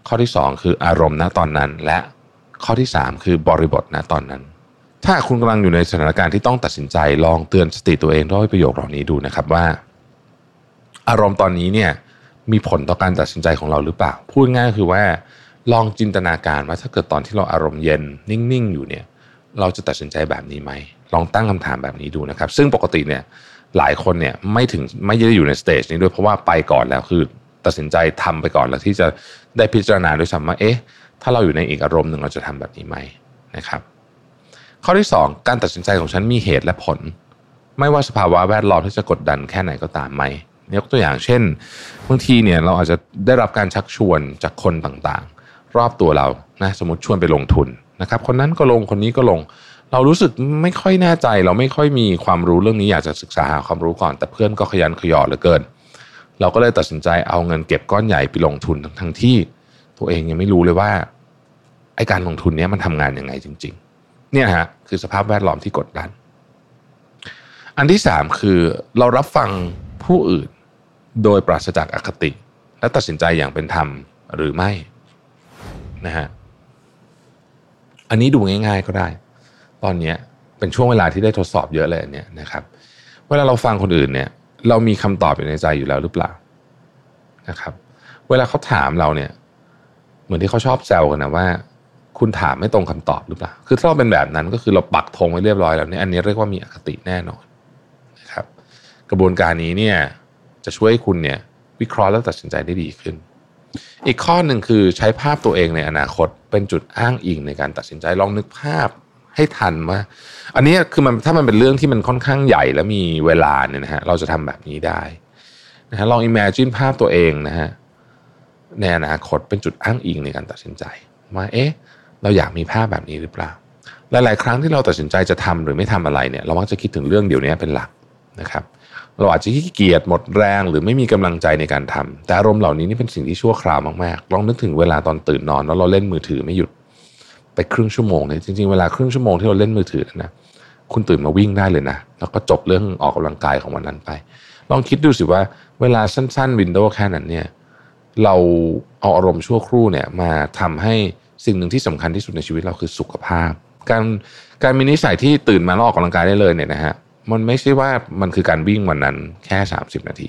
ข้อที่ 2 คืออารมณ์ณตอนนั้น และข้อที่ 3 คือบริบทณตอนนั้น ถ้าคุณกำลังอยู่ในสถานการณ์ที่ต้องตัดสินใจลองเตือนสติตัวเองด้วยประโยคเหล่านี้ดูนะครับว่า อารมณ์ตอนนี้เนี่ยมีผลต่อการตัดสินใจของเราหรือเปล่า พูดง่ายคือว่าลองจินตนาการว่าถ้าเกิดตอนที่เราอารมณ์เย็นนิ่งๆ อยู่เนี่ยเราจะตัดสินใจแบบนี้ไหม ลองตั้งคำถามแบบนี้ดูนะครับ ซึ่งปกติเนี่ยหลายคนเนี่ยไม่ถึงไม่ได้อยู่ในสเตจนี้ด้วยเพราะว่าไปก่อนแล้วคือ ตัดสินใจทำไปก่อนแล้วที่จะได้พิจารณาด้วยซ้ำว่าเอ๊ะถ้าเราอยู่ในอีกอารมณ์หนึ่งเราจะทำแบบนี้ไหมนะครับ ข้อที่ 2 การตัดสินใจของฉันมีเหตุและผล ไม่ว่าสภาวะแวดล้อมที่จะกดดันแค่ไหนก็ตามไหมยกตัวอย่างเช่นบางทีเนี่ยเราอาจจะได้รับการชักชวนจากคนต่างๆ รอบตัวเรานะสมมติชวนไปลงทุนนะครับ คนนั้นก็ลงคนนี้ก็ลง เรารู้สึกไม่ค่อยแน่ใจ เราไม่ค่อยมีความรู้เรื่องนี้อยากจะศึกษาหาความรู้ก่อน แต่เพื่อนก็ขยันขยอเหลือเกิน เราก็เลยตัดสินใจเอาเงินเก็บก้อนใหญ่ไปลงทุนทั้งที่ ตัวเองยังไม่รู้เลยว่าไอการลงทุนนี้มันทำงานยังไงจริง ๆ เนี่ยฮะคือสภาพแวดล้อมที่กดดัน อันที่สามคือเรารับฟังผู้อื่นโดยปราศจากอคติ และตัดสินใจอย่างเป็นธรรมหรือไม่นะฮะอันนี้ดูง่าย ๆก็ได้ ตอนนี้เป็นช่วงเวลาที่ได้ทดสอบเยอะเลยเนี่ยนะครับ เวลาเราฟังคนอื่นเนี่ย เรามีคำตอบอยู่ในใจอยู่แล้วหรือเปล่านะครับ เวลาเขาถามเราเนี่ย เหมือนที่เขาชอบแซวกันนะว่า คุณถามไม่ตรงคำตอบหรือเปล่า คือถ้าเราเป็นแบบนั้นก็คือเราปักธงไว้เรียบร้อยแล้วเนี่ยอันนี้เรียกว่ามีอคติแน่นอนนะครับ กระบวนการนี้เนี่ยจะช่วยให้คุณเนี่ยวิเคราะห์แล้วตัดสินใจได้ดีขึ้น อีกข้อหนึ่งคือใช้ภาพตัวเองในอนาคตเป็นจุดอ้างอิงในการตัดสินใจลองนึกภาพ ให้ทันว่า อันนี้คือมันถ้ามันเป็นเรื่องที่มันค่อนข้างใหญ่และมีเวลาเนี่ยนะฮะเราจะทำแบบนี้ได้นะฮะลอง imagine ภาพตัวเองนะฮะในอนาคตเป็นจุดอ้างอิงในการตัดสินใจว่าเอ๊ะ เราอยากมีภาพแบบนี้หรือเปล่าหลาย ๆ ครั้งที่เราตัดสินใจจะทำหรือไม่ทำอะไรเนี่ยเรามักจะคิดถึงเรื่องเดี๋ยวนี้เป็นหลักนะครับเราอาจจะขี้เกียจหมดแรงหรือไม่มีกำลังใจในการทำแต่อารมณ์เหล่านี้นี่เป็นสิ่งที่ชั่วคราวมาก ๆ ลองนึกถึงเวลาตอนตื่นนอนแล้วเราเล่นมือถือไม่หยุด ไปครึ่งชั่วโมงเนี่ยจริงๆเวลาครึ่งชั่วโมงที่เราเล่นมือถือนะคุณตื่นมาวิ่งได้เลยนะ แล้วก็จบเรื่องออกกำลังกายของวันนั้นไป ลองคิดดูสิว่าเวลาสั้นๆวินโดว์แค่นั้นเนี่ยเราเอาอารมณ์ชั่วครู่เนี่ยมาทำให้สิ่งหนึ่งที่สำคัญที่สุดในชีวิตเราคือสุขภาพ การการมีนิสัยที่ตื่นมาออกกำลังกายได้เลยเนี่ยนะฮะมันไม่ใช่ว่ามันคือการวิ่งวันนั้นแค่ 30 นาที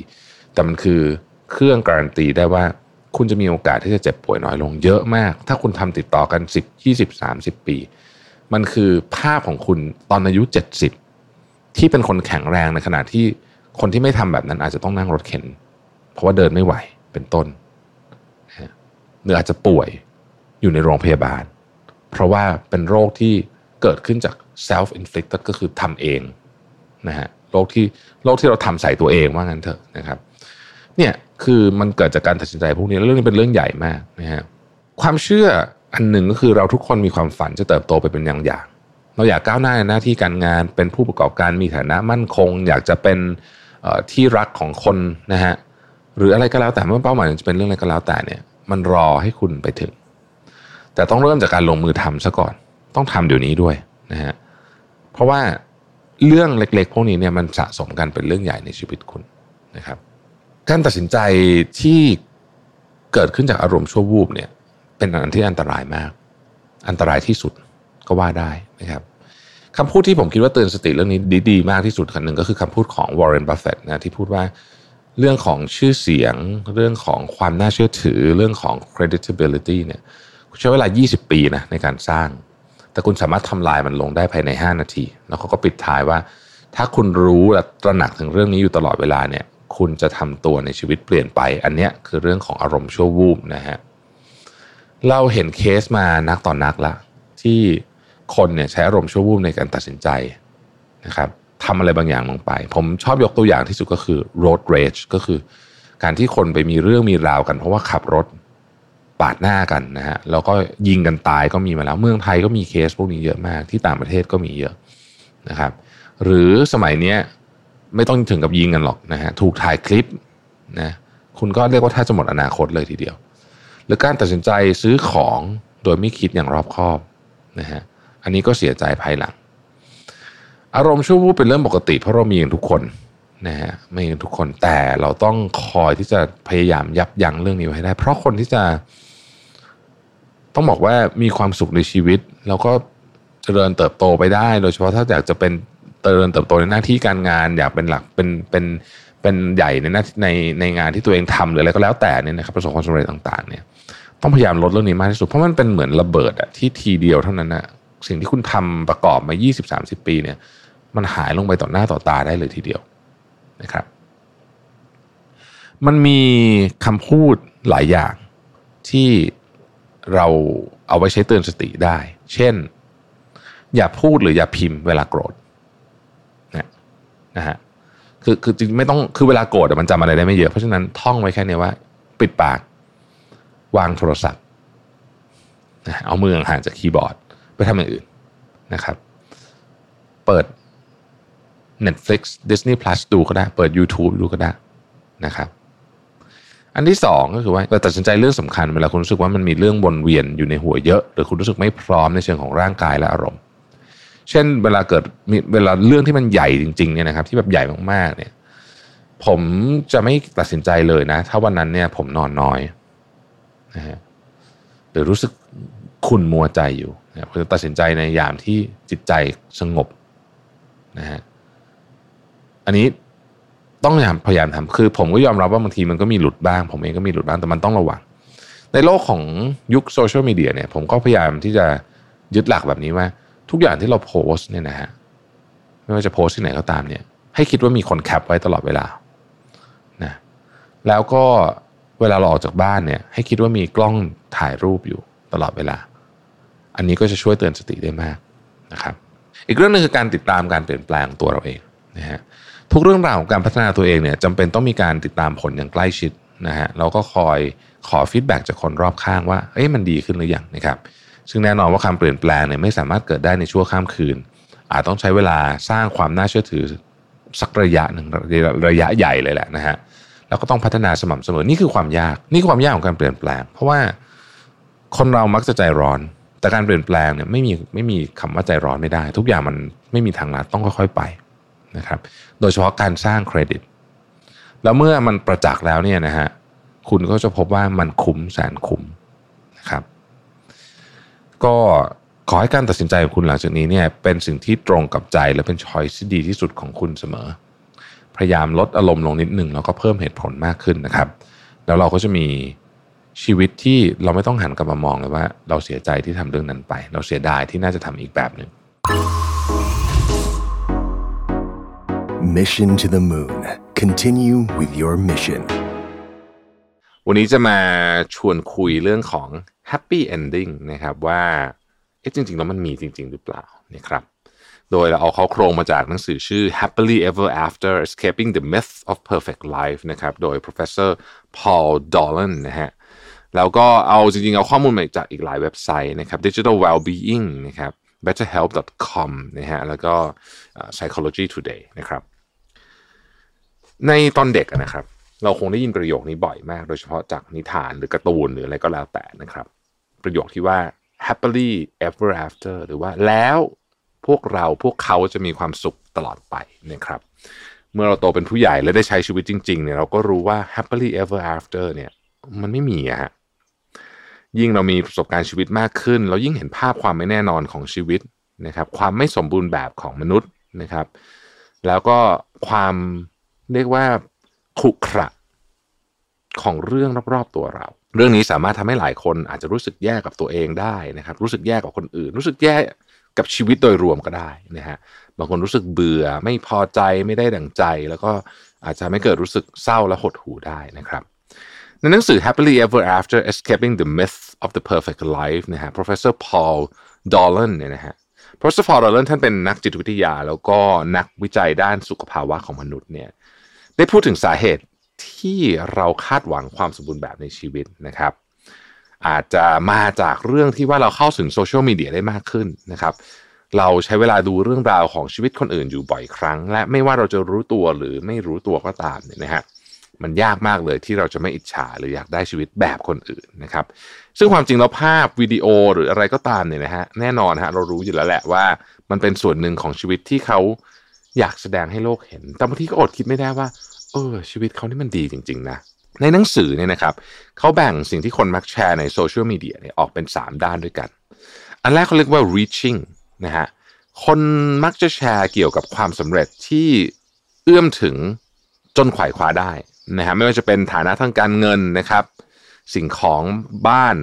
แต่มันคือเครื่องการันตีได้ว่า คุณจะมีโอกาสที่จะเจ็บป่วยน้อยลงเยอะมาก ถ้าคุณทำติดต่อกัน 10 20 30 ปี มันคือภาพของคุณตอนอายุ 70 ที่เป็นคนแข็งแรงในขณะที่คนที่ไม่ทำแบบนั้นอาจจะต้องนั่งรถเข็น เพราะว่าเดินไม่ไหวเป็นต้นหรืออาจจะป่วยอยู่ในโรงพยาบาล เพราะว่าเป็นโรคที่เกิดขึ้นจาก self inflicted ก็คือทำเองนะฮะโรคที่โรคที่เราทำใส่ตัวเองว่างั้นเถอะนะครับเเนี่ยคือมันเกิดจากการตัดสินใจพวกนี้แล้วเรื่องนี้เป็นเรื่องใหญ่มากนะฮะความเชื่ออันหนึ่งก็คือเราทุกคนมีความฝันจะเติบโตไปเป็นอย่างอย่างเราอยากก้าวหน้าในหน้าที่การงานเป็นผู้ประกอบการมีฐานะมั่นคง อยากจะเป็นที่รักของคนนะฮะหรืออะไรก็แล้วแต่เมื่อเป้าหมายจะเป็นเรื่องอะไรก็แล้วแต่เนี่ย มันรอให้คุณไปถึง แต่ต้องเริ่มจากการลงมือทำซะก่อน ต้องทำเดี๋ยวนี้ด้วยนะฮะเพราะว่าเรื่องเล็กๆ พวกนี้เนี่ยมันสะสมกันเป็นเรื่องใหญ่ในชีวิตคุณนะครับ การตัดสินใจที่เกิดขึ้นจากอารมณ์ชั่ววูบเนี่ย เป็นอันที่อันตรายมาก อันตรายที่สุดก็ว่าได้นะครับคำพูดที่ผมคิดว่าเตือนสติเรื่องนี้ดีๆมากที่สุดอันหนึ่งก็คือคำพูดของ Warren Buffett นะที่พูดว่าเรื่องของชื่อเสียง เรื่องของความน่าเชื่อถือ เรื่องของ creditability เนี่ยใช้เวลา 20 ปีนะในการสร้าง แต่คุณสามารถทำลายมันลงได้ภายใน 5 นาที แล้วเขาก็ปิดท้ายว่า ถ้าคุณรู้และตระหนักถึงเรื่องนี้อยู่ตลอดเวลาเนี่ย คุณจะทำตัวในชีวิตเปลี่ยนไป อันนี้คือเรื่องของอารมณ์ชั่ววูบนะฮะเราเห็นเคสมานักต่อนนักละ ที่คนเนี่ยใช้อารมณ์ชั่ววูบในการตัดสินใจนะครับทำอะไรบางอย่างลงไป ผมชอบยกตัวอย่างที่สุดก็คือ road rage ก็คือ การที่คนไปมีเรื่องมีราวกัน เพราะว่าขับรถปาดหน้ากันนะฮะแล้วก็ยิงกันตายก็มีมาแล้ว เมืองไทยก็มีเคสพวกนี้เยอะมากที่ต่างประเทศก็มีเยอะนะครับ หรือสมัยนี้ ไม่ต้องถึงกับยิงกันหรอกนะฮะถูกถ่ายคลิปนะคุณก็เรียกว่าถ้าจะหมดอนาคตเลยทีเดียว หรือการตัดสินใจซื้อของโดยไม่คิดอย่างรอบคอบนะฮะอันนี้ก็เสียใจภายหลัง อารมณ์ชั่ววูบเป็นเรื่องปกติ เพราะเรามีกันทุกคนนะฮะไม่กันทุกคนแต่เราต้องคอยที่จะพยายามยับยั้งเรื่องนี้ไว้ได้ เพราะคนที่จะ ต้องบอกว่ามีความสุขในชีวิต แล้วก็เจริญเติบโตไปได้ โดยเฉพาะถ้าอยากจะเป็น เจริญเติบโตในหน้าที่การงานอยากเป็นหลักเป็นเป็นเป็นใหญ่ในหน้าในในงานที่ตัวเองทำหรืออะไรก็แล้วแต่เนี่ยนะครับประสบความสำเร็จต่าง ๆ เนี่ย ต้องพยายามลดเรื่องนี้มากที่สุดเพราะมันเป็นเหมือนระเบิดอะที่ทีเดียวเท่านั้นอะสิ่งที่คุณทำประกอบมา 20-30 ปีเนี่ย มันหายลงไปต่อหน้าต่อตาได้เลยทีเดียวนะครับ มันมีคำพูดหลายอย่างที่เราเอาไว้ใช้เตือนสติได้ เช่น อย่าพูดหรืออย่าพิมพ์เวลาโกรธ นะฮะคือคือจริงไม่ต้องคือเวลาโกรธมันจำอะไรได้ไม่เยอะ เพราะฉะนั้นท่องไว้แค่นี้ว่า ปิดปาก วางโทรศัพท์เอามือห่างจากคีย์บอร์ด ไปทำอย่างอื่นนะครับ เปิด Netflix Disney Plus ดูก็ได้ เปิด YouTube ดูก็ได้นะครับ อันที่สองก็คือว่าเราตัดสินใจเรื่องสำคัญเวลาคุณรู้สึกว่ามันมีเรื่องวนเวียนอยู่ในหัวเยอะ หรือคุณรู้สึกไม่พร้อมในเชิงของร่างกายและอารมณ์ เช่นเวลาเกิดมีเวลาเรื่องที่มันใหญ่จริงๆเนี่ยนะครับ ที่แบบใหญ่มากๆเนี่ย ผมจะไม่ตัดสินใจเลยนะ ถ้าวันนั้นเนี่ย ผมนอนน้อยนะฮะหรือรู้สึกขุ่นมัวใจอยู่นะผมจะตัดสินใจในยามที่จิตใจสงบนะฮะอันนี้ต้องพยายามทำคือ ผมก็ยอมรับว่าบางทีมันก็มีหลุดบ้าง ผมเองก็มีหลุดบ้างแต่มันต้องระวัง ในโลกของยุคโซเชียลมีเดียเนี่ย ผมก็พยายามที่จะยึดหลักแบบนี้ว่า ทุกอย่างที่เราโพสเนี่ยนะฮะไม่ว่าจะโพสที่ไหนก็ตามเนี่ย ให้คิดว่ามีคนแคปไว้ตลอดเวลานะแล้วก็เวลาเราออกจากบ้านเนี่ย ให้คิดว่ามีกล้องถ่ายรูปอยู่ตลอดเวลา อันนี้ก็จะช่วยเตือนสติได้มากนะครับ อีกเรื่องนึงคือการติดตามการเปลี่ยนแปลงตัวเราเองนะฮะทุกเรื่องราวของการพัฒนาตัวเองเนี่ยจำเป็นต้องมีการติดตามผลอย่างใกล้ชิดนะฮะเราก็คอยขอฟีดแบ็จากคนรอบข้างว่าเอ้ยมันดีขึ้นหรือยังนะครับ ซึ่งแน่นอนว่าความเปลี่ยนแปลงเนี่ยไม่สามารถเกิดได้ในชั่วข้ามคืน อาจต้องใช้เวลาสร้างความน่าเชื่อถือสักระยะหนึ่งระยะใหญ่เลยแหละนะฮะแล้วก็ต้องพัฒนาสม่ำเสมอนี่คือความยาก นี่คือความยากของการเปลี่ยนแปลง เพราะว่าคนเรามักจะใจร้อน แต่การเปลี่ยนแปลงเนี่ยไม่มีไม่มีคำว่าใจร้อนไม่ได้ ทุกอย่างมันไม่มีทางลัดต้องค่อยๆไปนะครับ โดยเฉพาะการสร้างเครดิต แล้วเมื่อมันประจักษ์แล้วเนี่ยนะฮะคุณก็จะพบว่ามันคุ้มแสนคุ้มนะครับ ก็ขอให้การตัดสินใจของคุณหลังจากนี้เนี่ยเป็นสิ่งที่ตรงกับใจและเป็นช้อยที่ดีที่สุดของคุณเสมอ พยายามลดอารมณ์ลงนิดหนึ่งแล้วก็เพิ่มเหตุผลมากขึ้นนะครับ แล้วเราก็จะมีชีวิตที่เราไม่ต้องหันกลับมามองเลยว่า เราเสียใจที่ทำเรื่องนั้นไป เราเสียดายที่น่าจะทำอีกแบบหนึ่ง
Mission to the Moon. Continue with your mission.
วันนี้จะมาชวนคุยเรื่องของ happy ending นะครับว่าเอ๊ะจริงๆแล้วมันมีจริง ๆ หรือเปล่านะครับโดยเราเอาเขาโครงมาจากหนังสือชื่อ Happily Ever After Escaping the Myth of Perfect Life นะครับโดย professor Paul Dolan นะฮะแล้วก็เอาจริงๆ เอาข้อมูลมาจากอีกหลายเว็บไซต์นะครับ Digital Wellbeing นะครับ betterhelp.com นะฮะแล้วก็ Psychology Today นะครับ ในตอนเด็กนะครับ เราคงได้ยินประโยคนี้บ่อยมาก โดยเฉพาะจากนิทานหรือการ์ตูนหรืออะไรก็แล้วแต่นะครับ ประโยคที่ว่า happily ever after หรือว่าแล้วพวกเราพวกเขาจะมีความสุขตลอดไปนะครับ เมื่อเราโตเป็นผู้ใหญ่และได้ใช้ชีวิตจริงๆเนี่ยเราก็รู้ว่า happily ever after เนี่ยมันไม่มีอะยิ่งเรามีประสบการณ์ชีวิตมากขึ้น เรายิ่งเห็นภาพความไม่แน่นอนของชีวิตนะครับความไม่สมบูรณ์แบบของมนุษย์นะครับ แล้วก็ความเรียกว่าขรุขระของเรื่องรอบๆตัวเรา เรื่องนี้สามารถทำให้หลายคนอาจจะรู้สึกแย่กับตัวเองได้นะครับ รู้สึกแย่กับคนอื่น รู้สึกแย่กับชีวิตโดยรวมก็ได้นะฮะบางคนรู้สึกเบื่อไม่พอใจไม่ได้ดั่งใจ แล้วก็อาจจะไม่เกิดรู้สึกเศร้าและหดหู่ได้นะครับ ในหนังสือ Happily Ever After Escaping the Myth of the Perfect Life นะฮะ professor Paul Dolan เนี่ยนะฮะ professor Paul Dolan ท่านเป็นนักจิตวิทยา แล้วก็นักวิจัยด้านสุขภาวะของมนุษย์เนี่ยได้พูดถึงสาเหตุ ที่เราคาดหวังความสมบูรณ์แบบในชีวิตนะครับ อาจจะมาจากเรื่องที่ว่าเราเข้าถึงโซเชียลมีเดียได้มากขึ้นนะครับ เราใช้เวลาดูเรื่องราวของชีวิตคนอื่นอยู่บ่อยครั้ง และไม่ว่าเราจะรู้ตัวหรือไม่รู้ตัวก็ตามเนี่ยนะฮะมันยากมากเลยที่เราจะไม่อิจฉาหรืออยากได้ชีวิตแบบคนอื่นนะครับ ซึ่งความจริงแล้วภาพวิดีโอหรืออะไรก็ตามเนี่ยนะฮะแน่นอนฮะเรารู้อยู่แล้วแหละว่ามันเป็นส่วนหนึ่งของชีวิตที่เขาอยากแสดงให้โลกเห็น แต่บางทีก็อดคิดไม่ได้ว่า เออชีวิตเขานี่มันดีจริง ๆ นะ ในหนังสือเนี่ยนะครับเขาแบ่งสิ่งที่คนมักแชร์ในโซเชียลมีเดียเนี่ยออกเป็น 3 ด้านด้วยกัน อันแรกเขาเรียกว่า reaching นะฮะคนมักจะแชร์เกี่ยวกับความสำเร็จที่เอื้อมถึงจนขวายคว้าได้นะฮะไม่ว่าจะเป็นฐานะทางการเงินนะครับ สิ่งของบ้าน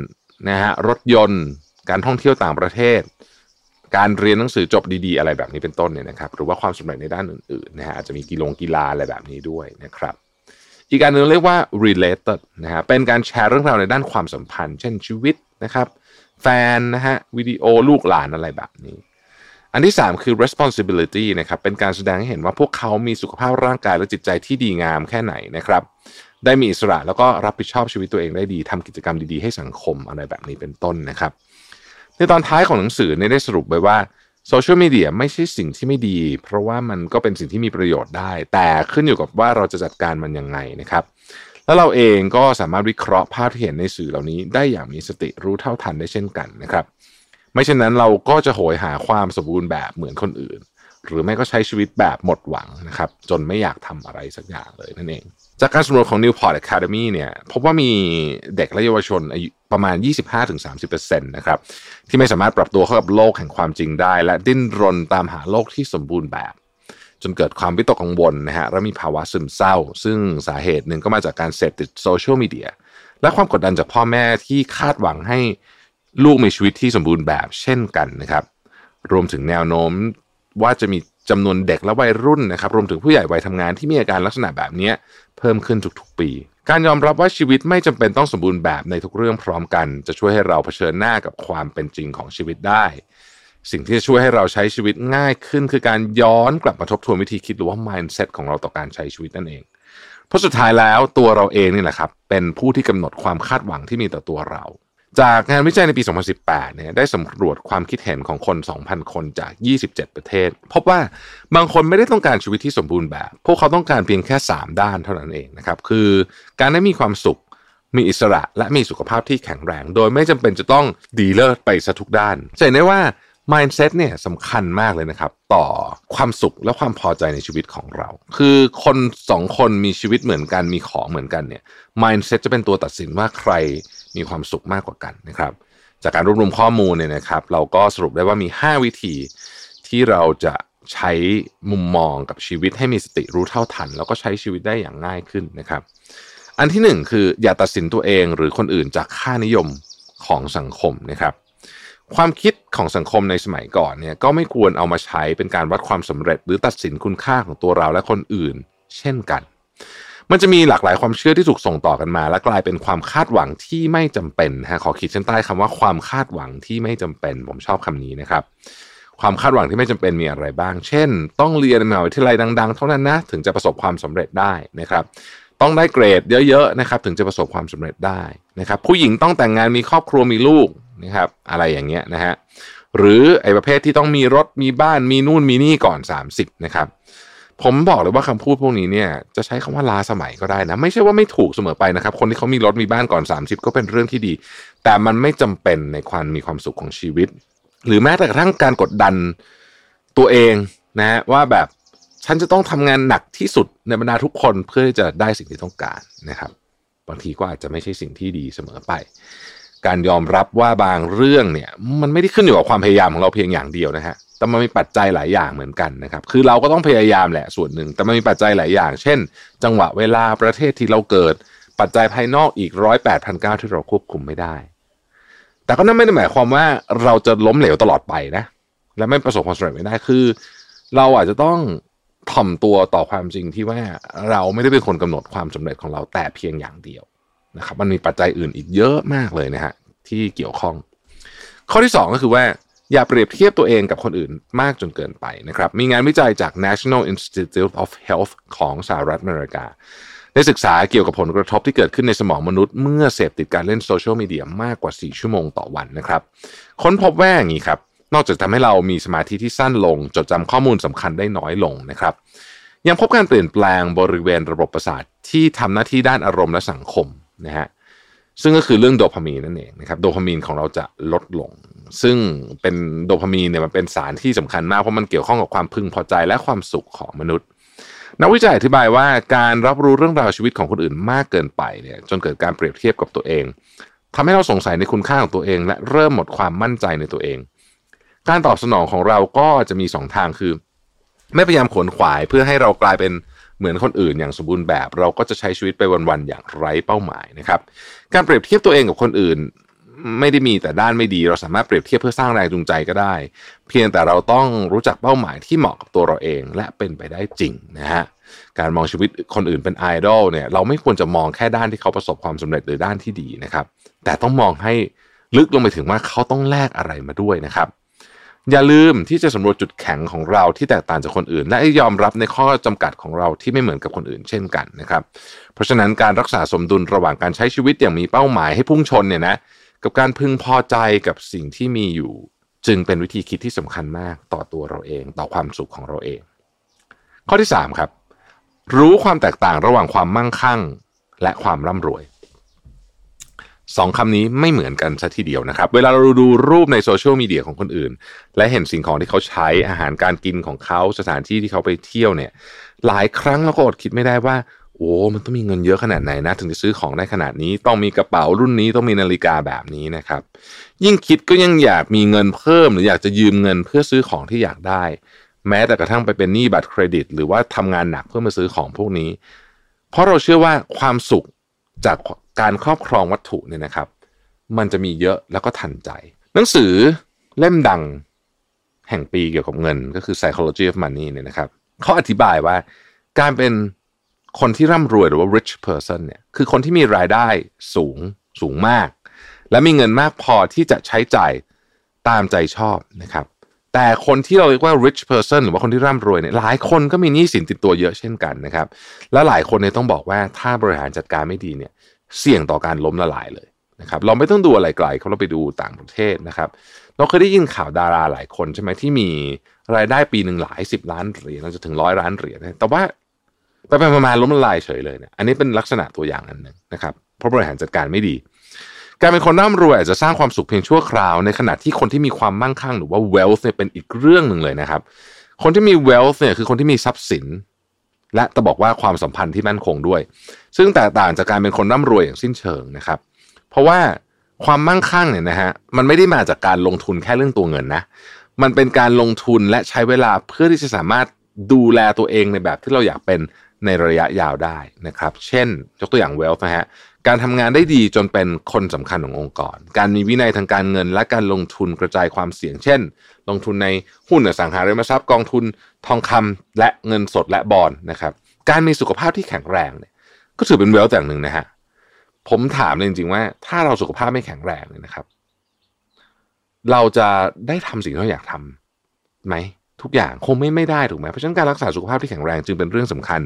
นะฮะรถยนต์ การท่องเที่ยวต่างประเทศ การเรียนหนังสือจบดีๆ อะไรแบบนี้เป็นต้นเนี่ยนะครับหรือว่าความสำเร็จในด้านอื่นๆนะฮะอาจจะมีกีฬงกีฬาอะไรแบบนี้ด้วยนะครับอีกการหนึ่งเรียกว่า related นะฮะเป็นการแชร์เรื่องราวในด้านความสัมพันธ์ เช่นชีวิตนะครับ แฟนนะฮะวิดีโอลูกหลานอะไรแบบนี้ อันที่ 3 คือ responsibility นะครับเป็นการแสดงให้เห็นว่าพวกเขามีสุขภาพร่างกายและจิตใจที่ดีงามแค่ไหนนะครับได้มีอิสระแล้วก็รับผิดชอบชีวิตตัวเองได้ดีทำกิจกรรมดีๆให้สังคมอะไรแบบนี้เป็นต้นนะครับ ในตอนท้ายของหนังสือเนี่ยได้สรุปไว้ว่าโซเชียลมีเดียไม่ใช่สิ่งที่ไม่ดี เพราะว่ามันก็เป็นสิ่งที่มีประโยชน์ได้ แต่ขึ้นอยู่กับว่าเราจะจัดการมันยังไงนะครับ แล้วเราเองก็สามารถวิเคราะห์ภาพที่เห็นในสื่อเหล่านี้ ได้อย่างมีสติรู้เท่าทันได้เช่นกันนะครับ ไม่เช่นนั้นเราก็จะโหยหาความสมบูรณ์แบบเหมือนคนอื่น หรือไม่ก็ใช้ชีวิตแบบหมดหวังนะครับ จนไม่อยากทำอะไรสักอย่างเลยนั่นเอง จากการสำรวจของ Newport Academy เนี่ยพบว่ามีเด็กและเยาวชนอายุ ประมาณ 25-30%นะครับที่ไม่สามารถปรับตัวเข้ากับโลกแห่งความจริงได้ และดิ้นรนตามหาโลกที่สมบูรณ์แบบ จนเกิดความวิตกกังวลนะฮะและมีภาวะซึมเศร้า ซึ่งสาเหตุหนึ่งก็มาจากการเสพติดโซเชียลมีเดียและความกดดันจากพ่อแม่ที่คาดหวังให้ลูกมีชีวิตที่สมบูรณ์แบบเช่นกันนะครับรวมถึงแนวโน้มว่าจะมีจำนวนเด็กและวัยรุ่นนะครับรวมถึงผู้ใหญ่วัยทำงานที่มีอาการลักษณะแบบนี้เพิ่มขึ้นทุกๆปี การยอมรับว่าชีวิตไม่จำเป็นต้องสมบูรณ์แบบในทุกเรื่องพร้อมกัน จะช่วยให้เราเผชิญหน้ากับความเป็นจริงของชีวิตได้ สิ่งที่จะช่วยให้เราใช้ชีวิตง่ายขึ้น คือการย้อนกลับมาทบทวนวิธีคิดหรือว่า mindset ของเราต่อการใช้ชีวิตนั่นเอง เพราะสุดท้ายแล้วตัวเราเองนี่แหละครับ เป็นผู้ที่กำหนดความคาดหวังที่มีต่อตัวเรา จากงานวิจัยในปี 2018 เนี่ยได้สำรวจความคิดเห็นของคน 2,000 คนจาก 27 ประเทศ พบว่าบางคนไม่ได้ต้องการชีวิตที่สมบูรณ์แบบ พวกเขาต้องการเพียงแค่ 3 ด้านเท่านั้นเองนะครับ คือการได้มีความสุข มีอิสระ และมีสุขภาพที่แข็งแรง โดยไม่จำเป็นจะต้องดีเลิศไปซะทุกด้านจะเห็นได้ว่า mindset เนี่ยสำคัญมากเลยนะครับ ต่อความสุขและความพอใจในชีวิตของเรา คือคนสองคนมีชีวิตเหมือนกันมีของเหมือนกันเนี่ย mindset จะเป็นตัวตัดสินว่าใครมีความสุขมากกว่ากันนะครับ จากการรวบรวมข้อมูลเนี่ยนะครับ เราก็สรุปได้ว่ามี 5 วิธีที่เราจะใช้มุมมองกับชีวิตให้มีสติรู้เท่าทัน แล้วก็ใช้ชีวิตได้อย่างง่ายขึ้นนะครับ อันที่หนึ่งคืออย่าตัดสินตัวเองหรือคนอื่นจากค่านิยมของสังคมนะครับ ความคิดของสังคมในสมัยก่อนเนี่ยก็ไม่ควรเอามาใช้เป็นการวัดความสำเร็จ หรือตัดสินคุณค่าของตัวเราและคนอื่น เช่นกัน มันจะมีหลากหลายความเชื่อที่ถูกส่งต่อกันมา และกลายเป็นความคาดหวังที่ไม่จำเป็นฮะขอขีดเส้นใต้คำว่าความคาดหวังที่ไม่จำเป็น ผมชอบคำนี้นะครับความคาดหวังที่ไม่จำเป็นมีอะไรบ้าง เช่น ต้องเรียนในมหาวิทยาลัยดัง ๆ เท่านั้นนะถึงจะประสบความสำเร็จได้นะครับ ต้องได้เกรดเยอะๆนะครับถึงจะประสบความสำเร็จได้นะครับ ผู้หญิงต้องแต่งงานมีครอบครัวมีลูก นะครับอะไรอย่างเงี้ยนะฮะหรือไอ้ประเภทที่ต้องมีรถมีบ้านมีนู่นมีนี่ก่อน 30นะครับผมบอกเลยว่าคำพูดพวกนี้เนี่ยจะใช้คำว่าล้าสมัยก็ได้นะ ไม่ใช่ว่าไม่ถูกเสมอไปนะครับ คนที่เขามีรถมีบ้านก่อน 30 ก็เป็นเรื่องที่ดี แต่มันไม่จำเป็นในความมีความสุขของชีวิต หรือแม้แต่กระทั่งการกดดันตัวเองนะฮะว่าแบบฉันจะต้องทำงานหนักที่สุดในบรรดาทุกคนเพื่อจะได้สิ่งที่ต้องการนะครับ บางทีก็อาจจะไม่ใช่สิ่งที่ดีเสมอไป การยอมรับว่าบางเรื่องเนี่ย มันไม่ได้ขึ้นอยู่กับความพยายามของเราเพียงอย่างเดียวนะฮะแต่มันมีปัจจัยหลายอย่างเหมือนกันนะครับ คือเราก็ต้องพยายามแหละส่วนหนึ่ง แต่มันมีปัจจัยหลายอย่าง เช่น จังหวะเวลาประเทศที่เราเกิด ปัจจัยภายนอกอีกร้อยแปดพันเก้าที่เราควบคุมไม่ได้ แต่ก็นั่นไม่ได้หมายความว่าเราจะล้มเหลวตลอดไปนะ และไม่ประสบความสำเร็จไม่ได้คือ เราอาจจะต้องถ่อมตัวต่อความจริงที่ว่าเราไม่ได้เป็นคนกำหนดความสำเร็จของเราแต่เพียงอย่างเดียว นะครับมันมีปัจจัยอื่นอีกเยอะมากเลยนะฮะที่เกี่ยวข้อง ข้อที่ 2 ก็คือว่าอย่าเปรียบเทียบตัวเองกับคนอื่นมากจนเกินไปนะครับ มีงานวิจัยจาก National Institute of Health ของสหรัฐอเมริกา ได้ศึกษาเกี่ยวกับผลกระทบที่เกิดขึ้นในสมองมนุษย์เมื่อเสพติดการเล่นโซเชียลมีเดียมากกว่า 4 ชั่วโมงต่อวันนะครับ ค้นพบว่าอย่างนี้ครับ นอกจากทำให้เรามีสมาธิที่สั้นลง จดจำข้อมูลสำคัญได้น้อยลงนะครับ ยังพบการเปลี่ยนแปลงบริเวณระบบประสาทที่ทำหน้าที่ด้านอารมณ์และสังคม นะฮะซึ่งก็คือเรื่องโดพามีนนั่นเองนะครับโดพามีนของเราจะลดลง ซึ่งเป็นโดพามีนเนี่ยมันเป็นสารที่สำคัญมากเพราะมันเกี่ยวข้องกับความพึงพอใจและความสุขของมนุษย์ นักวิจัยอธิบายว่าการรับรู้เรื่องราวชีวิตของคนอื่นมากเกินไปเนี่ยจนเกิดการเปรียบเทียบกับตัวเองทำให้เราสงสัยในคุณค่าของตัวเอง และเริ่มหมดความมั่นใจในตัวเอง การตอบสนองของเราก็จะมีสองทางคือ ไม่พยายามขวนขวายเพื่อให้เรากลายเป็น เหมือนคนอื่นอย่างสมบูรณ์แบบ เราก็จะใช้ชีวิตไปวันๆอย่างไร้เป้าหมายนะครับ การเปรียบเทียบตัวเองกับคนอื่น ไม่ได้มีแต่ด้านไม่ดี เราสามารถเปรียบเทียบเพื่อสร้างแรงจูงใจก็ได้ เพียงแต่เราต้องรู้จักเป้าหมายที่เหมาะกับตัวเราเองและเป็นไปได้จริงนะฮะการมองชีวิตคนอื่นเป็นไอดอลเนี่ยเราไม่ควรจะมองแค่ด้านที่เขาประสบความสำเร็จหรือด้านที่ดีนะครับ แต่ต้องมองให้ลึกลงไปถึงว่าเขาต้องแลกอะไรมาด้วยนะครับ อย่าลืมที่จะสำรวจจุดแข็งของเราที่แตกต่างจากคนอื่น และยอมรับในข้อจำกัดของเราที่ไม่เหมือนกับคนอื่นเช่นกันนะครับ เพราะฉะนั้นการรักษาสมดุลระหว่างการใช้ชีวิตอย่างมีเป้าหมายให้พุ่งชนเนี่ยนะกับการพึงพอใจกับสิ่งที่มีอยู่ จึงเป็นวิธีคิดที่สำคัญมากต่อตัวเราเองต่อความสุขของเราเอง ข้อที่3ครับรู้ความแตกต่างระหว่างความมั่งคั่ง และความร่ำรวย สองคำนี้ไม่เหมือนกันซะทีเดียวนะครับ เวลาเราดูรูปในโซเชียลมีเดียของคนอื่น และเห็นสิ่งของที่เขาใช้อาหารการกินของเขาสถานที่ที่เขาไปเที่ยวเนี่ย หลายครั้งเราก็อดคิดไม่ได้ว่า โอ้มันต้องมีเงินเยอะขนาดไหนนะถึงจะซื้อของได้ขนาดนี้ ต้องมีกระเป๋ารุ่นนี้ต้องมีนาฬิกาแบบนี้นะครับ ยิ่งคิดก็ยังอยากมีเงินเพิ่ม หรืออยากจะยืมเงินเพื่อซื้อของที่อยากได้ แม้แต่กระทั่งไปเป็นหนี้บัตรเครดิต หรือว่าทำงานหนักเพื่อมาซื้อของพวกนี้ เพราะเราเชื่อว่าความสุขจาก การครอบครองวัตถุเนี่ยนะครับ มันจะมีเยอะแล้วก็ทันใจ หนังสือเล่มดังแห่งปีเกี่ยวกับเงินก็คือ psychology of money เนี่ยนะครับเขาอธิบายว่าการเป็นคนที่ร่ำรวยหรือว่า rich person เนี่ยคือคนที่มีรายได้สูงสูงมาก และมีเงินมากพอที่จะใช้จ่ายตามใจชอบนะครับ แต่คนที่เราเรียกว่า rich person หรือว่าคนที่ร่ำรวยเนี่ยหลายคนก็มีหนี้สินติดตัวเยอะเช่นกันนะครับ และหลายคนเนี่ยต้องบอกว่าถ้าบริหารจัดการไม่ดีเนี่ย เสี่ยงต่อการล้มละลายเลยนะครับเราไม่ต้องดูอะไรไกลเขาเราไปดูต่างประเทศนะครับ เราเคยได้ยินข่าวดาราหลายคนใช่ไหมที่มีรายได้ปีหนึ่งหลายสิบล้านเหรียญเราจะถึงร้อยล้านเหรียญแต่ว่าไปไปมาล้มละลายเฉยเลยเนี่ยอันนี้เป็นลักษณะตัวอย่างอันหนึ่งนะครับเพราะบริหารจัดการไม่ดีการเป็นคนร่ำรวยอาจจะสร้างความสุขเพียงชั่วคราว ในขณะที่คนที่มีความมั่งคั่งหรือว่า wealth เนี่ยเป็นอีกเรื่องหนึ่งเลยนะครับ คนที่มี wealth เนี่ยคือคนที่มีทรัพย์สิน และจะบอกว่าความสัมพันธ์ที่มั่นคงด้วย ซึ่งแตกต่างจากการเป็นคนร่ำรวยอย่างสิ้นเชิงนะครับ เพราะว่าความมั่งคั่งเนี่ยนะฮะมันไม่ได้มาจากการลงทุนแค่เรื่องตัวเงินนะ มันเป็นการลงทุนและใช้เวลาเพื่อที่จะสามารถดูแลตัวเองในแบบที่เราอยากเป็นในระยะยาวได้นะครับ เช่น ยกตัวอย่าง wealth นะฮะการทำงานได้ดีจนเป็นคนสำคัญขององค์กร การมีวินัยทางการเงิน และการลงทุนกระจายความเสี่ยง เช่น ลงทุนในหุ้นอสังหาริมทรัพย์กองทุนทองคำและเงินสดและบอลนะครับการมีสุขภาพที่แข็งแรงเนี่ยก็ถือเป็น wealth อย่างหนึ่งนะฮะผมถามเลยจริงๆว่าถ้าเราสุขภาพไม่แข็งแรงเนี่ยนะครับ เราจะได้ทำสิ่งที่เราอยากทำไหมทุกอย่างคงไม่ไม่ได้ถูกไหมเพราะฉะนั้นการรักษาสุขภาพที่แข็งแรงจึงเป็นเรื่องสำคัญ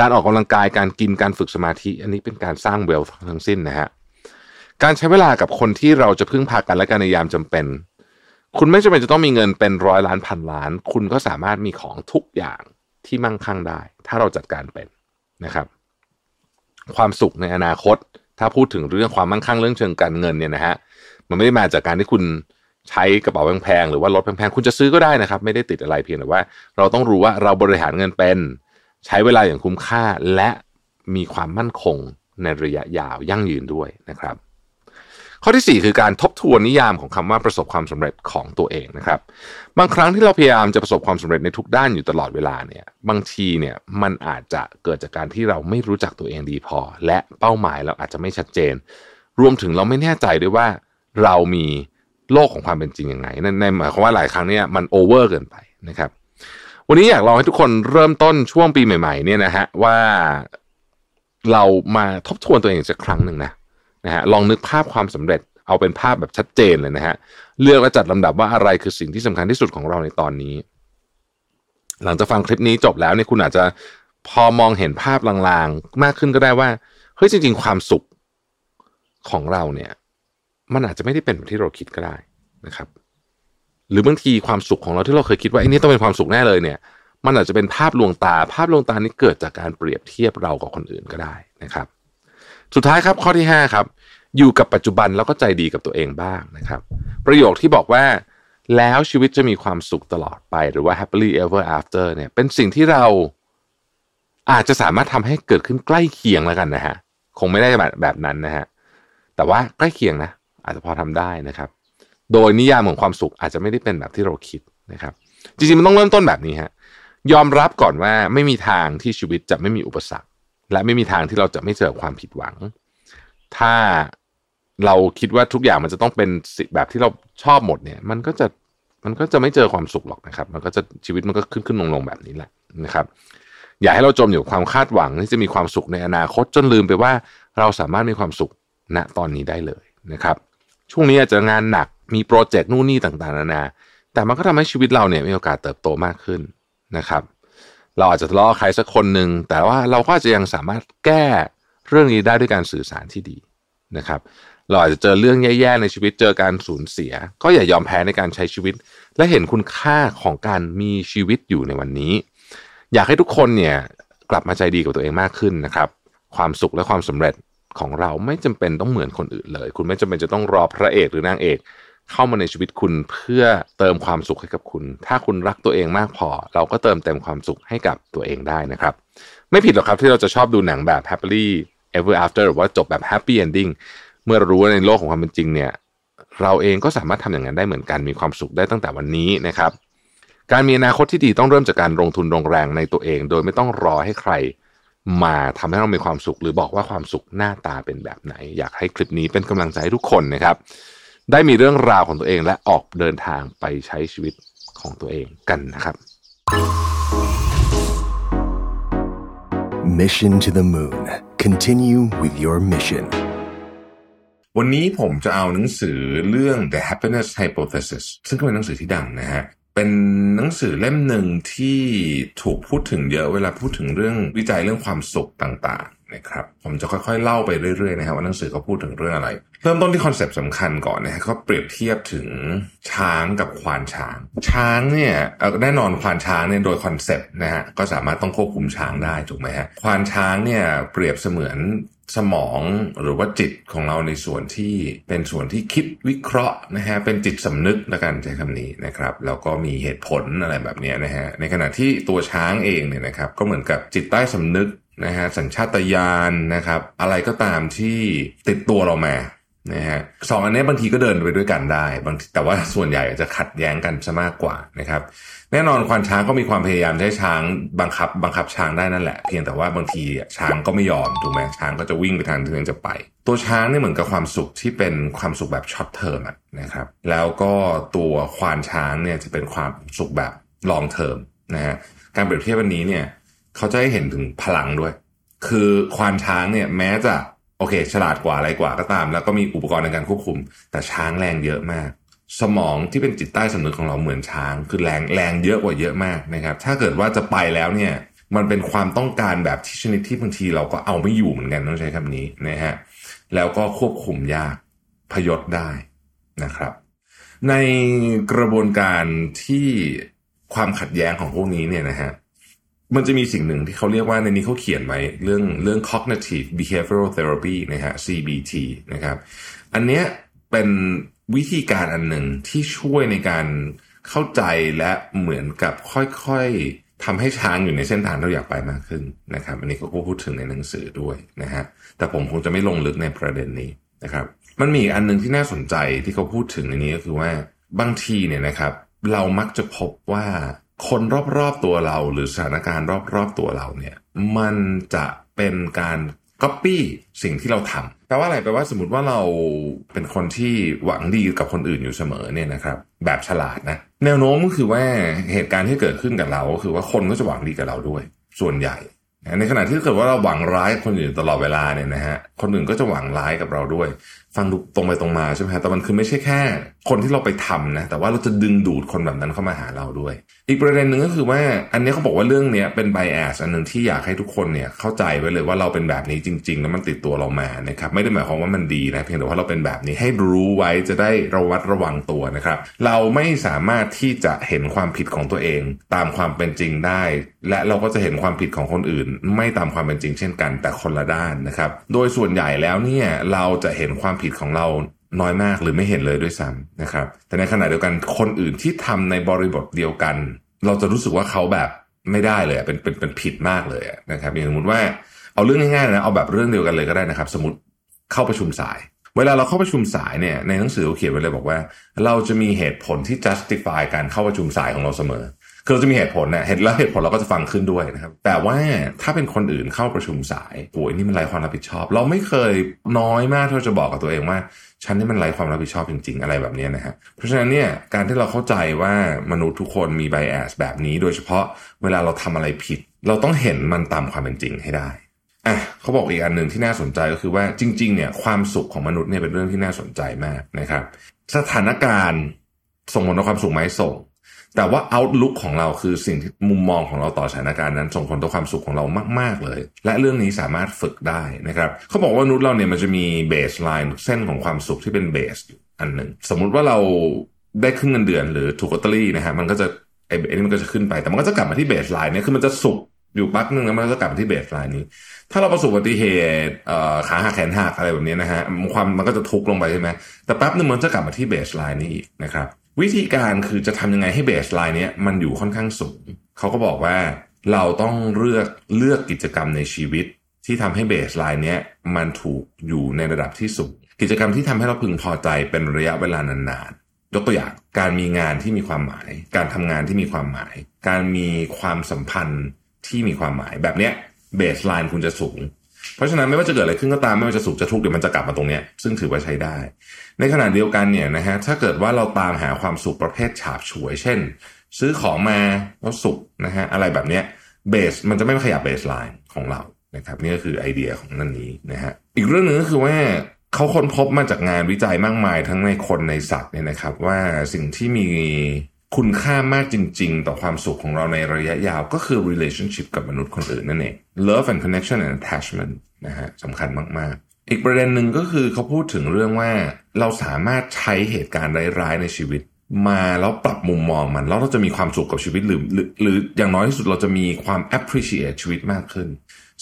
การออกกำลังกายการกินการฝึกสมาธิ อันนี้เป็นการสร้างเวลทั้งสิ้นนะฮะการใช้เวลากับคนที่เราจะพึ่งพากันและกันในยามจำเป็น คุณไม่จำเป็นจะต้องมีเงินเป็นร้อยล้านพันล้าน คุณก็สามารถมีของทุกอย่างที่มั่งคั่งได้ ถ้าเราจัดการเป็นนะครับ ความสุขในอนาคต ถ้าพูดถึงเรื่องความมั่งคั่งเรื่องเชิงการเงินเนี่ยนะฮะมันไม่ได้มาจากการที่คุณใช้กระเป๋าแพงๆหรือว่ารถแพงๆคุณจะซื้อก็ได้นะครับ ไม่ได้ติดอะไรเพียงแต่ว่า เราต้องรู้ว่าเราบริหารเงินเป็น ใช้เวลาอย่างคุ้มค่าและมีความมั่นคงในระยะยาวยั่งยืนด้วยนะครับ ข้อที่ 4 คือการทบทวนนิยามของคำว่าประสบความสำเร็จของตัวเองนะครับ บางครั้งที่เราพยายามจะประสบความสำเร็จในทุกด้านอยู่ตลอดเวลาเนี่ยบางทีเนี่ยมันอาจจะเกิดจากการที่เราไม่รู้จักตัวเองดีพอ และเป้าหมายเราอาจจะไม่ชัดเจน รวมถึงเราไม่แน่ใจด้วยว่าเรามีโลกของความเป็นจริงยังไงในในหมายความว่าหลายครั้งเนี่ยมันโอเวอร์เกินไปนะครับ วันนี้อยากลองให้ทุกคนเริ่มต้นช่วงปีใหม่ ๆ เนี่ยนะฮะว่าเรามาทบทวนตัวเองสักครั้งหนึ่งนะ นะฮะลองนึกภาพความสำเร็จเอาเป็นภาพแบบชัดเจนเลยนะฮะเลือกและจัดลำดับว่าอะไรคือสิ่งที่สำคัญที่สุดของเราในตอนนี้ หลังจากฟังคลิปนี้จบแล้วเนี่ยคุณอาจจะพอมองเห็นภาพลางๆ มากขึ้นก็ได้ว่าเฮ้ยจริง ๆ ความสุขของเราเนี่ย มันอาจจะไม่ได้เป็นแบบที่เราคิดก็ได้นะครับ หรือบางทีความสุขของเราที่เราเคยคิดว่าไอ้นี่ต้องเป็นความสุขแน่เลยเนี่ย มันอาจจะเป็นภาพลวงตา ภาพลวงตานี้เกิดจากการเปรียบเทียบเรากับคนอื่นก็ได้นะครับ สุดท้ายครับข้อที่ 5 ครับ อยู่กับปัจจุบันแล้วก็ใจดีกับตัวเองบ้างนะครับ ประโยคที่บอกว่าแล้วชีวิตจะมีความสุขตลอดไปหรือว่า happily ever after เนี่ยเป็นสิ่งที่เราอาจจะสามารถทำให้เกิดขึ้นใกล้เคียงแล้วกันนะฮะคงไม่ได้แบบแบบนั้นนะฮะแต่ว่าใกล้เคียงนะ อาจจะพอทำได้นะครับ โดยนิยามของความสุขอาจจะไม่ได้เป็นแบบที่เราคิดนะครับ จริงๆมันต้องเริ่มต้นแบบนี้ฮะยอมรับก่อนว่าไม่มีทางที่ชีวิตจะไม่มีอุปสรรค และไม่มีทางที่เราจะไม่เจอความผิดหวัง ถ้า
เราคิดว่าทุกอย่างมันจะต้องเป็นแบบที่เราชอบหมดเนี่ย มันก็จะมันก็จะไม่เจอความสุขหรอกนะครับ มันก็จะชีวิตมันก็ขึ้นขึ้นลงลงแบบนี้แหละนะครับ อย่าให้เราจมอยู่ความคาดหวังที่จะมีความสุขในอนาคตจนลืมไปว่าเราสามารถมีความสุขณตอนนี้ได้เลยนะครับ ช่วงนี้อาจจะงานหนักมีโปรเจกต์นู่นนี่ต่างๆนานาแต่มันก็ทำให้ชีวิตเราเนี่ยมีโอกาสเติบโตมากขึ้นนะครับ เราอาจจะทะเลาะใครสักคนหนึ่งแต่ว่าเราก็จะยังสามารถแก้เรื่องนี้ได้ด้วยการสื่อสารที่ดีนะครับ เราอาจจะเจอเรื่องแย่ๆในชีวิตเจอการสูญเสีย ก็อย่ายอมแพ้ในการใช้ชีวิต และเห็นคุณค่าของการมีชีวิตอยู่ในวันนี้ อยากให้ทุกคนเนี่ยกลับมาใจดีกับตัวเองมากขึ้นนะครับ ความสุขและความสำเร็จของเราไม่จำเป็นต้องเหมือนคนอื่นเลย คุณไม่จำเป็นจะต้องรอพระเอกหรือนางเอก เข้ามาในชีวิตคุณเพื่อเติมความสุขให้กับคุณ ถ้าคุณรักตัวเองมากพอ เราก็เติมเต็มความสุขให้กับตัวเองได้นะครับ ไม่ผิดหรอกครับที่เราจะชอบดูหนังแบบ happily ever after หรือว่าจบแบบ happy ending เมื่อรู้ว่าในโลกของความเป็นจริงเนี่ย เราเองก็สามารถทำอย่างนั้นได้เหมือนกันมีความสุขได้ตั้งแต่วันนี้นะครับ การมีอนาคตที่ดีต้องเริ่มจากการลงทุนลงแรงในตัวเอง โดยไม่ต้องรอให้ใครมาทำให้เรามีความสุข หรือบอกว่าความสุขหน้าตาเป็นแบบไหน อยากให้คลิปนี้เป็นกำลังใจให้ทุกคนนะครับ ได้มีเรื่องราวของตัวเองและออกเดินทางไปใช้ชีวิตของตัวเองกันนะครับ
Mission to the Moon. Continue with your mission.
วันนี้ผมจะเอาหนังสือเรื่อง The Happiness Hypothesis ซึ่งก็เป็นหนังสือที่ดังนะฮะ เป็นหนังสือเล่มหนึ่งที่ถูกพูดถึงเยอะเวลาพูดถึงเรื่องวิจัยเรื่องความสุขต่างๆ นะครับผมจะค่อยๆเล่าไปเรื่อยๆนะครับว่าหนังสือเขาพูดถึงเรื่องอะไร เริ่มต้นที่คอนเซปต์สำคัญก่อนนะฮะเขาเปรียบเทียบถึงช้างกับควานช้าง ช้างเนี่ยแน่นอนควาญช้างเนี่ยโดยคอนเซปต์นะฮะก็สามารถต้องควบคุมช้างได้ถูกไหมฮะควาญช้างเนี่ยเปรียบเสมือนสมองหรือว่าจิตของเราในส่วนที่เป็นส่วนที่คิดวิเคราะห์นะฮะเป็นจิตสำนึกละกันใช้คำนี้นะครับแล้วก็มีเหตุผลอะไรแบบนี้นะฮะในขณะที่ตัวช้างเองเนี่ยนะครับก็เหมือนกับจิตใต้สำนึก นะฮะสัญชาตญาณนะครับ อะไรก็ตามที่ติดตัวเรามานะฮะสองอันนี้บางทีก็เดินไปด้วยกันได้บ้างแต่ว่าส่วนใหญ่จะขัดแย้งกันซะมากกว่านะครับ แน่นอนควานช้างก็มีความพยายามให้ช้างบังคับ บังคับช้างได้นั่นแหละ เพียงแต่ว่าบางทีช้างก็ไม่ยอมถูกไหมช้างก็จะวิ่งไปทางที่ตัวเองจะไป ตัวช้างนี่เหมือนกับความสุขที่เป็นความสุขแบบ short term นะครับ แล้วก็ตัวควานช้างเนี่ยจะเป็นความสุขแบบ long term นะฮะการเปรียบเทียบวันนี้เนี่ย เขาจะให้เห็นถึงพลังด้วย คือควานช้างเนี่ยแม้จะโอเค ฉลาดกว่าอะไรกว่าก็ตาม แล้วก็มีอุปกรณ์ในการควบคุม แต่ช้างแรงเยอะมาก สมองที่เป็นจิตใต้สำนึกของเราเหมือนช้าง คือแรงแรงเยอะกว่าเยอะมากนะครับ ถ้าเกิดว่าจะไปแล้วเนี่ยมันเป็นความต้องการแบบที่ชนิดที่บางทีเราก็เอาไม่อยู่เหมือนกันต้องใช้คำนี้นะฮะแล้วก็ควบคุมยากพยศได้นะครับ ในกระบวนการที่ความขัดแย้งของพวกนี้เนี่ยนะฮะ มันจะมีสิ่งหนึ่งที่เขาเรียกว่าในนี้เขาเขียนไว้เรื่องเรื่อง cognitive behavioral therapy นะฮะ CBT นะครับ อันเนี้ยเป็นวิธีการอันหนึ่งที่ช่วยในการเข้าใจและเหมือนกับค่อยๆทำให้ช้างอยู่ในเส้นทางที่เราอยากไปมากขึ้นนะครับ อันนี้เขาก็พูดถึงในหนังสือด้วยนะฮะแต่ผมคงจะไม่ลงลึกในประเด็นนี้นะครับ มันมีอีกอันหนึ่งที่น่าสนใจที่เขาพูดถึงในนี้ก็คือว่าบางทีเนี่ยนะครับ เรามักจะพบว่า คนรอบๆตัวเราหรือสถานการณ์รอบๆตัวเราเนี่ย มันจะเป็นการก๊อปปี้สิ่งที่เราทำแปลว่าอะไรแปลว่าสมมติว่าเราเป็นคนที่หวังดีกับคนอื่นอยู่เสมอเนี่ยนะครับ แบบฉลาดนะ แนวโน้มก็คือว่าเหตุการณ์ที่เกิดขึ้นกับเราก็คือว่าคนก็จะหวังดีกับเราด้วย ส่วนใหญ่ในขณะที่เกิดว่าเราหวังร้ายกับคนอื่นตลอดเวลาเนี่ยนะฮะคนอื่นก็จะหวังร้ายกับเราด้วย ฟังดูตรงไปตรงมาใช่ไหมฮะแต่มันคือไม่ใช่แค่ คนที่เราไปทำนะ แต่ว่าเราจะดึงดูดคนแบบนั้นเข้ามาหาเราด้วย อีกประเด็นหนึ่งก็คือว่า อันนี้เขาบอกว่าเรื่องนี้เป็นไบแอสอันหนึ่งที่อยากให้ทุกคนเนี่ยเข้าใจไว้เลยว่าเราเป็นแบบนี้จริง ๆ แล้วมันติดตัวเรามานะครับ ไม่ได้หมายความว่ามันดีนะ เพียงแต่ว่าเราเป็นแบบนี้ให้รู้ไว้จะได้ระวัดระวังตัวนะครับ เราไม่สามารถที่จะเห็นความผิดของตัวเอง ตามความเป็นจริงได้ และเราก็จะเห็นความผิดของคนอื่น ไม่ตามความเป็นจริงเช่นกัน แต่คนละด้านนะครับ โดยส่วนใหญ่แล้วเนี่ยเราจะเห็นความผิดของเรา น้อยมากหรือไม่เห็นเลยด้วยซ้ำนะครับ แต่ในขณะเดียวกันคนอื่นที่ทำในบริบทเดียวกัน เราจะรู้สึกว่าเขาแบบไม่ได้เลยเป็นเป็นเป็นผิดมากเลยนะครับอย่างสมมติว่าเอาเรื่องง่ายๆนะเอาแบบเรื่องเดียวกันเลยก็ได้นะครับ สมมติเข้าประชุมสาย เวลาเราเข้าประชุมสายเนี่ยในหนังสือเขาเขียนไว้เลยบอกว่า เราจะมีเหตุผลที่ justify การเข้าประชุมสายของเราเสมอ คือเราจะมีเหตุผลนะเหตุแล้วเหตุผลเราก็จะฟังขึ้นด้วยนะครับ แต่ว่าถ้าเป็นคนอื่นเข้าประชุมสายโอ้ยนี่มันไร้ความรับผิดชอบ เราไม่เคยน้อยมากที่จะบอกกับตัวเองว่าฉันนี่มันไร้ความรับผิดชอบจริง ๆ อะไรแบบนี้นะฮะเพราะฉะนั้นเนี่ยการที่เราเข้าใจว่ามนุษย์ทุกคนมีไบแอสแบบนี้ โดยเฉพาะเวลาเราทำอะไรผิด เราต้องเห็นมันตามความเป็นจริงให้ได้อะเขาบอกอีกอันหนึ่งที่น่าสนใจก็คือว่าจริง ๆ เนี่ยความสุขของมนุษย์เนี่ยเป็นเรื่องที่น่าสนใจมากนะครับ สถานการณ์ส่งผลต่อความสุขไหมส่ง แต่ว่า outlook ของเราคือสิ่งที่มุมมองของเราต่อสถานการณ์นั้นส่งผลต่อความสุขของเรามากๆเลย และเรื่องนี้สามารถฝึกได้นะครับเขาบอกว่ามนุษย์เราเนี่ยมันจะมี baseline เส้นของความสุขที่เป็น base อยู่อันหนึ่งสมมุติว่าเราได้ขึ้นเงินเดือนหรือถูกลอตเตอรี่นะฮะมันก็จะไอ้ไอ้นี่มันก็จะขึ้นไปแต่มันก็จะกลับมาที่ baseline เนี่ยคือมันจะสุขอยู่พักหนึ่งแล้วมันก็จะกลับมาที่ baseline นี้ ถ้าเราประสบอุบัติเหตุขาหักแขนหักอะไรแบบนี้นะฮะความมันก็จะทุกข์ลงไปใช่ไหมแต่แป๊บหนึ่งมันจะกลับมาที่ baseline นี้อีกนะครับ วิธีการคือจะทำยังไงให้ baseline เนี้ยมันอยู่ค่อนข้างสูงเขาก็บอกว่าเราต้องเลือกเลือกกิจกรรมในชีวิต ที่ทำให้เบสไลน์เนี้ยมันถูกอยู่ในระดับที่สูงกิจกรรมที่ทำให้เราพึงพอใจเป็นระยะเวลานานๆยกตัวอย่างการมีงานที่มีความหมาย การทำงานที่มีความหมาย การมีความสัมพันธ์ที่มีความหมายแบบเนี้ยเบสไลน์คุณจะสูง เพราะฉะนั้นไม่ว่าจะเกิดอะไรขึ้นก็ตามไม่ว่าจะสุขจะทุกข์เดี๋ยวมันจะกลับมาตรงเนี้ยซึ่งถือว่าใช้ได้ ในขณะเดียวกันเนี่ยนะฮะถ้าเกิดว่าเราตามหาความสุขประเภทฉาบฉวย เช่น ซื้อของมาแล้วสุขนะฮะอะไรแบบเนี้ยเบสมันจะไม่ขยับเบสไลน์ของเรานะครับนี่ก็คือไอเดียของนั่นนี้นะฮะอีกเรื่องหนึ่งก็คือว่าเขาค้นพบมาจากงานวิจัยมากมายทั้งในคนในสัตว์เนี่ยนะครับ ว่าสิ่งที่มี คุณค่ามากจริง ๆ ต่อความสุขของเราในระยะยาวก็คือ relationship กับมนุษย์คนอื่นนั่นเอง love and connection and attachment นะฮะสำคัญมาก ๆ อีกประเด็นหนึ่งก็คือเขาพูดถึงเรื่องว่าเราสามารถใช้เหตุการณ์ร้ายๆในชีวิต มาแล้วปรับมุมมองมันแล้วเราจะมีความสุขกับชีวิตหรือหรือรออย่างน้อยที่สุดเราจะมีความ appreciate ชีวิตมากขึ้น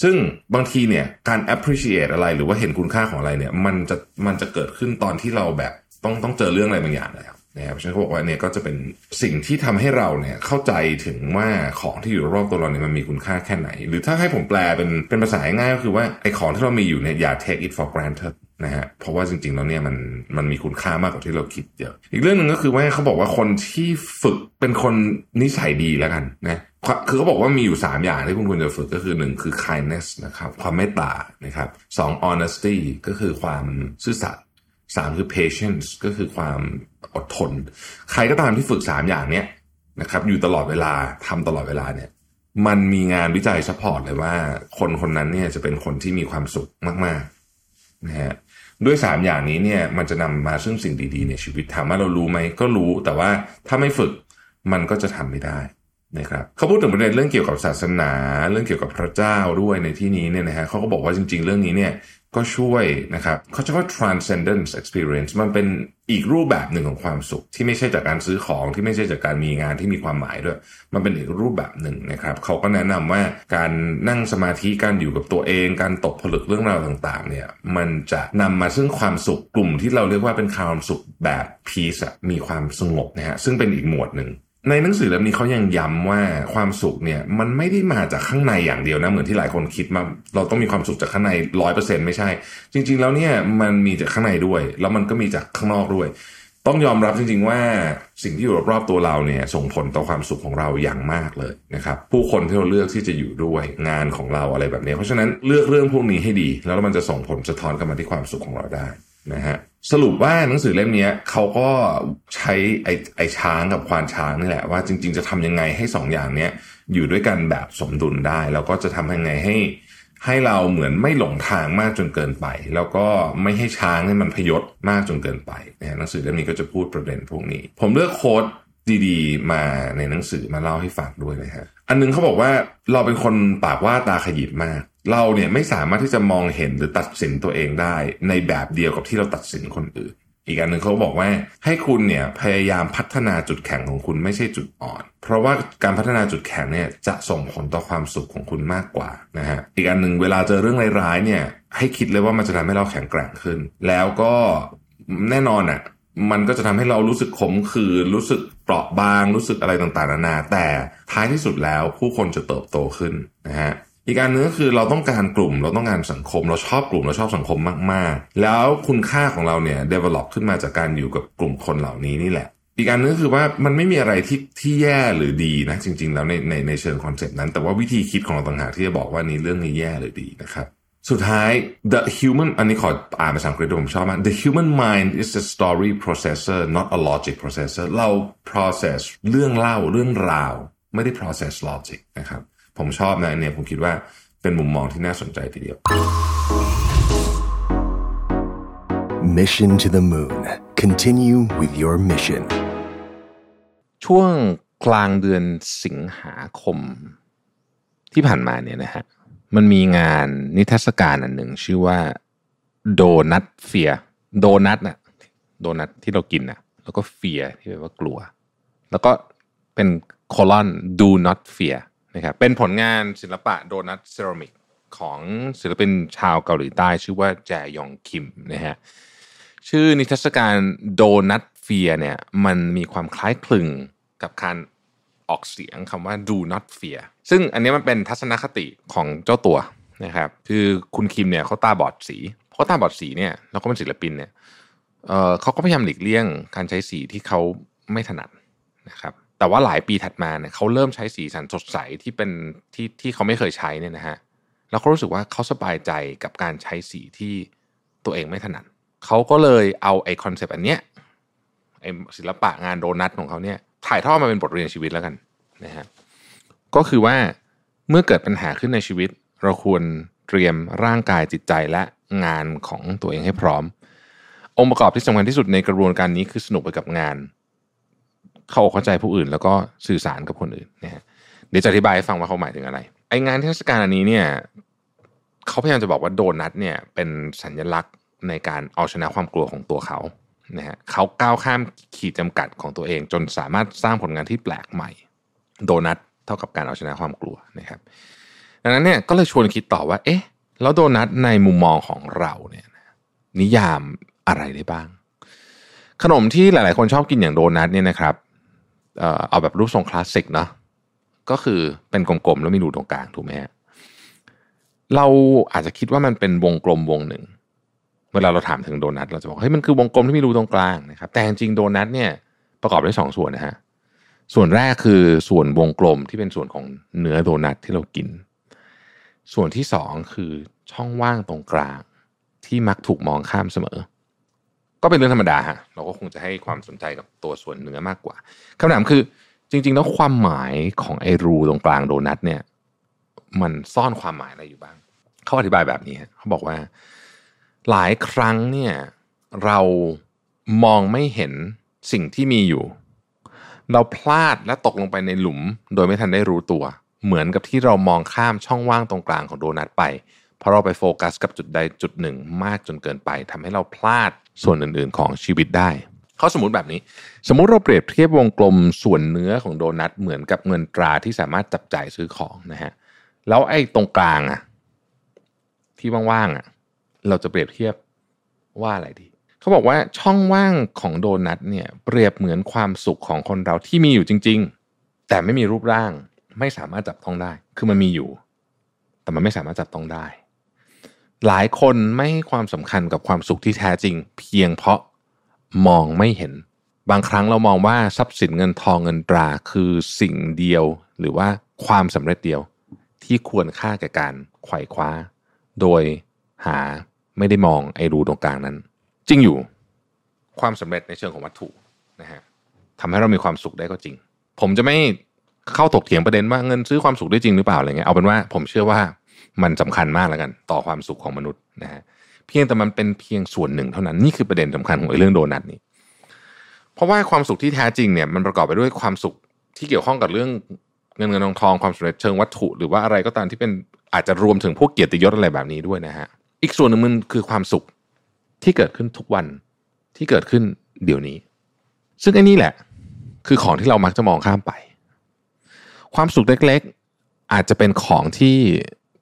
ซึ่งบางทีเนี่ยการ appreciate อะไรหรือว่าเห็นคุณค่าของอะไรเนี่ยมันจะมันจะเกิดขึ้นตอนที่เราแบบต้องต้องเจอเรื่องอะไรบางอย่างแล้ว นะครับฉันก็บอกว่าเนี่ยก็จะเป็นสิ่งที่ทำให้เราเนี่ยเข้าใจถึงว่าของที่อยู่รอบตัวเราเนี่ยมันมีคุณค่าแค่ไหน หรือถ้าให้ผมแปลเป็นเป็นภาษาง่ายก็คือว่าไอ้ของที่เรามีอยู่เนี่ยอย่า take it for granted นะฮะเพราะว่าจริงๆแล้วเนี่ยมันมันมีคุณค่ามากกว่าที่เราคิดเยอะอีกเรื่องหนึ่งก็คือว่าเขาบอกว่าคนที่ฝึกเป็นคนนิสัยดีแล้วกันนะคือเขาบอกว่ามีอยู่ 3 อย่างที่คุณควรจะฝึกก็คือ 1 คือ kindness นะครับความเมตตานะครับสอง honesty ก็คือความซื่อสัตย์ สามคือ patience ก็คือความอดทน ใครก็ตามที่ฝึกสามอย่างเนี้ยนะครับอยู่ตลอดเวลาทำตลอดเวลาเนี่ย มันมีงานวิจัย support เลยว่า คนคนนั้นเนี่ยจะเป็นคนที่มีความสุขมากๆนะฮะด้วยสามอย่างนี้เนี่ยมันจะนำมาซึ่งสิ่งดีๆ ในชีวิตถามว่าเรารู้ไหมก็รู้แต่ว่าถ้าไม่ฝึกมันก็จะทำไม่ได้นะครับเขาพูดถึงประเด็นเรื่องเกี่ยวกับศาสนา เรื่องเกี่ยวกับพระเจ้าด้วยในที่นี้เนี่ยนะฮะเขาก็บอกว่าจริง ๆ เรื่องนี้เนี่ย ก็ช่วยนะครับเขาจะว่า transcendence experience มันเป็นอีกรูปแบบหนึ่งของความสุข ที่ไม่ใช่จากการซื้อของที่ไม่ใช่จากการมีงานที่มีความหมายด้วย มันเป็นอีกรูปแบบหนึ่งนะครับเขาก็แนะนำว่าการนั่งสมาธิการอยู่กับตัวเอง การตกผลึกเรื่องราวต่างๆ เนี่ยมันจะนำมาซึ่งความสุขกลุ่มที่เราเรียกว่าเป็นความสุขแบบ peace มีความสงบนะฮะซึ่งเป็นอีกหมวดหนึ่ง ในหนังสือเล่มนี้เขายังย้ำว่าความสุขเนี่ยมันไม่ได้มาจากข้างในอย่างเดียวนะเหมือนที่หลายคนคิดมาเราต้องมีความสุขจากข้างในร้อยเปอร์เซ็นไม่ใช่ จริง ๆ แล้วเนี่ยมันมีจากข้างในด้วย แล้วมันก็มีจากข้างนอกด้วย ต้องยอมรับจริง ๆ ว่าสิ่งที่อยู่รอบๆตัวเราเนี่ยส่งผลต่อความสุขของเราอย่างมากเลยนะครับผู้คนที่เราเลือกที่จะอยู่ด้วยงานของเราอะไรแบบนี้ เพราะฉะนั้นเลือกเรื่องพวกนี้ให้ดี แล้วมันจะส่งผลสะท้อนกลับมาที่ความสุขของเราได้ นะฮะสรุปว่าหนังสือเล่มนี้เขาก็ใช้ไอ้ไอช้างกับควานช้างนี่แหละว่าจริง ๆ จะทำยังไงให้สองอย่างเนี้ยอยู่ด้วยกันแบบสมดุลได้ แล้วก็จะทำยังไงให้ให้เราเหมือนไม่หลงทางมากจนเกินไป แล้วก็ไม่ให้ช้างให้มันพยศมากจนเกินไปนะหนังสือเล่มนี้ก็จะพูดประเด็นพวกนี้ ผมเลือกโค้ดดีๆ มาในหนังสือมาเล่าให้ฟังด้วยนะฮะอันนึงเขาบอกว่าเราเป็นคนปากว่าตาขยิบมาก เราเนี่ยไม่สามารถที่จะมองเห็นหรือตัดสินตัวเองได้ ในแบบเดียวกับที่เราตัดสินคนอื่น อีกอันหนึ่งเขาบอกว่าให้คุณเนี่ยพยายามพัฒนาจุดแข็งของคุณไม่ใช่จุดอ่อน เพราะว่าการพัฒนาจุดแข็งเนี่ยจะส่งผลต่อความสุขของคุณมากกว่านะฮะอีกอันหนึ่งเวลาเจอเรื่องร้ายๆเนี่ยให้คิดเลยว่ามันจะทำให้เราแข็งแกร่งขึ้น แล้วก็แน่นอนอะมันก็จะทำให้เรารู้สึกขมขื่นรู้สึกเปราะบางรู้สึกอะไรต่างๆนานาแต่ท้ายที่สุดแล้วผู้คนจะเติบโตขึ้นนะฮะ อีกการนึงก็คือเราต้องการกลุ่ม เราต้องการสังคม เราชอบกลุ่มเราชอบสังคมมากๆ แล้วคุณค่าของเราเนี่ย develop ขึ้นมาจากการอยู่กับกลุ่มคนเหล่านี้นี่แหละ
อีกอันนึงคือว่ามันไม่มีอะไรที่ที่แย่หรือดีนะ จริง ๆ แล้วในในในเชิงคอนเซปต์นั้น แต่ว่าวิธีคิดของเราต่างหากที่จะบอกว่านี้เรื่องนี้แย่หรือดีนะครับสุดท้าย the human อันนี้ขออ่านภาษาอังกฤษผมชอบมาก the human mind is a story processor not a logic processor เรา process เรื่องเล่าเรื่องราว ไม่ได้ process logic นะครับ ผมชอบนะอันเนี่ยผมคิดว่าเป็นมุมมองที่น่าสนใจทีเดียว
Mission to the Moon. Continue with your mission.
ช่วงกลางเดือนสิงหาคม ที่ผ่านมาเนี่ยนะฮะมันมีงานนิทรรศการอันหนึ่งชื่อว่าโดนัทเฟียโดนัทน่ะโดนัทที่เรากินน่ะแล้วก็เฟียที่แปลว่ากลัว แล้วก็เป็นโคลอน do not fear นะครับเป็นผลงานศิลปะโดนัทเซรามิกของศิลปินชาวเกาหลีใต้ ชื่อว่าแจยองคิมนะฮะชื่อนิทรรศการโดนัทเฟียเนี่ยมันมีความคล้ายคลึงกับการออกเสียงคำว่า do not fear ซึ่งอันนี้มันเป็นทัศนคติของเจ้าตัวนะครับคือคุณคิมเนี่ยเขาตาบอดสีเพราะตาบอดสีเนี่ยแล้วก็เป็นศิลปินเนี่ยเเขาก็พยายามหลีกเลี่ยงการใช้สีที่เขาไม่ถนัดนะครับ แต่ว่าหลายปีถัดมาเนี่ยเขาเริ่มใช้สีสันสดใสที่เป็นที่ที่เขาไม่เคยใช้เนี่ยนะฮะแล้วเขารู้สึกว่าเขาสบายใจกับการใช้สีที่ตัวเองไม่ถนัดเขาก็เลยเอาไอคอนเซปต์อันเนี้ยไอศิลปะงานโดนัทของเขาเนี่ยถ่ายทอดมาเป็นบทเรียนชีวิตแล้วกันนะฮะก็คือว่าเมื่อเกิดปัญหาขึ้นในชีวิต เราควรเตรียมร่างกายจิตใจและงานของตัวเองให้พร้อม องค์ประกอบที่สำคัญที่สุดในกระบวนการนี้คือสนุกไปกับงาน เข้าอกเข้าใจผู้อื่น แล้วก็สื่อสารกับคนอื่นนะฮะเดี๋ยวจะอธิบายให้ฟังว่าเขาหมายถึงอะไรไองานเทศกาลอันนี้เนี่ยเขาพยายามจะบอกว่าโดนัทเนี่ยเป็นสัญลักษณ์ในการเอาชนะความกลัวของตัวเขานะฮะเขาก้าวข้ามขีดจำกัดของตัวเอง จนสามารถสร้างผลงานที่แปลกใหม่ โดนัทเท่ากับการเอาชนะความกลัวนะครับ ดังนั้นเนี่ยก็เลยชวนคิดต่อว่า เอ๊ะแล้วโดนัทในมุมมองของเราเนี่ยนิยามอะไรได้บ้าง ขนมที่หลาย ๆ คนชอบกินอย่างโดนัทเนี่ยนะครับ เอาแบบรูปทรงคลาสสิกเนาะก็คือเป็นกลมๆแล้วมีรูตรงกลางถูกไหมฮะเราอาจจะคิดว่ามันเป็นวงกลมวงหนึ่ง เวลาเราถามถึงโดนัทเราจะบอกเฮ้ยมันคือวงกลมที่มีรูตรงกลางนะครับแต่จริงโดนัทเนี่ยประกอบด้วยสองส่วนนะฮะส่วนแรกคือส่วนวงกลมที่เป็นส่วนของเนื้อโดนัทที่เรากิน ส่วนที่สองคือช่องว่างตรงกลางที่มักถูกมองข้ามเสมอ ก็เป็นเรื่องธรรมดาฮะเราก็คงจะให้ความสนใจกับตัวส่วนเนื้อมากกว่าคำถามคือจริง ๆ แล้วความหมายของไอ้รูตรงกลางโดนัทเนี่ย มันซ่อนความหมายอะไรอยู่บ้างเขาอธิบายแบบนี้ฮะเขาบอกว่า หลายครั้งเนี่ยเรามองไม่เห็นสิ่งที่มีอยู่ เราพลาดและตกลงไปในหลุม โดยไม่ทันได้รู้ตัว เหมือนกับที่เรามองข้ามช่องว่างตรงกลางของโดนัทไป เพราะเราไปโฟกัสกับจุดใดจุดหนึ่งมากจนเกินไปทำให้เราพลาดส่วนอื่นๆของชีวิตได้เขาสมมติแบบนี้ สมมุติเราเปรียบเทียบวงกลมส่วนเนื้อของโดนัทเหมือนกับเงินตราที่สามารถจับจ่ายซื้อของนะฮะแล้วไอ้ตรงกลางอะที่ว่างๆอะเราจะเปรียบเทียบว่าอะไรดีเขาบอกว่าช่องว่างของโดนัทเนี่ยเปรียบเหมือนความสุขของคนเราที่มีอยู่จริง ๆ แต่ไม่มีรูปร่าง ไม่สามารถจับต้องได้ คือมันมีอยู่ แต่มันไม่สามารถจับต้องได้ หลายคนไม่ให้ความสำคัญกับความสุขที่แท้จริง เพียงเพราะมองไม่เห็น บางครั้งเรามองว่าทรัพย์สินเงินทองเงินตราคือสิ่งเดียว หรือว่าความสำเร็จเดียวที่ควรค่าแก่การไขว่คว้า โดยหาไม่ได้มองไอ้รูตรงกลางนั้น จริงอยู่ความสำเร็จในเชิงของวัตถุนะฮะทำให้เรามีความสุขได้ก็จริง ผมจะไม่เข้าถกเถียงประเด็นว่าเงินซื้อความสุขได้จริงหรือเปล่าอะไรเงี้ยเอาเป็นว่าผมเชื่อว่า มันสำคัญมากแล้วกัน ต่อความสุขของมนุษย์นะฮะเพียงแต่มันเป็นเพียงส่วนหนึ่งเท่านั้นนี่คือประเด็นสำคัญของเรื่องโดนัทนี้ เพราะว่าความสุขที่แท้จริงเนี่ยมันประกอบไปด้วยความสุขที่เกี่ยวข้องกับเรื่องเงินเงินทองทองความสำเร็จเชิงวัตถุ หรือว่าอะไรก็ตามที่เป็นอาจจะรวมถึงพวกเกียรติยศอะไรแบบนี้ด้วยนะฮะอีกส่วนหนึ่งมันคือความสุขที่เกิดขึ้นทุกวันที่เกิดขึ้นเดี๋ยวนี้ ซึ่งไอ้นี่แหละ คือของที่เรามักจะมองข้ามไป ความสุขเล็กๆ อาจจะเป็นของที่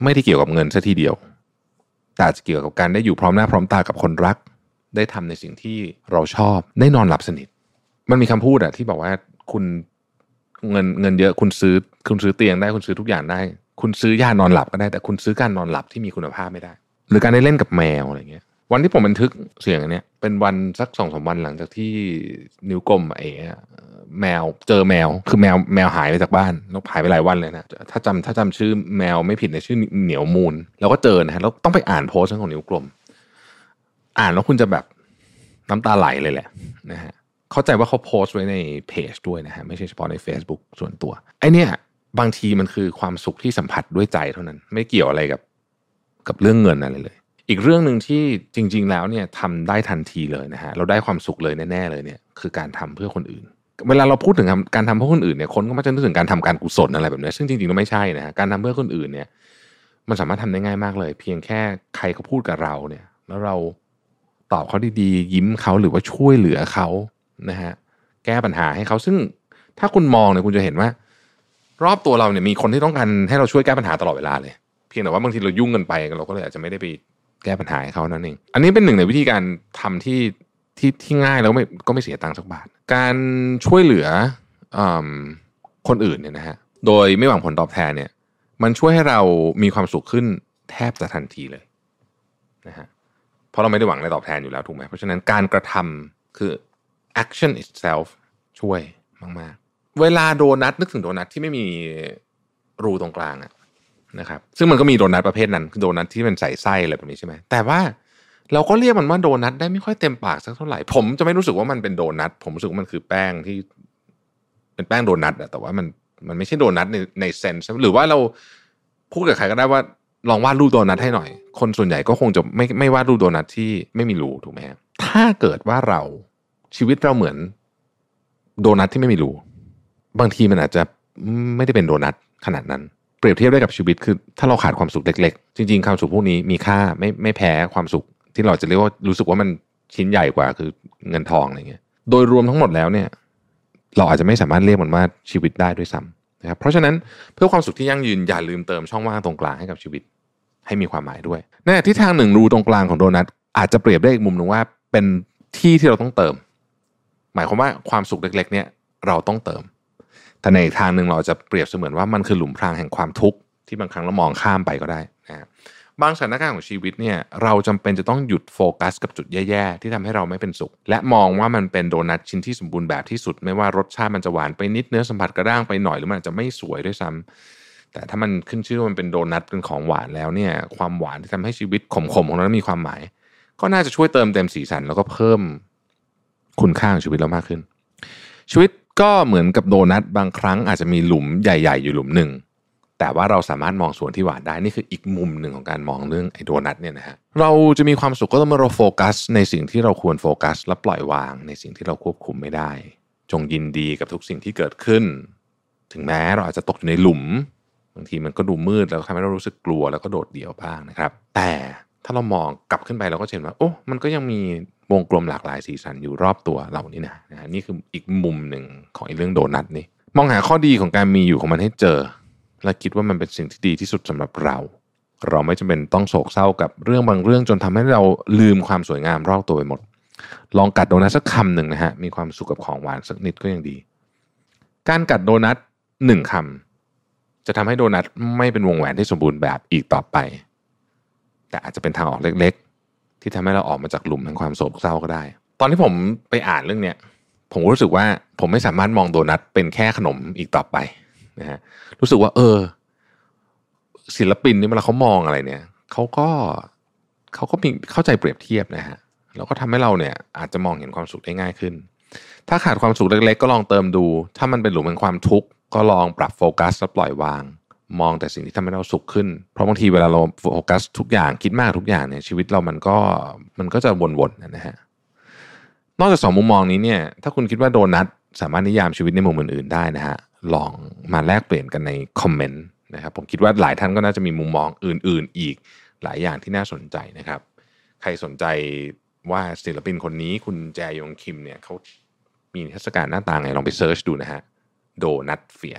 ไม่ได้เกี่ยวกับเงินซะทีเดียว แต่จจะเกี่ยวกับการได้อยู่พร้อมหน้าพร้อมตากับคนรัก ได้ทำในสิ่งที่เราชอบ ได้นอนหลับสนิท มันมีคำพูดอะที่บอกว่าคุณเงินเงินเยอะคุณซื้อคุณซื้อเตียงได้คุณซื้อทุกอย่างได้ คุณซื้อยานอนหลับก็ได้แต่คุณซื้อการนอนหลับที่มีคุณภาพไม่ได้ หรือการได้เล่นกับแมวอะไรเงี้ย วันที่ผมบันทึกเสียงอันเนี้ยเป็นวันสักสองสามวันหลังจากที่นิ้วกลมไอ้แมวเจอแมวคือแมวแมวหายไปจากบ้านแล้วหายไปหลายวันเลยนะถ้าจำถ้าจำชื่อแมวไม่ผิดในยชื่อเหนียวมูลแล้วก็เจอนะฮะแล้วต้องไปอ่านโพสต์ของนิ้วกลม อ่านแล้วคุณจะแบบน้ำตาไหลเลยแหละนะฮะเข้าใจว่าเขาโพสต์ไว้ในเพจด้วยนะฮะไม่ใช่เฉพาะใน Facebook ส่วนตัวไอเนี้ยบางทีมันคือความสุขที่สัมผัสด้วยใจเท่านั้น ไม่เกี่ยวอะไรกับ กับเรื่องเงินอะไรเลย อีกเรื่องหนึ่งที่จริง ๆ แล้วเนี่ยทำได้ทันทีเลยนะฮะเราได้ความสุขเลยแน่ๆเลยเนี่ยคือการทำเพื่อคนอื่น เวลาเราพูดถึงการทำเพื่อคนอื่นเนี่ยคนก็มักจะนึกถึงการทำการกุศลอะไรแบบนี้ซึ่งจริงๆแล้วไม่ใช่นะฮะการทำเพื่อคนอื่นเนี่ย มันสามารถทำได้ง่ายมากเลย เพียงแค่ใครเขาพูดกับเราเนี่ย แล้วเราตอบเขาดีๆยิ้มเขาหรือว่าช่วยเหลือเขานะฮะแก้ปัญหาให้เขาซึ่งถ้าคุณมองเนี่ยคุณจะเห็นว่า รอบตัวเราเนี่ยมีคนที่ต้องการให้เราช่วยแก้ปัญหาตลอดเวลาเลย เพียงแต่ว่าบางทีเรายุ่งกันไปเราก็เลยอาจจะไม่ได้ไป แก้ปัญหาให้เขานั่นเอง อันนี้เป็นหนึ่งในวิธีการทำที่ที่ที่ง่ายแล้วไม่ก็ไม่เสียตังค์สักบาท การช่วยเหลืออคนอื่นเนี่ยนะฮะ โดยไม่หวังผลตอบแทนเนี่ย มันช่วยให้เรามีความสุขขึ้นแทบจะทันทีเลยนะฮะ เพราะเราไม่ได้หวังอะไรตอบแทนอยู่แล้วถูกไหม เพราะฉะนั้นการกระทำคือ action itself ช่วยมาก ๆ เวลาโดนัทนึกถึงโดนัทที่ไม่มีรูตรงกลางอะ นะครับซึ่งมันก็มีโดนัทประเภทนั้นคือโดนัทที่เป็นใส่ไส้อะไรแบบนี้ใช่ไหมแต่ว่าเราก็เรียกมันว่าโดนัทได้ไม่ค่อยเต็มปากสักเท่าไหร่ ผมจะไม่รู้สึกว่ามันเป็นโดนัทผมรู้สึกว่ามันคือแป้งที่ เป็นแป้งโดนัทอะแต่ว่ามันมันไม่ใช่โดนัทในในเซนส์หรือว่าเราพูดกับใครก็ได้ว่าลองวาดรูปโดนัทให้หน่อย คนส่วนใหญ่ก็คงจะไม่ไม่วาดรูปโดนัทที่ไม่มีรูถูกไหมถ้าเกิดว่าเราชีวิตเราเหมือนโดนัทที่ไม่มีรูบางทีมันอาจจะไม่ได้เป็นโดนัทขนาดนั้น เปรียบเทียบได้กับชีวิตคือ ถ้าเราขาดความสุขเล็ก ๆ จริง ๆ ความสุขพวกนี้มีค่าไม่ไม่แพ้ความสุข ที่เราจะเรียกว่ารู้สึกว่ามันชิ้นใหญ่กว่าคือเงินทองอะไรเงี้ย โดยรวมทั้งหมดแล้วเนี่ย เราอาจจะไม่สามารถเรียกมันว่าชีวิตได้ด้วยซ้ำนะครับเพราะฉะนั้นเพื่อความสุขที่ยั่งยืนอย่าลืมเติมช่องว่างตรงกลางให้กับชีวิต ให้มีความหมายด้วยในที่ทางหนึ่งรูตรงกลางของโดนัทอาจจะเปรียบได้อีกมุมหนึ่งว่าเป็นที่ที่เราต้องเติม หมายความว่าความสุขเล็ก ๆ เนี่ยเราต้องเติม แต่ในทางหนึ่งเราจะเปรียบเสมือนว่ามันคือหลุมพรางแห่งความทุกข์ที่บางครั้งเรามองข้ามไปก็ได้นะบางสถานการณ์ของชีวิตเนี่ยเราจำเป็นจะต้องหยุดโฟกัสกับจุดแย่ๆ ที่ทำให้เราไม่เป็นสุข และมองว่ามันเป็นโดนัทชิ้นที่สมบูรณ์แบบที่สุด ไม่ว่ารสชาติมันจะหวานไปนิดเนื้อสัมผัสกระด้างไปหน่อยหรือมันอาจจะไม่สวยด้วยซ้ำแต่ถ้ามันขึ้นชื่อว่ามันเป็นโดนัทเป็นของหวานแล้วเนี่ยความหวานที่ทำให้ชีวิตขมๆของเรามีความหมาย ก็น่าจะช่วยเติมเต็มสีสันแล้วก็เพิ่มคุณค่าของชีวิตเรามากขึ้น ชีวิต ก็เหมือนกับโดนัทบางครั้งอาจจะมีหลุมใหญ่ ๆ อยู่หลุมหนึ่งแต่ว่าเราสามารถมองส่วนที่หวานได้นี่คืออีกมุมหนึ่งของการมองเรื่องไอ้โดนัทเนี่ยนะฮะเราจะมีความสุขก็ต้องมื่อเราโฟกัส ในสิ่งที่เราควรโฟกัส และปล่อยวางในสิ่งที่เราควบคุมไม่ได้ จงยินดีกับทุกสิ่งที่เกิดขึ้น ถึงแม้เราอาจจะตกอยู่ในหลุม บางทีมันก็ดูมืดแล้วทำให้เรารู้สึกกลัวแล้วก็โดดเดี่ยวบ้างนะครับ แต่ถ้าเรามองกลับขึ้นไปเราก็เห็นว่าโอ้มันก็ยังมี วงกลมหลากหลายสีสันอยู่รอบตัวเรานี่นะนะนี่คืออีกมุมหนึ่งของไอ้เรื่องโดนัทนี่มองหาข้อดีของการมีอยู่ของมันให้เจอ และคิดว่ามันเป็นสิ่งที่ดีที่สุดสำหรับเรา เราไม่จำเป็นต้องโศกเศร้ากับเรื่องบางเรื่องจนทำให้เราลืมความสวยงามรอบตัวไปหมด ลองกัดโดนัทสักคำหนึ่งนะฮะมีความสุขกับของหวานสักนิดก็ยังดี การกัดโดนัทหนึ่งคำจะทำให้โดนัทไม่เป็นวงแหวนที่สมบูรณ์แบบอีกต่อไป แต่อาจจะเป็นทางออกเล็ก ที่ทำให้เราออกมาจากหลุมแห่งความโศกเศร้าก็ได้ ตอนที่ผมไปอ่านเรื่องเนี้ยผมรู้สึกว่าผมไม่สามารถมองโดนัทเป็นแค่ขนมอีกต่อไปนะฮะรู้สึกว่า เออ ศิลปินนี่เวลาเขามองอะไรเนี่ยเขาก็เขาก็มีเข้าใจเปรียบเทียบนะฮะแล้วก็ทำให้เราเนี่ย อาจจะมองเห็นความสุขได้ง่ายขึ้น ถ้าขาดความสุขเล็กๆ ก็ลองเติมดู ถ้ามันเป็นหลุมแห่งความทุกข์ก็ลองปรับโฟกัสและปล่อยวาง มองแต่สิ่งที่ทำให้เราสุขขึ้น เพราะบางทีเวลาเราโฟกัสทุกอย่างคิดมากทุกอย่างเนี่ยชีวิตเรามันก็มันก็จะวนๆนะฮะนอกจากสองมุมมองนี้เนี่ยถ้าคุณคิดว่าโดนัทสามารถนิยามชีวิตในมุมอื่นๆได้นะฮะลองมาแลกเปลี่ยนกันในคอมเมนต์นะครับผมคิดว่าหลายท่านก็น่าจะมีมุมมองอื่น ๆ อีกหลายอย่างที่น่าสนใจนะครับ ใครสนใจว่าศิลปินคนนี้คุณแจยงคิมเนี่ยเขามีเทศกาลหน้าตาไงลองไปเซิร์ชดูนะฮะโดนัทเฟีย